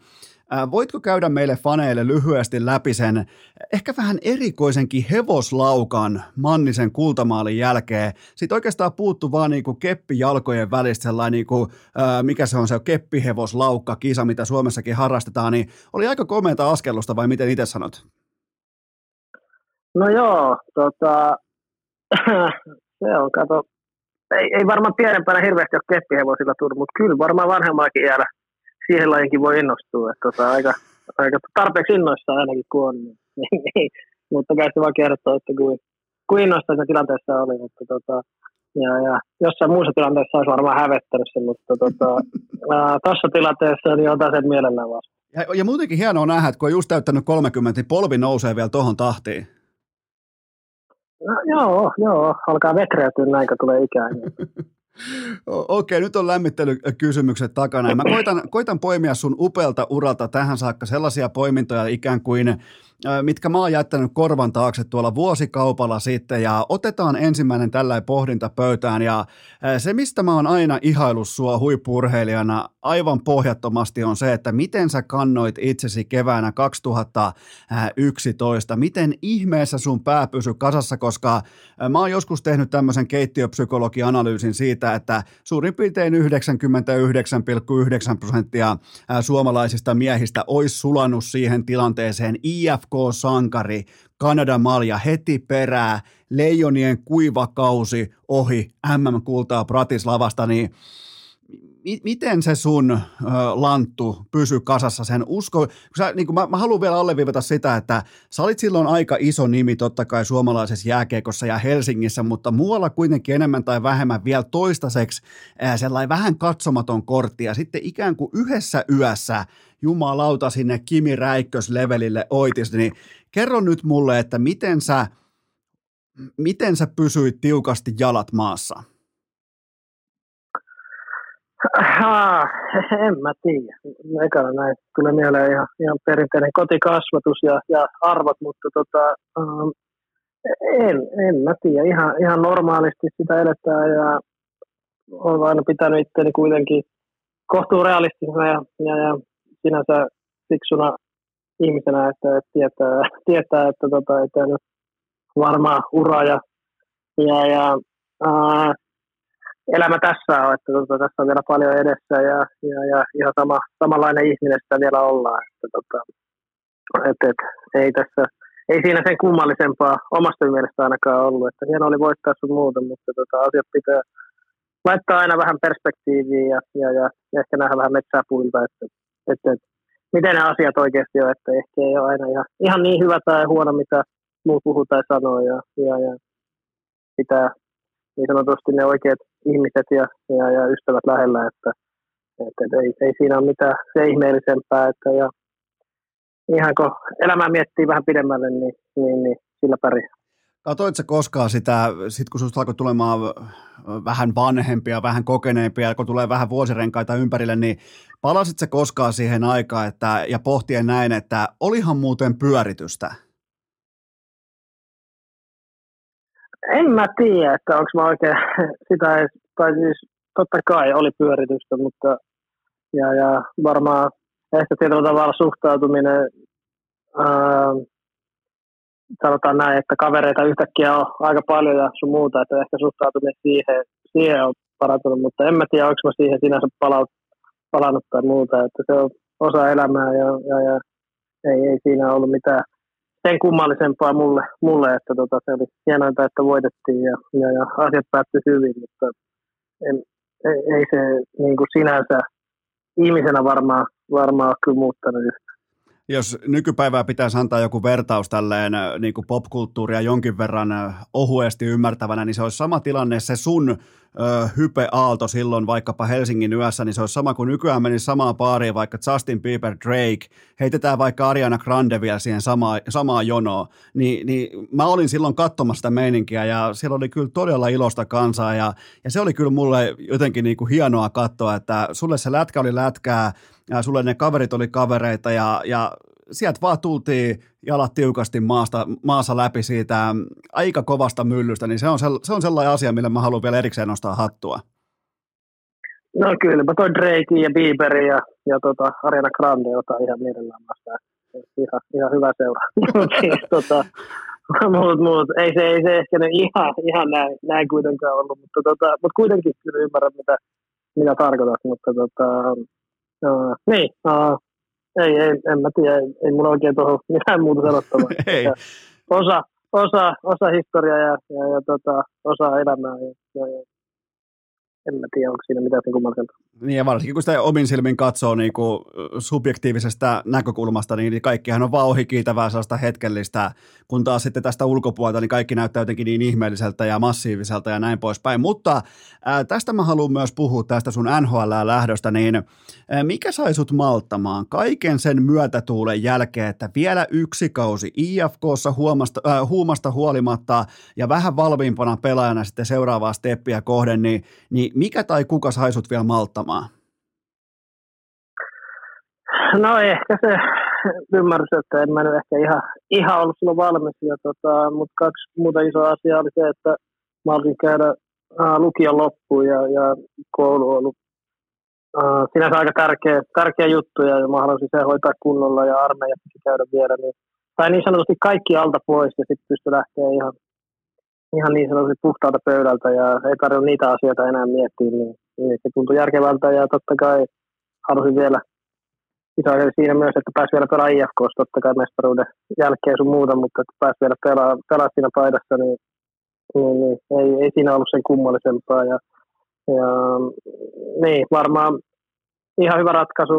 Voitko käydä meille faneille lyhyesti läpi sen ehkä vähän erikoisenkin hevoslaukan Mannisen kultamaalin jälkeen? Sitten oikeastaan puuttu vaan niinku keppi jalkojen välistä sellainen, niinku, mikä se on se keppihevoslaukka kisa, mitä Suomessakin harrastetaan, niin oli aika komeata askellusta vai miten itse sanot? No joo, tota, se on, kato, ei, ei varmaan pienempänä hirveästi ole keppihevosilla tullut, mutta kyllä varmaan vanhemmallakin jäädä siihen lajinkin voi innostua. Että tota, aika, aika tarpeeksi innoissaan ainakin kun on. Niin, niin, mutta kai se vaan kertoo, että kuin, kuin innoissaan tilanteessa oli. Mutta tota, ja, ja jossain muussa tilanteessa olisi varmaan hävettänyt sen, mutta tota, tuossa tilanteessa niin otan sen mielellään vasta. Ja, ja muutenkin hienoa nähdä, että kun on just täyttänyt 30, niin polvi nousee vielä tuohon tahtiin. No, joo, joo, alkaa vetreytyä näin, kun tulee ikään. Okei, nyt on lämmittelykysymykset takana. Mä koitan, koitan poimia sun upelta uralta tähän saakka sellaisia poimintoja ikään kuin mitkä mä oon jättänyt korvan taakse tuolla vuosikaupalla sitten ja otetaan ensimmäinen tällä pohdinta pöytään. Ja se mistä mä oon aina ihailu sua huippurheilijana aivan pohjattomasti on se, että miten sä kannoit itsesi keväänä 2011, miten ihmeessä sun pää pysy kasassa, koska mä oon joskus tehnyt tämmöisen keittiöpsykologianalyysin siitä, että suurin piirtein 99,9 prosenttia suomalaisista miehistä olisi sulannut siihen tilanteeseen IFK-sankari, Kanadan malja heti perää, leijonien kuivakausi ohi MM-kultaa Pratislavasta, niin miten se sun ö, lanttu pysy kasassa sen usko? Sä, niin mä, mä haluan vielä alleviivata sitä, että sä olit silloin aika iso nimi totta kai suomalaisessa jääkeikossa ja Helsingissä, mutta muualla kuitenkin enemmän tai vähemmän vielä toistaiseksi ää, sellainen vähän katsomaton kortti ja sitten ikään kuin yhdessä yössä jumalauta sinne Kimi Räikkös-levelille oitis, niin kerro nyt mulle, että miten sä, miten sä pysyit tiukasti jalat maassa? Ha, en mä tiedä. Ekana näin tulee mieleen ihan, ihan perinteinen kotikasvatus ja, ja arvot, mutta tota, um, en, en mä tiedä. Ihan, ihan normaalisti sitä eletään ja olen aina pitänyt itseäni kuitenkin kohtuu realistisena ja, ja, ja sinänsä fiksuna ihmisenä, että, että tietää, tietää, että tota, että nyt varmaa ura ja, ja, ja ää, elämä tässä on, että tota, tässä on vielä paljon edessä ja, ja, ja ihan sama, samanlainen ihminen sitä vielä ollaan. Että, tota, et, et, ei, tässä, ei siinä sen kummallisempaa omasta mielestä ainakaan ollut. Että hieno oli voittaa sun muuta, mutta tota, asiat pitää laittaa aina vähän perspektiiviin ja, ja, ja, ja ehkä nähdä vähän metsää puilta, että, että, että miten ne asiat oikeasti on, että ehkä ei ole aina ihan, ihan niin hyvä tai huono, mitä muut puhuu tai sanoo ja, ja, ja pitää niin sanotusti ne oikeat ihmiset ja, ja, ja ystävät lähellä, että, että, että ei, ei, siinä ole mitään se ihmeellisempää, että ja ihan kun elämää miettii vähän pidemmälle, niin, niin, niin sillä pärjää. Katoitko koskaan sitä, sit kun sinusta alkoi tulemaan vähän vanhempia, vähän kokeneempia, kun tulee vähän vuosirenkaita ympärille, niin palasitko koskaan siihen aikaan että, ja pohtien näin, että olihan muuten pyöritystä? En mä tiedä, että onko mä oikein sitä tai siis totta kai oli pyöritystä, mutta ja, ja varmaan ehkä tietyllä tavalla suhtautuminen, ää, sanotaan näin, että kavereita yhtäkkiä on aika paljon ja sun muuta, että ehkä suhtautuminen siihen, siihen on parantunut, mutta en mä tiedä, onko mä siihen sinänsä palaut, palannut tai muuta, että se on osa elämää ja, ja, ja ei, ei siinä ollut mitään sen kummallisempaa mulle, mulle että tota, se oli hienointa, että voitettiin ja, ja, ja asiat päättyi hyvin, mutta en, ei, ei se niin kuin sinänsä ihmisenä varmaan, varmaan ole kyllä muuttanut. yhtään jos nykypäivää pitäisi antaa joku vertaus tälleen äh, niin popkulttuuria jonkin verran äh, ohuesti ymmärtävänä, niin se olisi sama tilanne, se sun ö, hypeaalto silloin vaikkapa Helsingin yössä, niin se olisi sama kuin nykyään menisi samaan paariin, vaikka Justin Bieber, Drake, heitetään vaikka Ariana Grande vielä siihen samaan, samaan jonoon, niin, niin mä olin silloin katsomassa sitä meininkiä ja siellä oli kyllä todella ilosta kansaa ja, ja se oli kyllä mulle jotenkin niin kuin hienoa katsoa, että sulle se lätkä oli lätkää, ja sulle ne kaverit oli kavereita ja, ja sieltä vaan tultiin jalat tiukasti maasta, maassa läpi siitä aika kovasta myllystä, niin se on, se on sellainen asia, millä mä haluan vielä erikseen nostaa hattua. No kyllä, mä toi Drake ja Bieberin ja, ja tota Ariana Grande ota ihan mielellään vasta. Ihan, ihan hyvä seura. siis, tota, muut, muut. Ei, se, ei se ehkä ihan, ihan näin, näin kuitenkaan ollut, mutta, tota, mutta kuitenkin kyllä ymmärrän, mitä, mitä tarkoitat, mutta tota, Uh, niin, uh, ei, ei, en mä tiedä, ei, ei mulla oikein tuohon mitään muuta sanottavaa. ei. Osa, osa, osa historiaa ja, ja, ja tota, osa elämää ja, ja, ja en mä tiedä, onko siinä mitään sen kummallisempaa. Niin ja varsinkin kun sitä omin silmin katsoo niin kuin subjektiivisesta näkökulmasta, niin kaikkihan on vaan ohikiitävää sellaista hetkellistä, kun taas sitten tästä ulkopuolelta, niin kaikki näyttää jotenkin niin ihmeelliseltä ja massiiviselta ja näin poispäin. Mutta ää, tästä mä haluan myös puhua tästä sun NHL-lähdöstä, niin ää, mikä sai sut malttamaan kaiken sen myötätuulen jälkeen, että vielä yksi kausi IFKssa huomasta, äh, huumasta huolimatta ja vähän valmiimpana pelaajana sitten seuraavaa steppiä kohden, niin, niin mikä tai kuka sai sut vielä malttamaan? No ehkä se, ymmärrys, että en mä nyt ehkä ihan, ihan ollut silloin valmis. Tota, mutta kaksi muuta isoa asiaa oli se, että mä olisin käydä ää, lukion loppuun ja, ja koulu on ollut ää, sinänsä aika tärkeä, tärkeä juttu ja mä haluaisin se hoitaa kunnolla ja armeijassa käydä vielä. Niin, tai niin sanotusti kaikki alta pois ja sitten pysty lähteä ihan, ihan niin sanotusti puhtaalta pöydältä ja ei tarvitse niitä asioita enää miettiä, niin, niin se tuntui järkevältä ja totta kai halusin vielä iso siinä myös, että pääsi vielä pelaamaan IFK, totta kai mestaruuden jälkeen sun muuta, mutta että pääsi vielä pelaa, pelaa siinä paidassa, niin, niin, niin ei, ei, siinä ollut sen kummallisempaa. Ja, ja niin, varmaan ihan hyvä ratkaisu,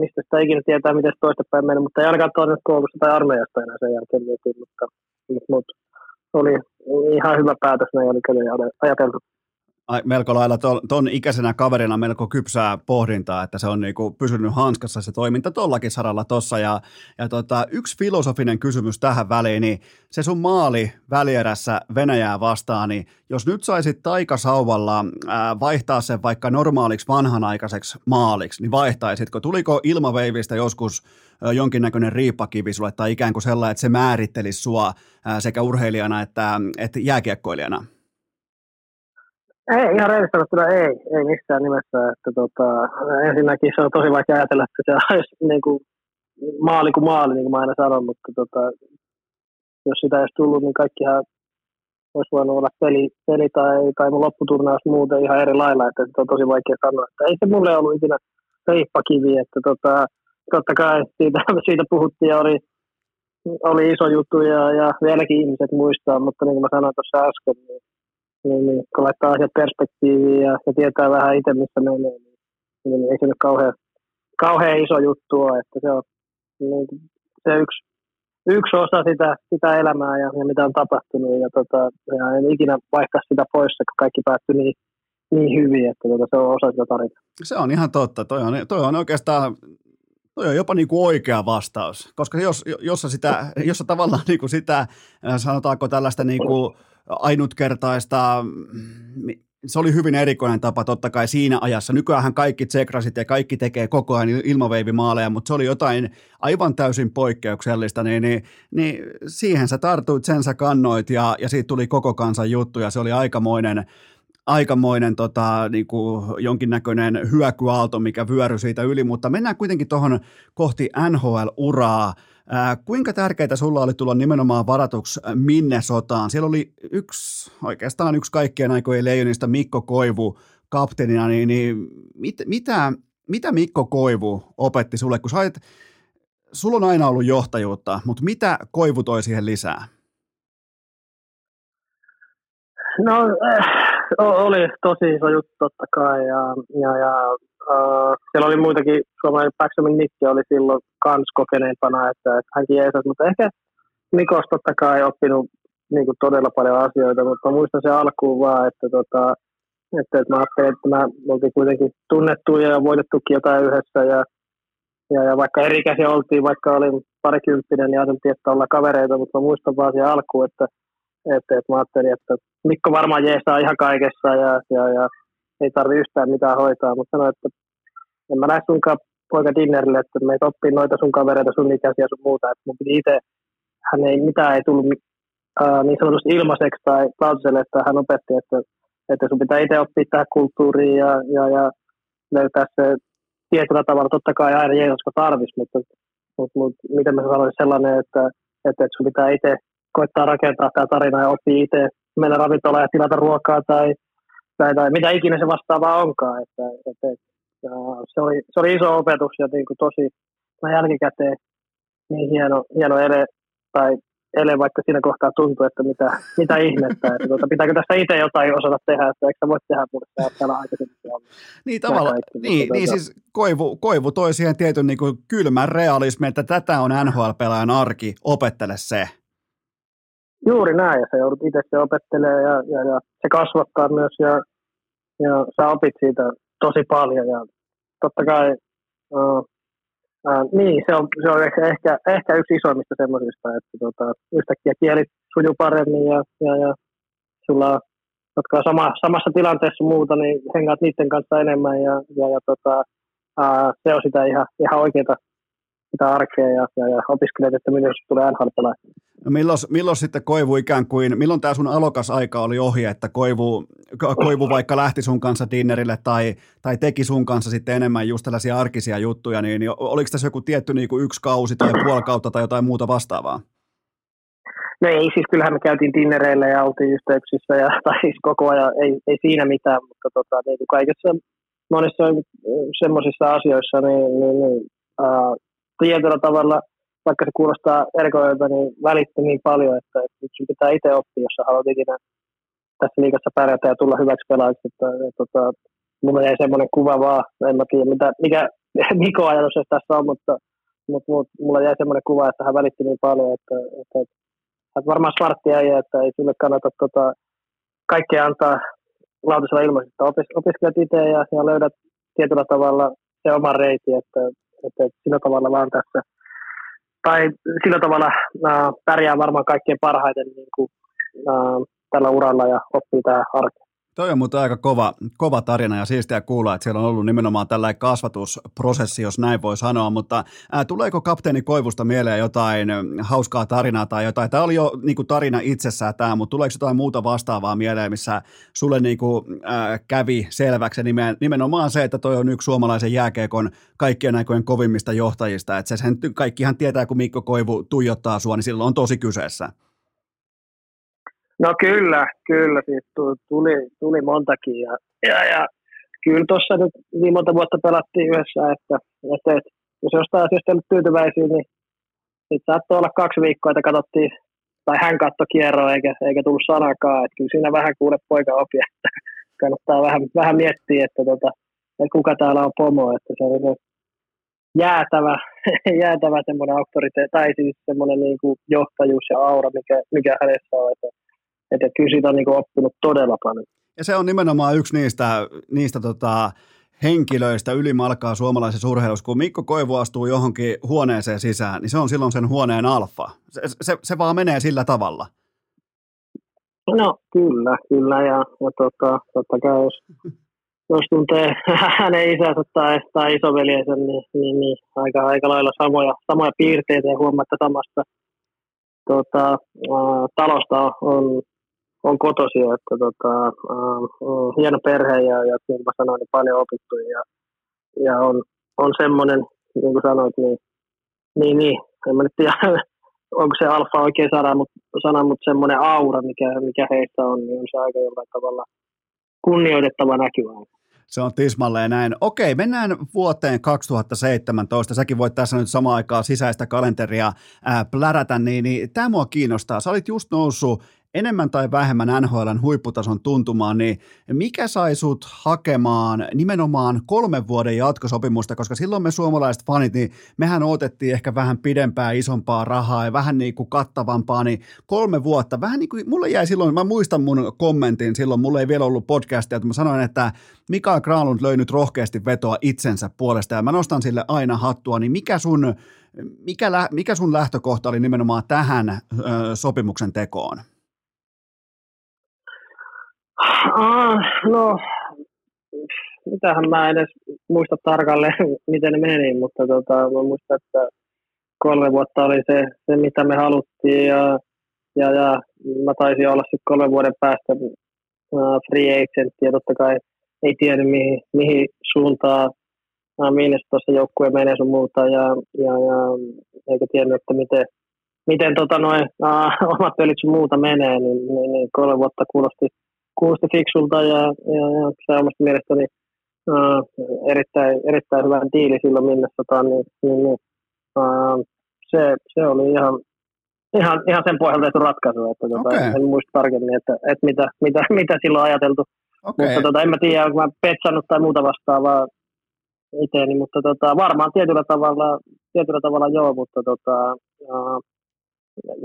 mistä sitä ikinä tietää, miten se toista päin meni, mutta ei ainakaan toinen koulusta tai armeijasta enää sen jälkeen mietin, mutta, mutta oli ihan hyvä päätös näin jälkeen ajateltu melko lailla ton, ton ikäisenä kaverina melko kypsää pohdintaa, että se on niinku pysynyt hanskassa se toiminta tollakin saralla tossa. Ja, ja tota, yksi filosofinen kysymys tähän väliin, niin se sun maali välierässä Venäjää vastaan, niin jos nyt saisit taikasauvalla ää, vaihtaa sen vaikka normaaliksi vanhanaikaiseksi maaliksi, niin vaihtaisitko? Tuliko ilmaveivistä joskus jonkinnäköinen riippakivi sulle tai ikään kuin sellainen, että se määrittelisi sua sekä urheilijana että, että jääkiekkoilijana? Ei, ihan rehellisesti sanottuna ei, ei missään nimessä. Että tota, ensinnäkin se on tosi vaikea ajatella, että se olisi niin kuin, maali kuin maali, niin kuin mä aina sanon, mutta tota, jos sitä ei olisi tullut, niin kaikkihan olisi voinut olla peli, peli tai, tai mun lopputurnaus muuten ihan eri lailla, että se on tosi vaikea sanoa. Että ei se mulle ollut ikinä reippakivi, että tota, totta kai siitä, siitä puhuttiin ja oli, oli iso juttu ja, ja vieläkin ihmiset muistaa, mutta niin kuin mä sanoin tuossa äsken, niin niin, niin kun laittaa asiat perspektiiviin ja, ja tietää vähän itse, missä menee, niin, niin, ei se nyt kauhean, kauhean iso juttu ole, että se on niin, se yksi, yksi osa sitä, sitä elämää ja, ja mitä on tapahtunut ja, tota, ja en ikinä vaihtaa sitä pois, kun kaikki päättyi niin, niin hyvin, että tota, se on osa sitä tarinaa. Se on ihan totta. Toi on, toi on oikeastaan Toi on jopa niin kuin oikea vastaus, koska jos, jos, sitä, jos tavallaan niin kuin sitä, sanotaanko tällaista niin kuin ainutkertaista, se oli hyvin erikoinen tapa totta kai siinä ajassa. Nykyään kaikki tsekrasit ja kaikki tekee koko ajan ilmaveivimaaleja, mutta se oli jotain aivan täysin poikkeuksellista, niin, niin, niin siihen sä tartuit, sen sä kannoit ja, ja siitä tuli koko kansan juttu ja se oli aikamoinen, aikamoinen tota, niin kuin jonkinnäköinen hyökyaalto, mikä vyöry siitä yli, mutta mennään kuitenkin tuohon kohti NHL-uraa. Ää, kuinka tärkeää sulla oli tulla nimenomaan varatuksi sotaan? Siellä oli yksi, oikeastaan yksi kaikkien aikojen leijonista Mikko Koivu kapteenina, niin, niin mit, mitä, mitä Mikko Koivu opetti sulle, kun sait, sulla on aina ollut johtajuutta, mutta mitä Koivu toi siihen lisää? No, äh, oli tosi iso juttu totta kai ja, ja, ja uh, siellä oli muitakin, Suomen Päksämin Nikki oli silloin kans kokeneempana, että, että hänkin jeesas, mutta ehkä Nikos totta kai oppinut niin kuin todella paljon asioita, mutta muistan se alkuun vaan, että, tota, että, että mä ajattelin, että mä oltiin kuitenkin tunnettu ja voitettukin jotain yhdessä ja, ja, ja vaikka eri käsiä oltiin, vaikka olin parikymppinen, niin ajateltiin, että ollaan kavereita, mutta mä muistan vaan siihen alkuun, että, että, että mä ajattelin, että Mikko varmaan jeesaa ihan kaikessa ja, ja, ja ei tarvi yhtään mitään hoitaa, mutta sanoin, että en mä lähde sunkaan poika dinnerille, että meitä oppii noita sun kavereita, sun ikäisiä sun muuta, että mun piti itse, hän ei, mitään ei tullut ää, niin sanotusti ilmaiseksi tai lautaselle, että hän opetti, että, että sun pitää itse oppia tähän kulttuuriin ja, ja, ja löytää se tietyllä tavalla, totta kai aina Jeesuska tarvisi, mutta, mutta, mutta miten mä sanoisin sellainen, että, että, että sun pitää itse koittaa rakentaa tämä tarina ja oppii itse mennä ravintolaan ja tilata ruokaa tai, tai, tai mitä ikinä se vastaavaa onkaan. Että, että, ja se, oli, se oli iso opetus ja niin kuin tosi jälkikäteen niin hieno, hieno ele, tai ele, vaikka siinä kohtaa tuntuu, että mitä, mitä ihmettä, että tuota, pitääkö tästä itse jotain osata tehdä, että eikö sä voi tehdä mulle täällä aikaisemmin. Niin tavallaan, niin, niin tuota, siis Koivu, Koivu toi siihen tietyn niin kuin kylmän realismin, että tätä on NHL-pelaajan arki, opettele se. Juuri näin, ja sä joudut itse se opettelee ja, ja, ja, se kasvattaa myös, ja, ja sä opit siitä tosi paljon, ja totta kai, uh, uh, niin, se on, se on ehkä, ehkä, ehkä yksi isoimmista semmoisista, että tota, yhtäkkiä kieli sujuu paremmin, ja, ja, ja sulla jotka on sama, samassa tilanteessa muuta, niin hengaat niiden kanssa enemmän, ja, ja, ja tota, uh, se on sitä ihan, ihan oikeaa sitä arkea ja, ja, ja opiskelijat, että milloin se tulee nhl No milloin, milloin sitten Koivu ikään kuin, milloin tämä sun alokas aika oli ohi, että Koivu, Koivu vaikka lähti sun kanssa dinnerille tai, tai teki sun kanssa sitten enemmän just tällaisia arkisia juttuja, niin, niin oliko tässä joku tietty niin kuin yksi kausi tai puoli kautta tai jotain muuta vastaavaa? No ei, siis kyllähän me käytiin dinnereillä ja oltiin yhteyksissä, ja, tai siis koko ajan, ei, ei siinä mitään, mutta tota, niin kaikessa monissa semmoisissa asioissa, niin, niin, niin ää, tietyllä tavalla, vaikka se kuulostaa erikoilta, niin välitti niin paljon, että, että nyt sun pitää itse oppia, jos sä haluat ikinä tässä liikassa pärjätä ja tulla hyväksi pelaajaksi. Että, että, tota, mulla jäi semmoinen kuva vaan, en mä tiedä mitä, mikä Mikko ajatus tässä on, mutta, mutta, mutta mulla jäi semmoinen kuva, että hän välitti niin paljon, että, että, että että varmaan smartti äijä, että ei sille kannata tota, kaikkea antaa lautasella ilmaisesti, että opis, opiskelet itse ja, ja löydät tietyllä tavalla se oma reiti, että, että, että sillä tavalla vaan tässä, tai sillä tavalla äh, pärjää varmaan kaikkein parhaiten niin kuin, äh, tällä uralla ja oppii tämä arkeen. Toi on mutta aika kova, kova tarina ja siistiä kuulla, että siellä on ollut nimenomaan tällainen kasvatusprosessi, jos näin voi sanoa, mutta ää, tuleeko kapteeni Koivusta mieleen jotain hauskaa tarinaa tai jotain? Tämä oli jo niin kuin tarina itsessään tämä, mutta tuleeko jotain muuta vastaavaa mieleen, missä sulle niin kuin, ää, kävi selväksi nimen, nimenomaan se, että toi on yksi suomalaisen jääkeekon kaikkien aikojen kovimmista johtajista, että se sen kaikkihan tietää, kun Mikko Koivu tuijottaa sua, niin silloin on tosi kyseessä. No kyllä, kyllä, siis tuli, tuli montakin ja, ja, ja kyllä tuossa nyt niin monta vuotta pelattiin yhdessä, että, että, että jos jostain asiasta ei tyytyväisiä, niin sitten saattoi olla kaksi viikkoa, että katsottiin, tai hän katsoi kierroa eikä, eikä tullut sanakaan, että kyllä siinä vähän kuule poika opi, että kannattaa vähän, vähän miettiä, että, tota, että kuka täällä on pomo, että se on jäätävä, jäätävä semmoinen auktoriteetti, tai siis semmoinen niin kuin johtajuus ja aura, mikä, mikä hänessä on, että että kyllä siitä on niin oppinut todella paljon. Ja se on nimenomaan yksi niistä, niistä tota, henkilöistä ylimalkaa suomalaisessa urheilussa, kun Mikko Koivu astuu johonkin huoneeseen sisään, niin se on silloin sen huoneen alfa. Se, se, se vaan menee sillä tavalla. No kyllä, kyllä ja, ja tota, totta kai jos, jos tuntee hänen isänsä tai, tai isoveljensä, niin, niin, niin aika, aika lailla samoja, samoja piirteitä ja huomaa, että samasta tota, ä, talosta on, on kotosi, että tota, äh, hieno perhe ja, ja niin kuin sanoin, niin paljon opittu ja, ja on, on semmoinen, niin kuin sanoit, niin, niin, niin en mä nyt tiedä, onko se alfa oikein sana, mutta, sana, mutta semmoinen aura, mikä, mikä heistä on, niin on se aika jollain tavalla kunnioitettava näkyvää. Se on tismalleen näin. Okei, mennään vuoteen 2017. Säkin voit tässä nyt samaan aikaan sisäistä kalenteria ää, plärätä, niin, niin tämä mua kiinnostaa. Sä olit just noussut enemmän tai vähemmän NHLn huipputason tuntumaan, niin mikä sai sut hakemaan nimenomaan kolmen vuoden jatkosopimusta, koska silloin me suomalaiset fanit, niin mehän otettiin ehkä vähän pidempää, isompaa rahaa ja vähän niin kuin kattavampaa, niin kolme vuotta, vähän niin kuin, mulle jäi silloin, mä muistan mun kommentin silloin, mulle ei vielä ollut podcastia, että mä sanoin, että Mikael Granlund löi nyt rohkeasti vetoa itsensä puolesta ja mä nostan sille aina hattua, niin mikä sun, mikä, mikä sun lähtökohta oli nimenomaan tähän ö, sopimuksen tekoon? Ah, no, mitähän mä edes muista tarkalleen, miten ne meni, mutta tota, mä muistan, että kolme vuotta oli se, se mitä me haluttiin ja, ja, ja mä taisin olla sitten kolmen vuoden päästä uh, free agent ja totta kai ei tiedä mihin, mihin suuntaan uh, tuossa joukkue menee sun muuta ja, ja, ja eikä tiennyt, että miten, miten tota noin, uh, omat pelit sun muuta menee, niin, niin, niin kolme vuotta kuulosti kuulosti fiksulta ja, ja, ja se omasta mielestäni uh, erittäin, erittäin hyvä diili silloin Minnesotaan, niin, niin, niin uh, se, se oli ihan, ihan, ihan sen pohjalta tehty ratkaisu, että tota, okay. en muista tarkemmin, että, että mitä, mitä, mitä silloin on ajateltu. Okay. Mutta tota, en mä tiedä, onko mä petsannut tai muuta vastaavaa itseäni, mutta tota, varmaan tietyllä tavalla, tietyllä tavalla joo, mutta tota, uh,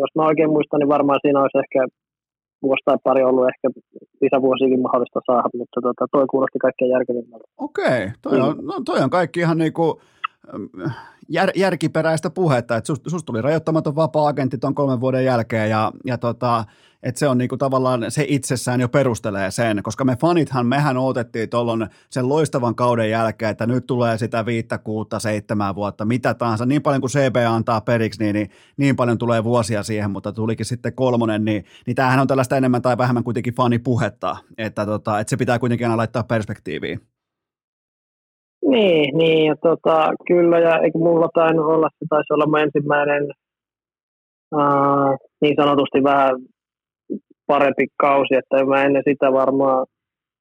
jos mä oikein muistan, niin varmaan siinä olisi ehkä vuosi tai pari ollut ehkä lisävuosiakin mahdollista saada, mutta tota, toi kuulosti kaikkein järkevimmältä. Okei, toi on, no, toi on kaikki ihan niin kuin jär, järkiperäistä puhetta, että susta sust tuli rajoittamaton vapaa-agentti tuon kolmen vuoden jälkeen ja, ja tota, että se on niinku tavallaan, se itsessään jo perustelee sen, koska me fanithan, mehän odotettiin tuolloin sen loistavan kauden jälkeen, että nyt tulee sitä viittä, kuutta, seitsemää vuotta, mitä tahansa, niin paljon kuin CB antaa periksi, niin, niin, niin paljon tulee vuosia siihen, mutta tulikin sitten kolmonen, niin, niin tämähän on tällaista enemmän tai vähemmän kuitenkin fanipuhetta, että, tota, että se pitää kuitenkin aina laittaa perspektiiviin. Niin, niin ja tota, kyllä, ja eikö mulla tainnut olla, se taisi olla mun ensimmäinen uh, niin sanotusti vähän parempi kausi, että mä ennen sitä varmaan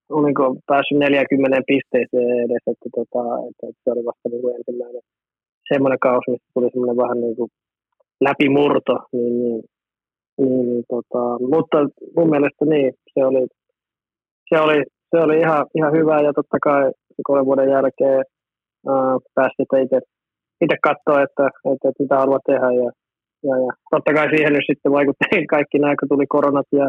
olinko päässyt 40 pisteeseen edes, että, tota, että se oli vasta niin kuin ensimmäinen semmoinen kausi, mistä tuli semmoinen vähän niin kuin läpimurto, niin, niin, niin, niin tota, mutta mun mielestä niin, se oli, se oli, se oli ihan, ihan hyvä ja totta kai kolmen vuoden jälkeen uh, pääsi itse, itse katsoa, että, että, että mitä haluaa tehdä ja, ja, ja totta kai siihen nyt sitten vaikutti kaikki nämä, kun tuli koronat ja,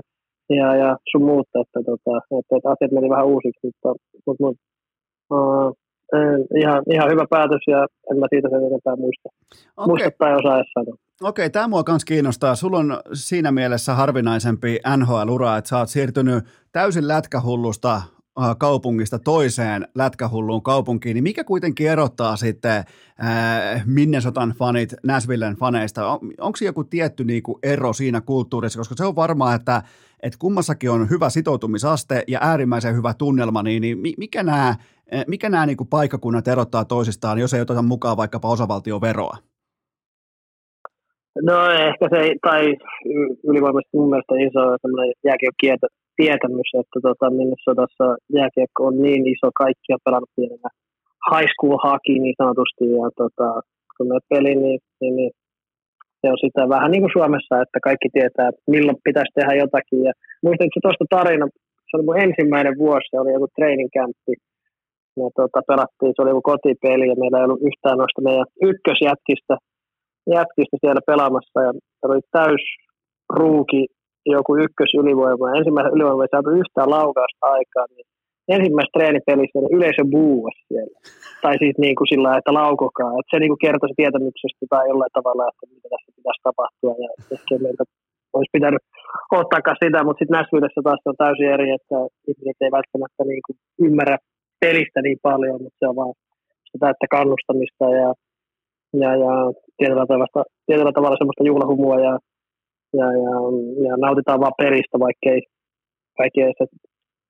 ja, ja sun muuta, että, tota, että, että asiat meni vähän uusiksi, mutta, mutta, mutta uh, ihan, ihan hyvä päätös ja en mä siitä sen enempää muista. Okay. Muista tai osaa edes sanoa. Okei, tämä mua myös kiinnostaa. Sulla on siinä mielessä harvinaisempi NHL-ura, että sä oot siirtynyt täysin lätkähullusta Äh, kaupungista toiseen lätkähulluun kaupunkiin, niin mikä kuitenkin erottaa sitten äh, Minnesotan fanit Nashvillen faneista? On, onko joku tietty niin kuin ero siinä kulttuurissa, koska se on varmaa, että, että kummassakin on hyvä sitoutumisaste ja äärimmäisen hyvä tunnelma, niin, niin mikä nämä, äh, mikä nämä niin kuin paikkakunnat erottaa toisistaan, jos ei oteta mukaan vaikkapa osavaltioveroa? No ehkä se, tai ylivoimaisesti mun mielestä iso jääkiekko tietämys, että tota, Minnesotassa jääkiekko on niin iso, kaikkia pelannut pienenä high school hockey niin sanotusti, ja tota, kun me peli, niin, niin, niin, se on sitä vähän niin kuin Suomessa, että kaikki tietää, että milloin pitäisi tehdä jotakin. Ja muistan, että tuosta tarina, se oli mun ensimmäinen vuosi, se oli joku training campi, ja tota, pelattiin, se oli joku kotipeli, ja meillä ei ollut yhtään noista meidän ykkösjätkistä jätkistä siellä pelaamassa, ja se oli täys ruuki joku ykkös ylivoima. Ensimmäisen ylivoima ei saatu yhtään laukausta aikaa, niin ensimmäisessä treenipelissä oli yleisö buuas siellä. Tai siis niin kuin sillä että laukokaa. Että se niin kuin kertoisi tietämyksestä tai jollain tavalla, että mitä tässä pitäisi tapahtua. Ja ehkä meiltä olisi pitänyt ottaa sitä, mutta sitten Näsvyydessä taas on täysin eri, että ihmiset ei välttämättä niin kuin ymmärrä pelistä niin paljon, mutta se on vaan sitä, että kannustamista ja, ja, ja tietyllä, tavalla, tietyllä tavalla semmoista juhlahumua ja ja, ja, ja nautitaan vaan peristä, vaikkei kaikki ei se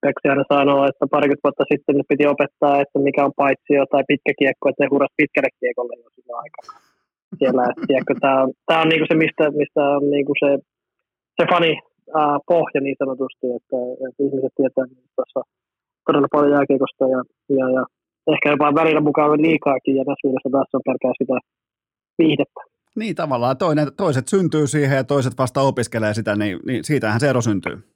Peksi aina sanoo, että parikymmentä vuotta sitten piti opettaa, että mikä on paitsio tai pitkä kiekko, että ne huras pitkälle kiekolle jo sillä aikana. Siellä, tiedätkö, tämä on, tämä on niinku se, mistä, mistä on niinku se, se fani uh, pohja niin sanotusti, että, että ihmiset tietää tuossa todella paljon jääkiekosta ja, ja, ja ehkä jopa välillä mukaan liikaakin ja näissä taas on pelkää sitä viihdettä. Niin tavallaan toinen, toiset syntyy siihen ja toiset vasta opiskelee sitä, niin, niin siitähän se ero syntyy.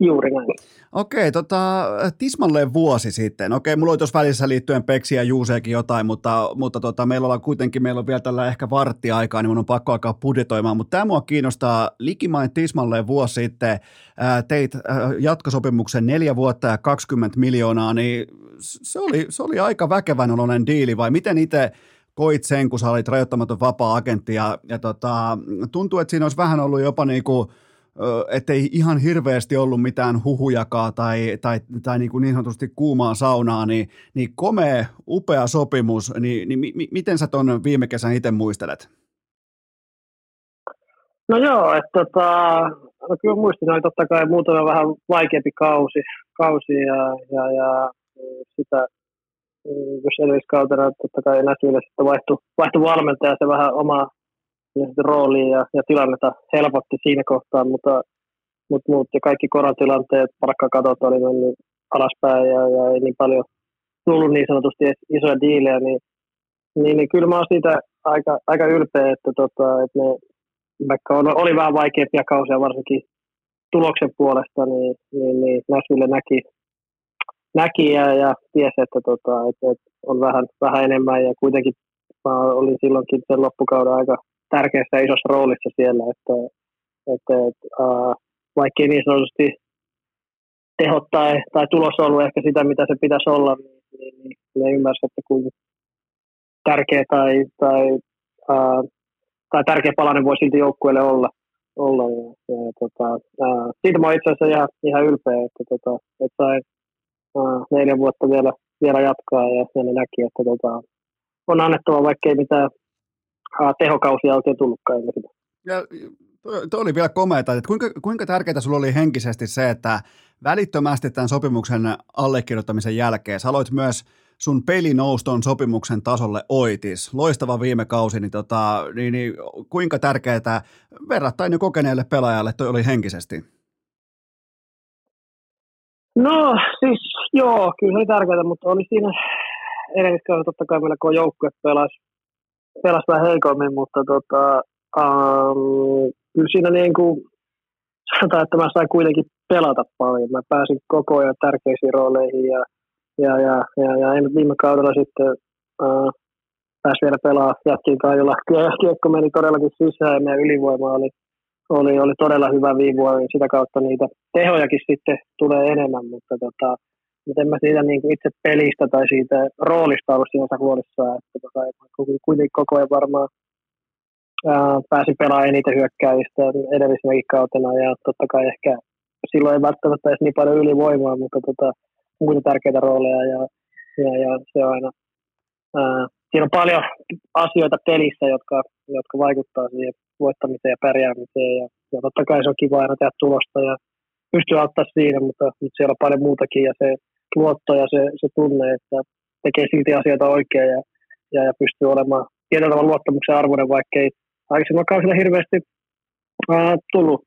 Juuri näin. Okei, tota, tismalleen vuosi sitten. Okei, mulla oli tuossa välissä liittyen Peksiä ja Juuseekin jotain, mutta, mutta tota, meillä on kuitenkin, meillä on vielä tällä ehkä varttiaikaa, niin mun on pakko alkaa budjetoimaan, mutta tämä mua kiinnostaa. Likimain tismalleen vuosi sitten ää, teit ää, jatkosopimuksen neljä vuotta ja 20 miljoonaa, niin se oli, se oli aika väkevän oloinen diili, vai miten itse koit sen, kun sä olit rajoittamaton vapaa-agentti ja, ja tota, tuntuu, että siinä olisi vähän ollut jopa niin kuin, ettei ihan hirveästi ollut mitään huhujakaa tai, tai, tai niin, kuin niin sanotusti kuumaa saunaa, niin, niin komea, upea sopimus, niin, niin mi, miten sä tuon viime kesän itse muistelet? No joo, että tota, no kyllä muistin, oli totta kai muutama vähän vaikeampi kausi, kausi ja, ja, ja sitä jos edelliskautena totta kai näkyy, että vaihtui, vaihtui valmentaja se vähän omaa rooliin ja, ja tilannetta helpotti siinä kohtaa, mutta, mutta muut ja kaikki koronatilanteet, palkkakatot oli mennyt alaspäin ja, ja ei niin paljon tullut niin sanotusti isoja diilejä, niin, niin, niin kyllä mä oon siitä aika, aika ylpeä, että, tota, että ne, vaikka on, oli vähän vaikeampia kausia varsinkin tuloksen puolesta, niin, niin, niin Nashville näki, näki ja, ja tiesi, että, tota, että, että on vähän, vähän enemmän ja kuitenkin mä olin silloinkin sen loppukauden aika tärkeässä isossa roolissa siellä, että, että, että uh, vaikkei niin sanotusti tehot tai, tai tulos ollut ehkä sitä, mitä se pitäisi olla, niin, niin, niin ne ymmärsivät, että kuinka, tärkeä tai, tai, ää, tai tärkeä palanen voi silti joukkueelle olla. olla ja, ja, tota, ää, siitä mä itse asiassa ihan, ihan ylpeä, että, tota, että sain ää, neljä vuotta vielä, vielä jatkaa ja, ja näki, että tota, on annettava, vaikka ei mitään ää, tehokausia oikein tullutkaan ennen sitä. Ja tuo oli vielä komeata, että kuinka, kuinka tärkeää sulla oli henkisesti se, että välittömästi tämän sopimuksen allekirjoittamisen jälkeen sä aloit myös sun peli nouston sopimuksen tasolle oitis. Loistava viime kausi, niin, tota, niin, niin kuinka tärkeää verrattain jo kokeneelle pelaajalle toi oli henkisesti? No siis joo, kyllä se oli tärkeää, mutta oli siinä edelliskaudella totta kai meillä kun joukkue pelasi, pelasi vähän heikommin, mutta tota, um, kyllä siinä niin kuin, sanotaan, että mä sain kuitenkin pelata paljon. Mä pääsin koko ajan tärkeisiin rooleihin ja, ja, ja, ja, ja viime kaudella sitten uh, pääsi vielä pelaa Jätkin Kaijola. Kiekko meni todellakin sisään ja meidän ylivoima oli, oli, oli todella hyvä viime vuonna. Sitä kautta niitä tehojakin sitten tulee enemmän, mutta tota, mutta en mä siitä niin kuin itse pelistä tai siitä roolista ollut sinänsä huolissaan. Että tota, kuitenkin koko ajan varmaan ää, pääsin pelaamaan eniten hyökkäistä edellisenäkin kautena ja totta kai ehkä silloin ei välttämättä edes niin paljon ylivoimaa, mutta tota, muita tärkeitä rooleja ja, ja, ja se on aina, ää, siinä on paljon asioita pelissä, jotka, jotka vaikuttaa siihen voittamiseen ja pärjäämiseen ja, ja totta kai se on kiva aina tehdä tulosta ja pystyy auttaa siinä, mutta, mutta siellä on paljon muutakin ja se luotto ja se, se tunne, että tekee silti asioita oikein ja, ja, ja pystyy olemaan tietyllä tavalla luottamuksen arvoinen, vaikka ei aikaisemmilla kausilla hirveästi ää, tullut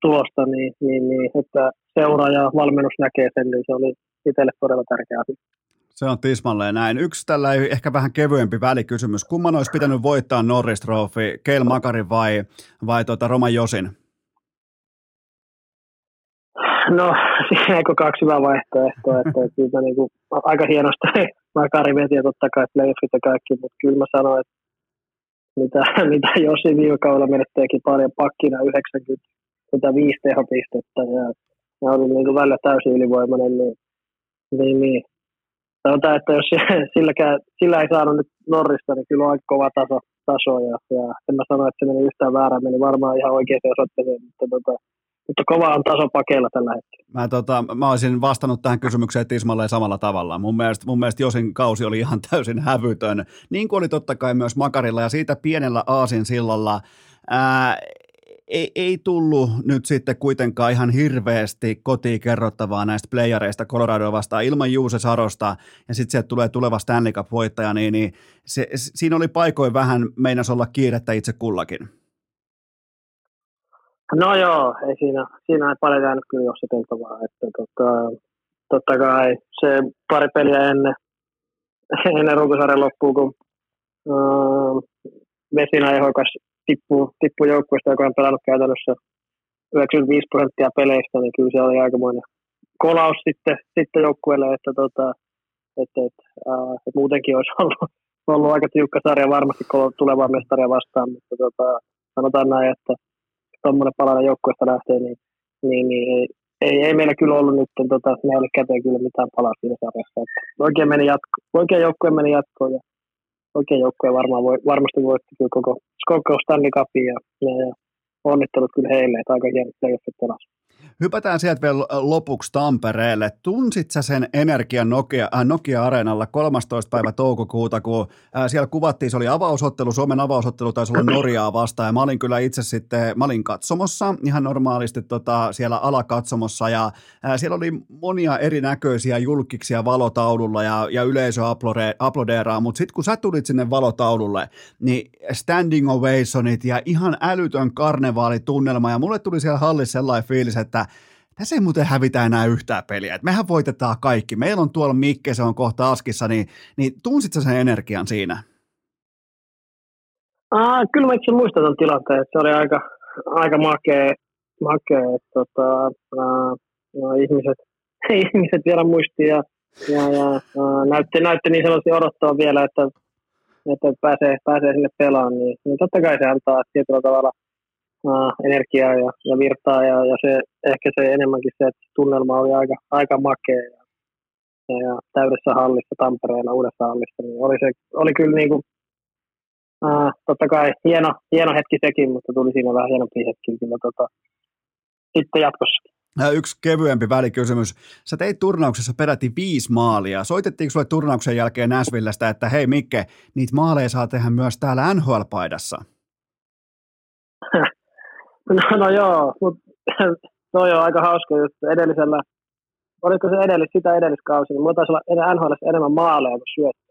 tulosta, niin, niin, niin, että seura ja valmennus näkee sen, niin se oli itselle todella tärkeä asia. Se on tismalleen näin. Yksi tällä ehkä vähän kevyempi välikysymys. Kumman olisi pitänyt voittaa Norris Trophy, Keil Makari vai, vai tuota Roman Josin? No, siinä eikö kaksi hyvää vaihtoehtoa. että, että, että niin kuin, aika hienosti Makari veti totta kai playoffit ja kaikki, mutta kyllä mä sanoin, että mitä, mitä Josi viime kaudella menettääkin paljon pakkina 95 tehopistettä ja, ja oli niin kuin välillä täysin ylivoimainen, niin, niin, niin. Sanotaan, että jos silläkään, sillä ei saanut nyt Norrista, niin kyllä on aika kova taso, taso ja, ja en mä sano, että se meni yhtään väärään, meni varmaan ihan oikeaan osoitteeseen, mutta tota, mutta kova on taso pakeilla tällä hetkellä. Mä, tota, mä olisin vastannut tähän kysymykseen tismalleen samalla tavalla. Mun mielestä, mun mielestä Josin kausi oli ihan täysin hävytön, niin kuin oli totta kai myös Makarilla, ja siitä pienellä Aasin sillalla ää, ei, ei tullut nyt sitten kuitenkaan ihan hirveästi kotiin kerrottavaa näistä playareista Coloradoa vastaan ilman Juuse Sarosta, ja sitten sieltä tulee tuleva Stanley Cup-voittaja, niin, niin se, siinä oli paikoin vähän meinas olla kiirettä itse kullakin. No joo, ei siinä, siinä ei paljon jäänyt kyllä jossiteltavaa. Että tota, totta kai se pari peliä ennen, ennen runkosarjan loppuun, kun uh, Vesina ehokas tippuu, tippuu joukkueesta, joka on pelannut käytännössä 95 prosenttia peleistä, niin kyllä se oli aikamoinen kolaus sitten, sitten joukkueelle, että, tota, että, että, uh, että muutenkin olisi ollut, ollut aika tiukka sarja varmasti tulevaa mestaria vastaan, mutta tota, sanotaan näin, että tuommoinen palanen joukkueesta lähtee, niin, niin, niin ei, ei, ei, meillä kyllä ollut nyt, tota, me ei ole käteen kyllä mitään palaa siinä sarjassa. Että oikein, meni jatko, oikein joukkue meni jatkoon ja oikein joukkue varmaan voi, varmasti voitti kyllä koko, koko Stanley Cupin ja, ja, ja onnittelut kyllä heille, että aika hienot playoffit pelasivat. Hypätään sieltä vielä lopuksi Tampereelle. Tunsit sä sen energian Nokia, äh, Nokia-areenalla 13. päivä toukokuuta, kun äh, siellä kuvattiin, se oli avausottelu, Suomen avausottelu taisi olla Norjaa vastaan, ja mä olin kyllä itse sitten, mä olin katsomossa ihan normaalisti tota, siellä alakatsomossa, ja äh, siellä oli monia erinäköisiä julkiksia valotaululla, ja, ja yleisö aplodeeraa, mutta sitten kun sä tulit sinne valotaululle, niin standing ovationit ja ihan älytön karnevaalitunnelma, ja mulle tuli siellä hallissa sellainen fiilis, että tässä ei muuten hävitä enää yhtään peliä. Et mehän voitetaan kaikki. Meillä on tuolla Mikke, se on kohta Askissa, niin, niin tunsitko sen energian siinä? Ah, kyllä mä itse muistan tuon tilanteen, että se oli aika, aika makea, makea että tota, uh, no, ihmiset, ihmiset vielä muisti ja, ja, ja näytti, näytti niin sellaisia odottaa vielä, että, että pääsee, pääsee sinne pelaan, niin, niin totta kai se antaa tietyllä tavalla – energiaa ja, ja virtaa ja, ja se, ehkä se enemmänkin se, että tunnelma oli aika, aika makea ja, ja, täydessä hallissa Tampereella, uudessa hallissa, niin oli, se, oli kyllä niin kuin uh, totta kai hieno, hieno hetki sekin, mutta tuli siinä vähän hienompi hetki kyllä tota, sitten jatkossa. Yksi kevyempi välikysymys. Sä teit turnauksessa peräti viisi maalia. Soitettiinko sulle turnauksen jälkeen Näsvillestä, että hei Mikke, niitä maaleja saa tehdä myös täällä NHL-paidassa? no, no joo, mutta se on aika hauska just edellisellä, oliko se edellis, sitä edelliskausi, niin mulla taisi olla NHL enemmän maaleja kuin syöttöjä.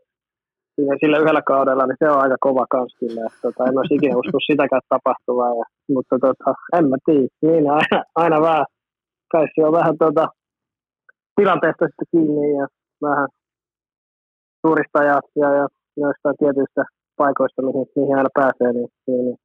Sillä yhdellä kaudella, niin se on aika kova kans kyllä. Tota, en olisi ikinä usko sitäkään tapahtuvaa. Ja, mutta tota, en mä tiedä, niin aina, aina vähän kai se on vähän tuota, tilanteesta sitten kiinni ja vähän suurista ja, ja, ja joistain tietyistä paikoista, mihin, mihin aina pääsee, niin, niin, niin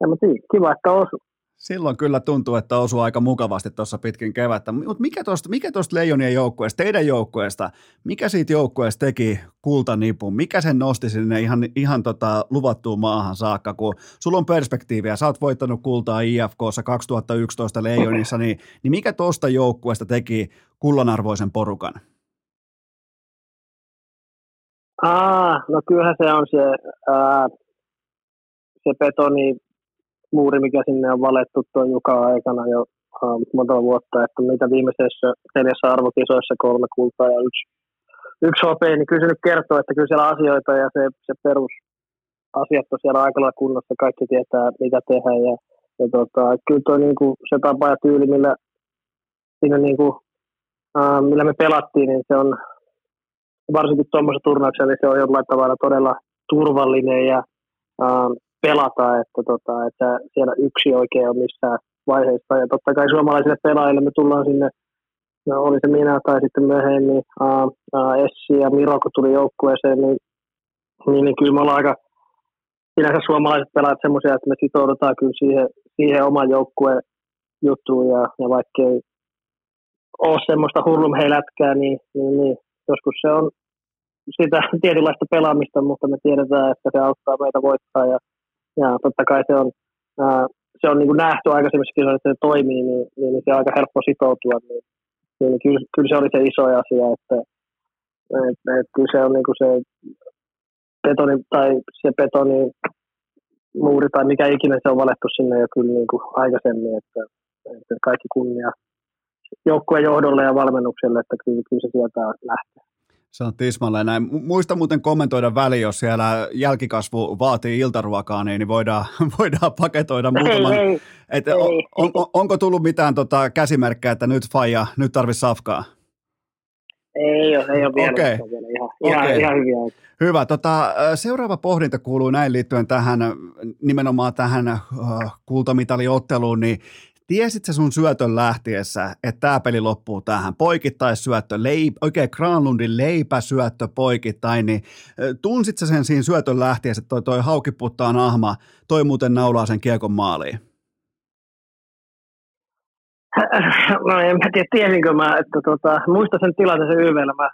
en mä tiedä, kiva, että osu. Silloin kyllä tuntuu, että osuu aika mukavasti tuossa pitkin kevättä. Mutta mikä tuosta mikä tosta Leijonien joukkueesta, teidän joukkueesta, mikä siitä joukkueesta teki kultanipun? Mikä sen nosti sinne ihan, ihan tota luvattuun maahan saakka, kun sulla on perspektiiviä, sä oot voittanut kultaa IFKssa 2011 Leijonissa, niin, niin mikä tuosta joukkueesta teki kullanarvoisen porukan? Aa, no kyllähän se on se, ää, se betoni muuri, mikä sinne on valettu tuo Juka aikana jo monta vuotta, että mitä viimeisessä neljässä arvokisoissa kolme kultaa ja yksi, yksi hopea, niin kyllä se nyt kertoo, että kyllä siellä asioita ja se, se perus asiat on siellä aika lailla kunnossa, kaikki tietää mitä tehdään ja, ja tota, kyllä tuo niinku, se tapa ja tyyli, millä, siinä niinku, uh, millä me pelattiin, niin se on varsinkin tuommoisessa turnauksessa, niin se on jollain tavalla todella turvallinen ja uh, pelata, että, tota, että siellä yksi oikein on missään vaiheessa. Ja totta kai suomalaisille pelaajille me tullaan sinne, no, oli se minä tai sitten myöhemmin uh, uh, Essi ja Miro, kun tuli joukkueeseen, niin, niin, niin kyllä me ollaan aika sinänsä suomalaiset pelaajat semmoisia, että me sitoudutaan kyllä siihen, siihen oman joukkueen juttuun ja, ja vaikkei ole semmoista hurlumheilätkää, niin, niin, niin joskus se on sitä tietynlaista pelaamista, mutta me tiedetään, että se auttaa meitä voittaa ja ja totta kai se on, ää, se on niin kuin nähty aikaisemmissa kisoissa, että se toimii, niin, niin, niin se on aika helppo sitoutua. Niin, niin kyllä, kyllä, se oli se iso asia, että et, et, kyllä se on niin kuin se betoni, tai se betoni muuri tai mikä ikinä se on valettu sinne jo kyllä niin kuin aikaisemmin, että, että kaikki kunnia joukkueen johdolle ja valmennukselle, että kyllä, kyllä se sieltä lähtee. Se on tismalleen näin. Muista muuten kommentoida väli, jos siellä jälkikasvu vaatii iltaruokaa, niin voidaan, voidaan paketoida muutaman. Ei, ei, Et ei. On, on, onko tullut mitään tota käsimerkkejä, että nyt faija, nyt tarvitsisi safkaa? Ei ole, ei ole vielä. Okay. Ihan, ihan, okay. ihan hyviä. Hyvä. Tota, seuraava pohdinta kuuluu näin liittyen tähän nimenomaan tähän kultamitaliotteluun, niin Tiesit sä sun syötön lähtiessä, että tämä peli loppuu tähän? Poikittaisyöttö, leip, oikein Granlundin leipäsyöttö poikittain, niin tunsit sä sen siinä syötön lähtiessä, että toi, toi haukiputtaan ahma, toi muuten naulaa sen kiekon maaliin? No en mä tiedä, tiesinkö mä, että tota, muista sen tilanteen YVllä, mä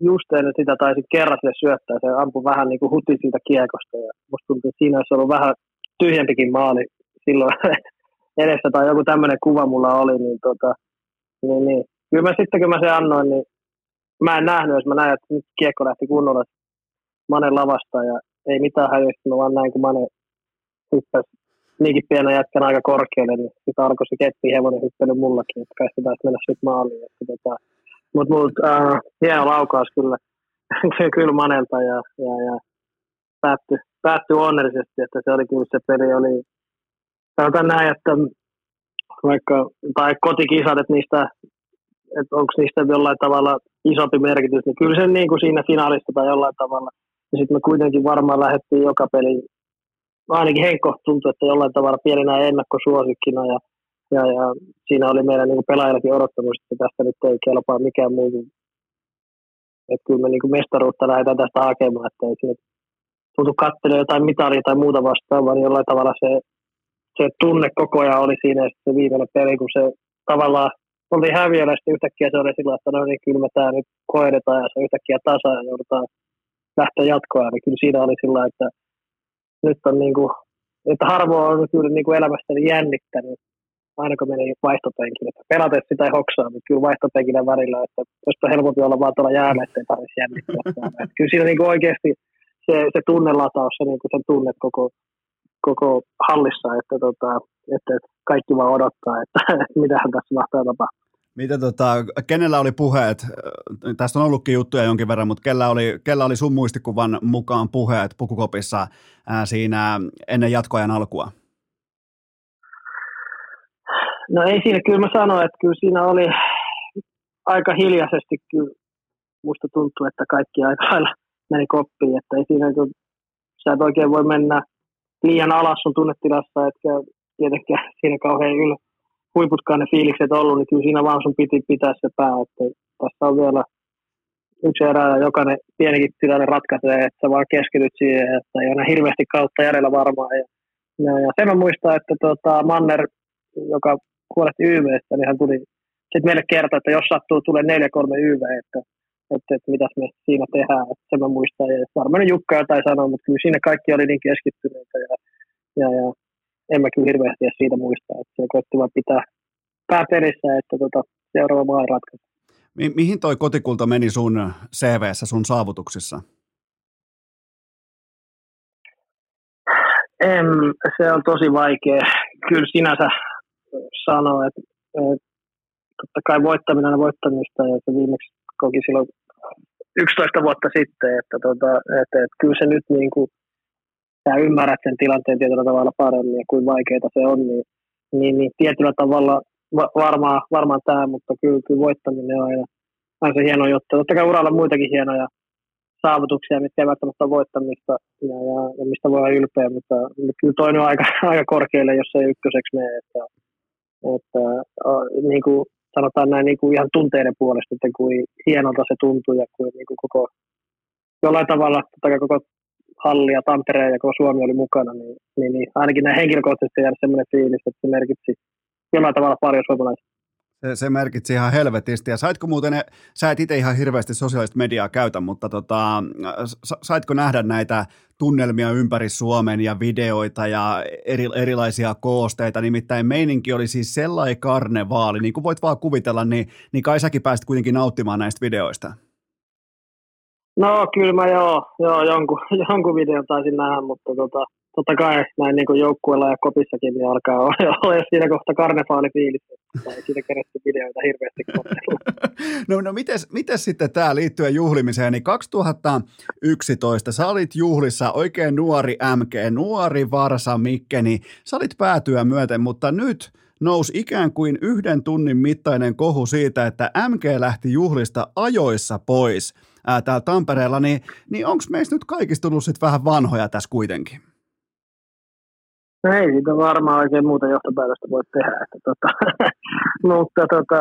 just ennen sitä taisin kerran sille syöttää, se ampui vähän niin kuin huti siitä kiekosta ja musta tuntuu, että siinä olisi ollut vähän tyhjempikin maali silloin edessä tai joku tämmöinen kuva mulla oli, niin, tota, niin, niin. kyllä mä sitten kun mä sen annoin, niin mä en nähnyt, jos mä näin, että nyt kiekko lähti kunnolla Mane lavasta ja ei mitään häiriöstä, vaan näin kun Mane hyppäsi niinkin pienen jätkän aika korkealle, niin sitten alkoi se keppi hevonen hyppely mullakin, että kai se taisi mennä sitten maaliin. Että, tota, mutta mut, äh, hieno laukaus kyllä, kyllä Manelta ja, ja, ja päättyi päätty onnellisesti, että se oli kyllä se peli oli sanotaan näin, että vaikka, tai kotikisat, että niistä, että onko niistä jollain tavalla isompi merkitys, niin kyllä se niin kuin siinä finaalista tai jollain tavalla. Ja sitten me kuitenkin varmaan lähdettiin joka peli, ainakin Henkko tuntui, että jollain tavalla pieninä ennakkosuosikkina ja, ja, ja siinä oli meidän niin pelaajillakin odottamus, että tästä nyt ei kelpaa mikään muu. Että kyllä me niin kuin mestaruutta lähdetään tästä hakemaan, että ei sinne tultu katselemaan jotain mitalia tai muuta vastaan, vaan jollain tavalla se se tunne koko ajan oli siinä, että se viimeinen peli, kun se tavallaan oltiin häviöllä, sitten yhtäkkiä se oli sillä, että no niin, kyllä me tämä nyt hoidetaan, ja se yhtäkkiä tasa, ja joudutaan lähteä jatkoa, niin kyllä siinä oli sillä, että nyt on niin kuin, että harvoin on kyllä niin kuin elämästäni jännittänyt, aina kun meni vaihtopenkille. Että pelates sitä ei hoksaa, mutta kyllä vaihtopenkillä välillä, että olisi helpompi olla vaan tuolla jäällä, ettei tarvitsisi jännittää. Että kyllä siinä niin kuin oikeasti se, se tunnelataus, se niin kuin sen tunnet koko, koko hallissa, että, tota, että, kaikki vaan odottaa, että, että mitähän tässä mahtaa tapahtua. Mitä tota, kenellä oli puheet, tästä on ollutkin juttuja jonkin verran, mutta kellä oli, kellä oli sun muistikuvan mukaan puheet pukukopissa ää, siinä ennen jatkoajan alkua? No ei siinä, kyllä mä sanoin, että kyllä siinä oli aika hiljaisesti kyllä musta tuntuu, että kaikki aika lailla meni koppiin, että ei siinä, kun sä et oikein voi mennä liian alas sun tunnetilassa, etkä tietenkään siinä kauhean yl, huiputkaan ne fiilikset ollut, niin kyllä siinä vaan sun piti pitää se pää, että tässä on vielä yksi erä ja jokainen pienikin tilanne ratkaisee, että sä vaan keskityt siihen, että ei ole hirveästi kautta jäljellä varmaan. Ja, ja, ja sen mä muistan, että tota, Manner, joka huolehti YVstä, niin hän tuli sitten meille kertoa, että jos sattuu tulee 4-3 YV, että, että, että mitäs me siinä tehdään, että sen mä muistan. Ja varmaan Jukka jotain sanoi, mutta kyllä siinä kaikki oli niin keskittyneitä ja, ja, ja en mä kyllä hirveästi siitä muista, että se koitti vaan pitää pää perissä, että tota, seuraava maa ratkaisi. Mi- mihin toi kotikulta meni sun CVssä, sun saavutuksissa? En, se on tosi vaikea. Kyllä sinänsä sanoa, että, että totta kai voittaminen on voittamista ja se viimeksi koki silloin 11 vuotta sitten, että, tota, että, että kyllä se nyt niin kuin, sä ymmärrät sen tilanteen tietyllä tavalla paremmin ja kuin vaikeaa se on, niin, niin, niin tietyllä tavalla va- varmaan, varmaan tämä, mutta kyllä, kyllä voittaminen on aina, aina se hieno juttu. Totta kai uralla on muitakin hienoja saavutuksia, mitkä ei välttämättä ole voittamista ja, ja, ja mistä voi olla ylpeä, mutta, mutta kyllä toinen on aika, aika korkealle, jos ei ykköseksi mene. Että, että, niin kuin sanotaan näin niin kuin ihan tunteiden puolesta, että kuin hienolta se tuntuu ja kuin, niin kuin koko, jollain tavalla totta koko halli ja Tampere ja koko Suomi oli mukana, niin, niin, niin ainakin näin henkilökohtaisesti jäädä sellainen fiilis, että se merkitsi jollain tavalla paljon suomalaisia. Se, se merkitsi ihan helvetisti. Ja saitko muuten, sä et itse ihan hirveästi sosiaalista mediaa käytä, mutta tota, saitko nähdä näitä tunnelmia ympäri Suomen ja videoita ja eri, erilaisia koosteita, nimittäin meininki oli siis sellainen karnevaali, niin kuin voit vaan kuvitella, niin, niin kai säkin pääsit kuitenkin nauttimaan näistä videoista. No kyllä mä joo, joo jonkun, jonkun videon taisin nähdä, mutta tota, totta kai näin niin kuin joukkueella ja kopissakin niin alkaa olla siinä kohta karnevaalifiilis, ei siinä kerätty videoita hirveästi No, no mites, mites sitten tämä liittyen juhlimiseen, niin 2011 sä olit juhlissa oikein nuori MG, nuori Varsa Mikke, niin sä olit päätyä myöten, mutta nyt nousi ikään kuin yhden tunnin mittainen kohu siitä, että MG lähti juhlista ajoissa pois ää, täällä Tampereella, niin, niin onko meistä nyt kaikista tullut sitten vähän vanhoja tässä kuitenkin? No ei siitä varmaan oikein muuta johtopäätöstä voi tehdä. Että tota, mutta tota,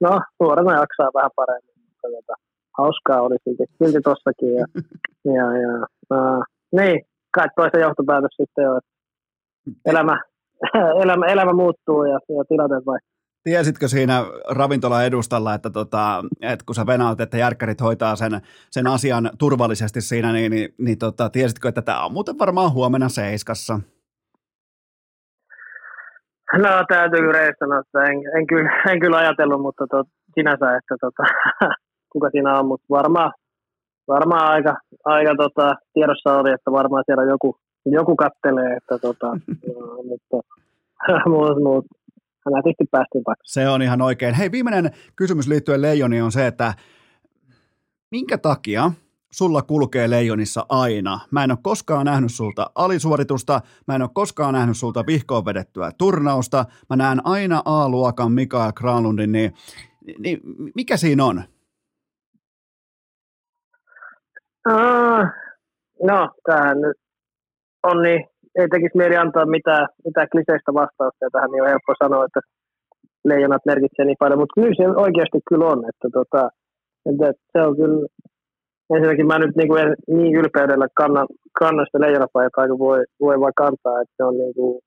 no, nuorena jaksaa vähän paremmin. Mutta tota, hauskaa oli silti, silti tossakin. Ja, ja, ja uh, niin, kai toista johtopäätös sitten on, että elämä, elämä, elämä muuttuu ja, ja tilanteet vai. Tiesitkö siinä ravintola edustalla, että, tota, että kun sä venaat, että järkkärit hoitaa sen, sen asian turvallisesti siinä, niin, niin, niin tota, tiesitkö, että tämä on muuten varmaan huomenna seiskassa? No täytyy kyllä sanoa, että en, en, kyllä, en kyllä ajatellut, mutta tot, sinänsä, että tota, kuka siinä on, mutta varmaan, varmaan aika, aika tota, tiedossa oli, että varmaan siellä joku, joku kattelee, että tota, no, mutta muut, muut, nätisti päästiin Se on ihan oikein. Hei, viimeinen kysymys liittyen Leijoniin on se, että minkä takia sulla kulkee leijonissa aina. Mä en ole koskaan nähnyt sulta alisuoritusta, mä en ole koskaan nähnyt sulta vihkoon vedettyä turnausta, mä näen aina A-luokan Mikael Granlundin, niin, niin mikä siinä on? Uh, no, tämähän nyt on niin, ei tekisi mieli antaa mitään, mitään kliseistä vastausta, ja tähän niin on helppo sanoa, että leijonat merkitsee niin paljon, mutta kyllä se oikeasti kyllä on, että, tota, että se on kyllä ensinnäkin mä nyt niin, kuin niin ylpeydellä kannan, kannan sitä leijonapaitaa kuin voi, voi vaan kantaa, että se on niin kuin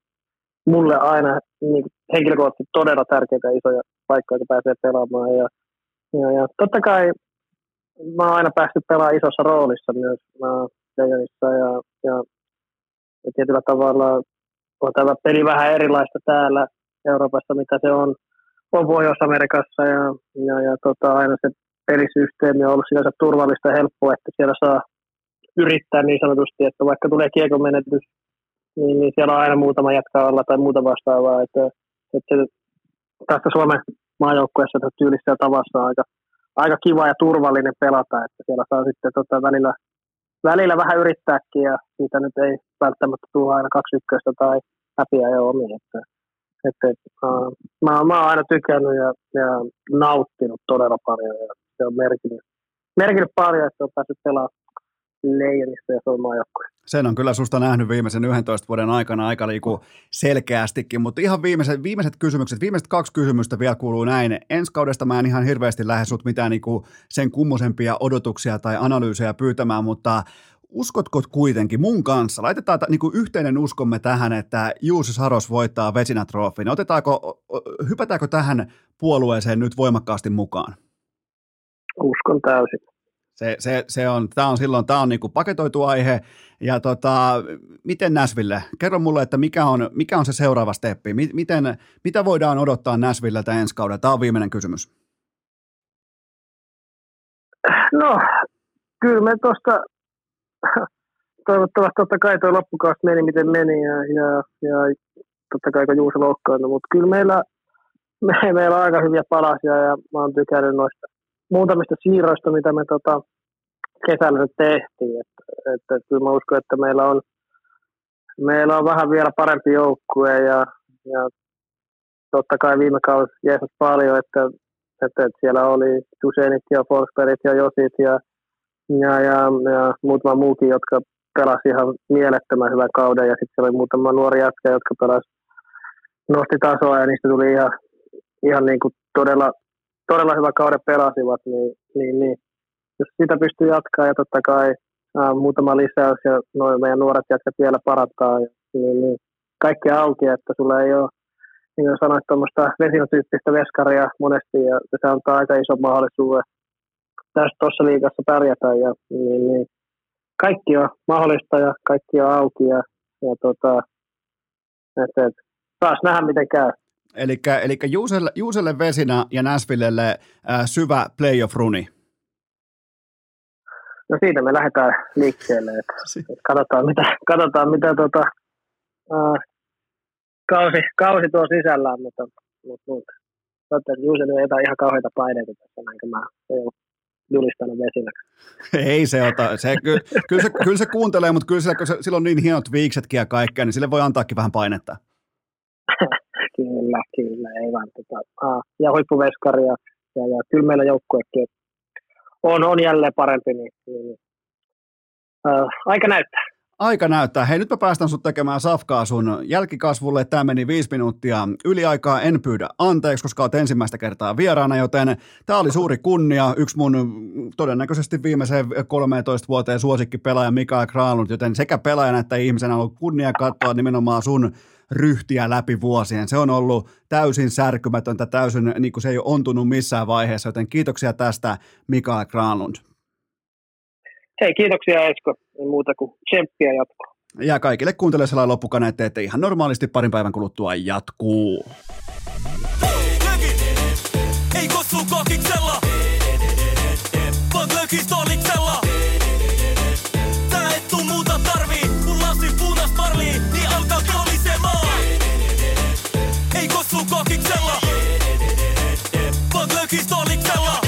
mulle aina niin kuin henkilökohtaisesti todella tärkeitä isoja paikkoja, kun pääsee pelaamaan. Ja, ja, ja totta kai mä oon aina päässyt pelaamaan isossa roolissa myös leijonissa ja, ja, ja tietyllä tavalla on tämä peli vähän erilaista täällä Euroopassa, mitä se on, on Pohjois-Amerikassa ja, ja, ja tota, aina se pelisysteemi on ollut sinänsä turvallista ja helppoa, että siellä saa yrittää niin sanotusti, että vaikka tulee kiekon menetys, niin, niin siellä on aina muutama jatkaa alla tai muuta vastaavaa. Että, että tässä Suomen maajoukkueessa tyylissä ja tavassa on aika, aika kiva ja turvallinen pelata, että siellä saa sitten tota välillä, välillä vähän yrittääkin ja siitä nyt ei välttämättä tule aina kaksi ykköstä tai häpiä ja omi. Että, että, uh, mä, mä oon aina tykännyt ja, ja nauttinut todella paljon ja se on merkinnyt, merkinnyt paljon, että on päässyt pelaamaan Leijonista ja Suomen Sen on kyllä susta nähnyt viimeisen 11 vuoden aikana aika liiku selkeästikin, mutta ihan viimeiset, viimeiset kysymykset, viimeiset kaksi kysymystä vielä kuuluu näin. Ensi kaudesta mä en ihan hirveästi lähde sut mitään niinku sen kummosempia odotuksia tai analyysejä pyytämään, mutta uskotko kuitenkin mun kanssa, laitetaan niin kuin yhteinen uskomme tähän, että Juuso Saros voittaa Vesina Trofin. Otetaanko, hypätäänkö tähän puolueeseen nyt voimakkaasti mukaan? Uskon täysin. Se, se, se on, tämä on silloin, tämä on niin kuin paketoitu aihe, ja tota, miten Näsville? Kerro mulle, että mikä on, mikä on se seuraava steppi? Miten, mitä voidaan odottaa Näsvilleltä ensi kaudella? Tämä on viimeinen kysymys. No, kyllä me tuosta, toivottavasti totta kai tuo loppukausi meni miten meni, ja, ja, ja totta kai kun Juuso loukkaantui, mutta kyllä meillä, me, meillä on aika hyviä palasia, ja mä oon tykännyt noista muutamista siirroista, mitä me tota, kesällä nyt tehtiin. Että, että kyllä mä uskon, että meillä on, meillä on vähän vielä parempi joukkue ja, ja totta kai viime kausi jeesas paljon, että, että, että siellä oli Tusenit ja Forsbergit ja Josit ja, ja, ja, ja muutama muukin, jotka pelasi ihan mielettömän hyvän kauden ja sitten oli muutama nuori jätkä, jotka pelasi, nosti tasoa ja niistä tuli ihan, ihan niin kuin todella todella hyvä kauden pelasivat, niin, niin, niin jos sitä pystyy jatkaa ja totta kai ää, muutama lisäys ja noin meidän nuoret jätkät vielä parantaa, niin, niin kaikki auki, että sulla ei ole, niin kuin sanoit, tuommoista vesinotyyppistä veskaria monesti ja se antaa aika iso mahdollisuuden tässä tuossa liigassa pärjätä ja niin, niin kaikki on mahdollista ja kaikki on auki ja, ja tota, et, et, taas nähdä miten käy. Eli, eli Juuselle, Juuselle Vesina ja Näsvillelle äh, syvä playoff-runi. No siitä me lähdetään liikkeelle. Että, että katsotaan mitä, katsotaan mitä tota, äh, kausi, kausi tuo sisällään, mutta, mutta, mutta toivottavasti Juuselle ei jotain ihan kauheita paineita tässä, näin mä julistanut vesinäksi. Ei se ota, se, ky, kyllä, se, kyllä se kuuntelee, mutta kyllä sillä, kun se, sillä on niin hienot viiksetkin ja kaikkea, niin sille voi antaakin vähän painetta. Kyllä, kyllä, ei vaan. Tota, ja huippuveskari ja, ja, ja kyllä meillä joukkuekin on, on jälleen parempi, niin, niin ää, aika näyttää. Aika näyttää. Hei, nyt mä päästän sut tekemään safkaa sun jälkikasvulle. Tämä meni viisi minuuttia yliaikaa. En pyydä anteeksi, koska olet ensimmäistä kertaa vieraana, joten tämä oli suuri kunnia. Yksi mun todennäköisesti viimeiseen 13 vuoteen suosikki pelaaja Mikael Kralund, joten sekä pelaajana että ihmisenä on ollut kunnia katsoa nimenomaan sun ryhtiä läpi vuosien. Se on ollut täysin särkymätöntä, täysin niin kuin se ei ole ontunut missään vaiheessa, joten kiitoksia tästä Mikael Granlund. Hei, kiitoksia Esko. Ei muuta kuin tsemppiä jatkoa. Ja kaikille kuuntelijoille loppukaneet, että ihan normaalisti parin päivän kuluttua jatkuu. Ei kossu kokiksella, vaan lökistoliksella. Vaan lökistoliksella.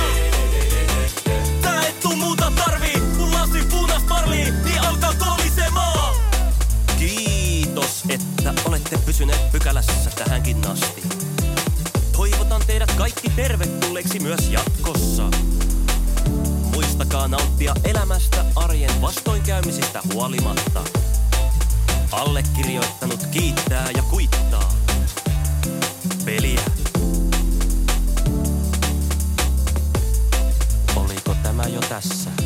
Tää et tuu muuta tarvii, kun lasin punas marlii, niin alkaa kolisemaan. Kiitos, että olette pysyneet pykälässä tähänkin asti. Toivotan teidät kaikki tervetulleeksi myös jatkossa. Muistakaa nauttia elämästä arjen vastoinkäymisistä huolimatta. Allekirjoittanut kiittää ja kuittaa. Peliä tassa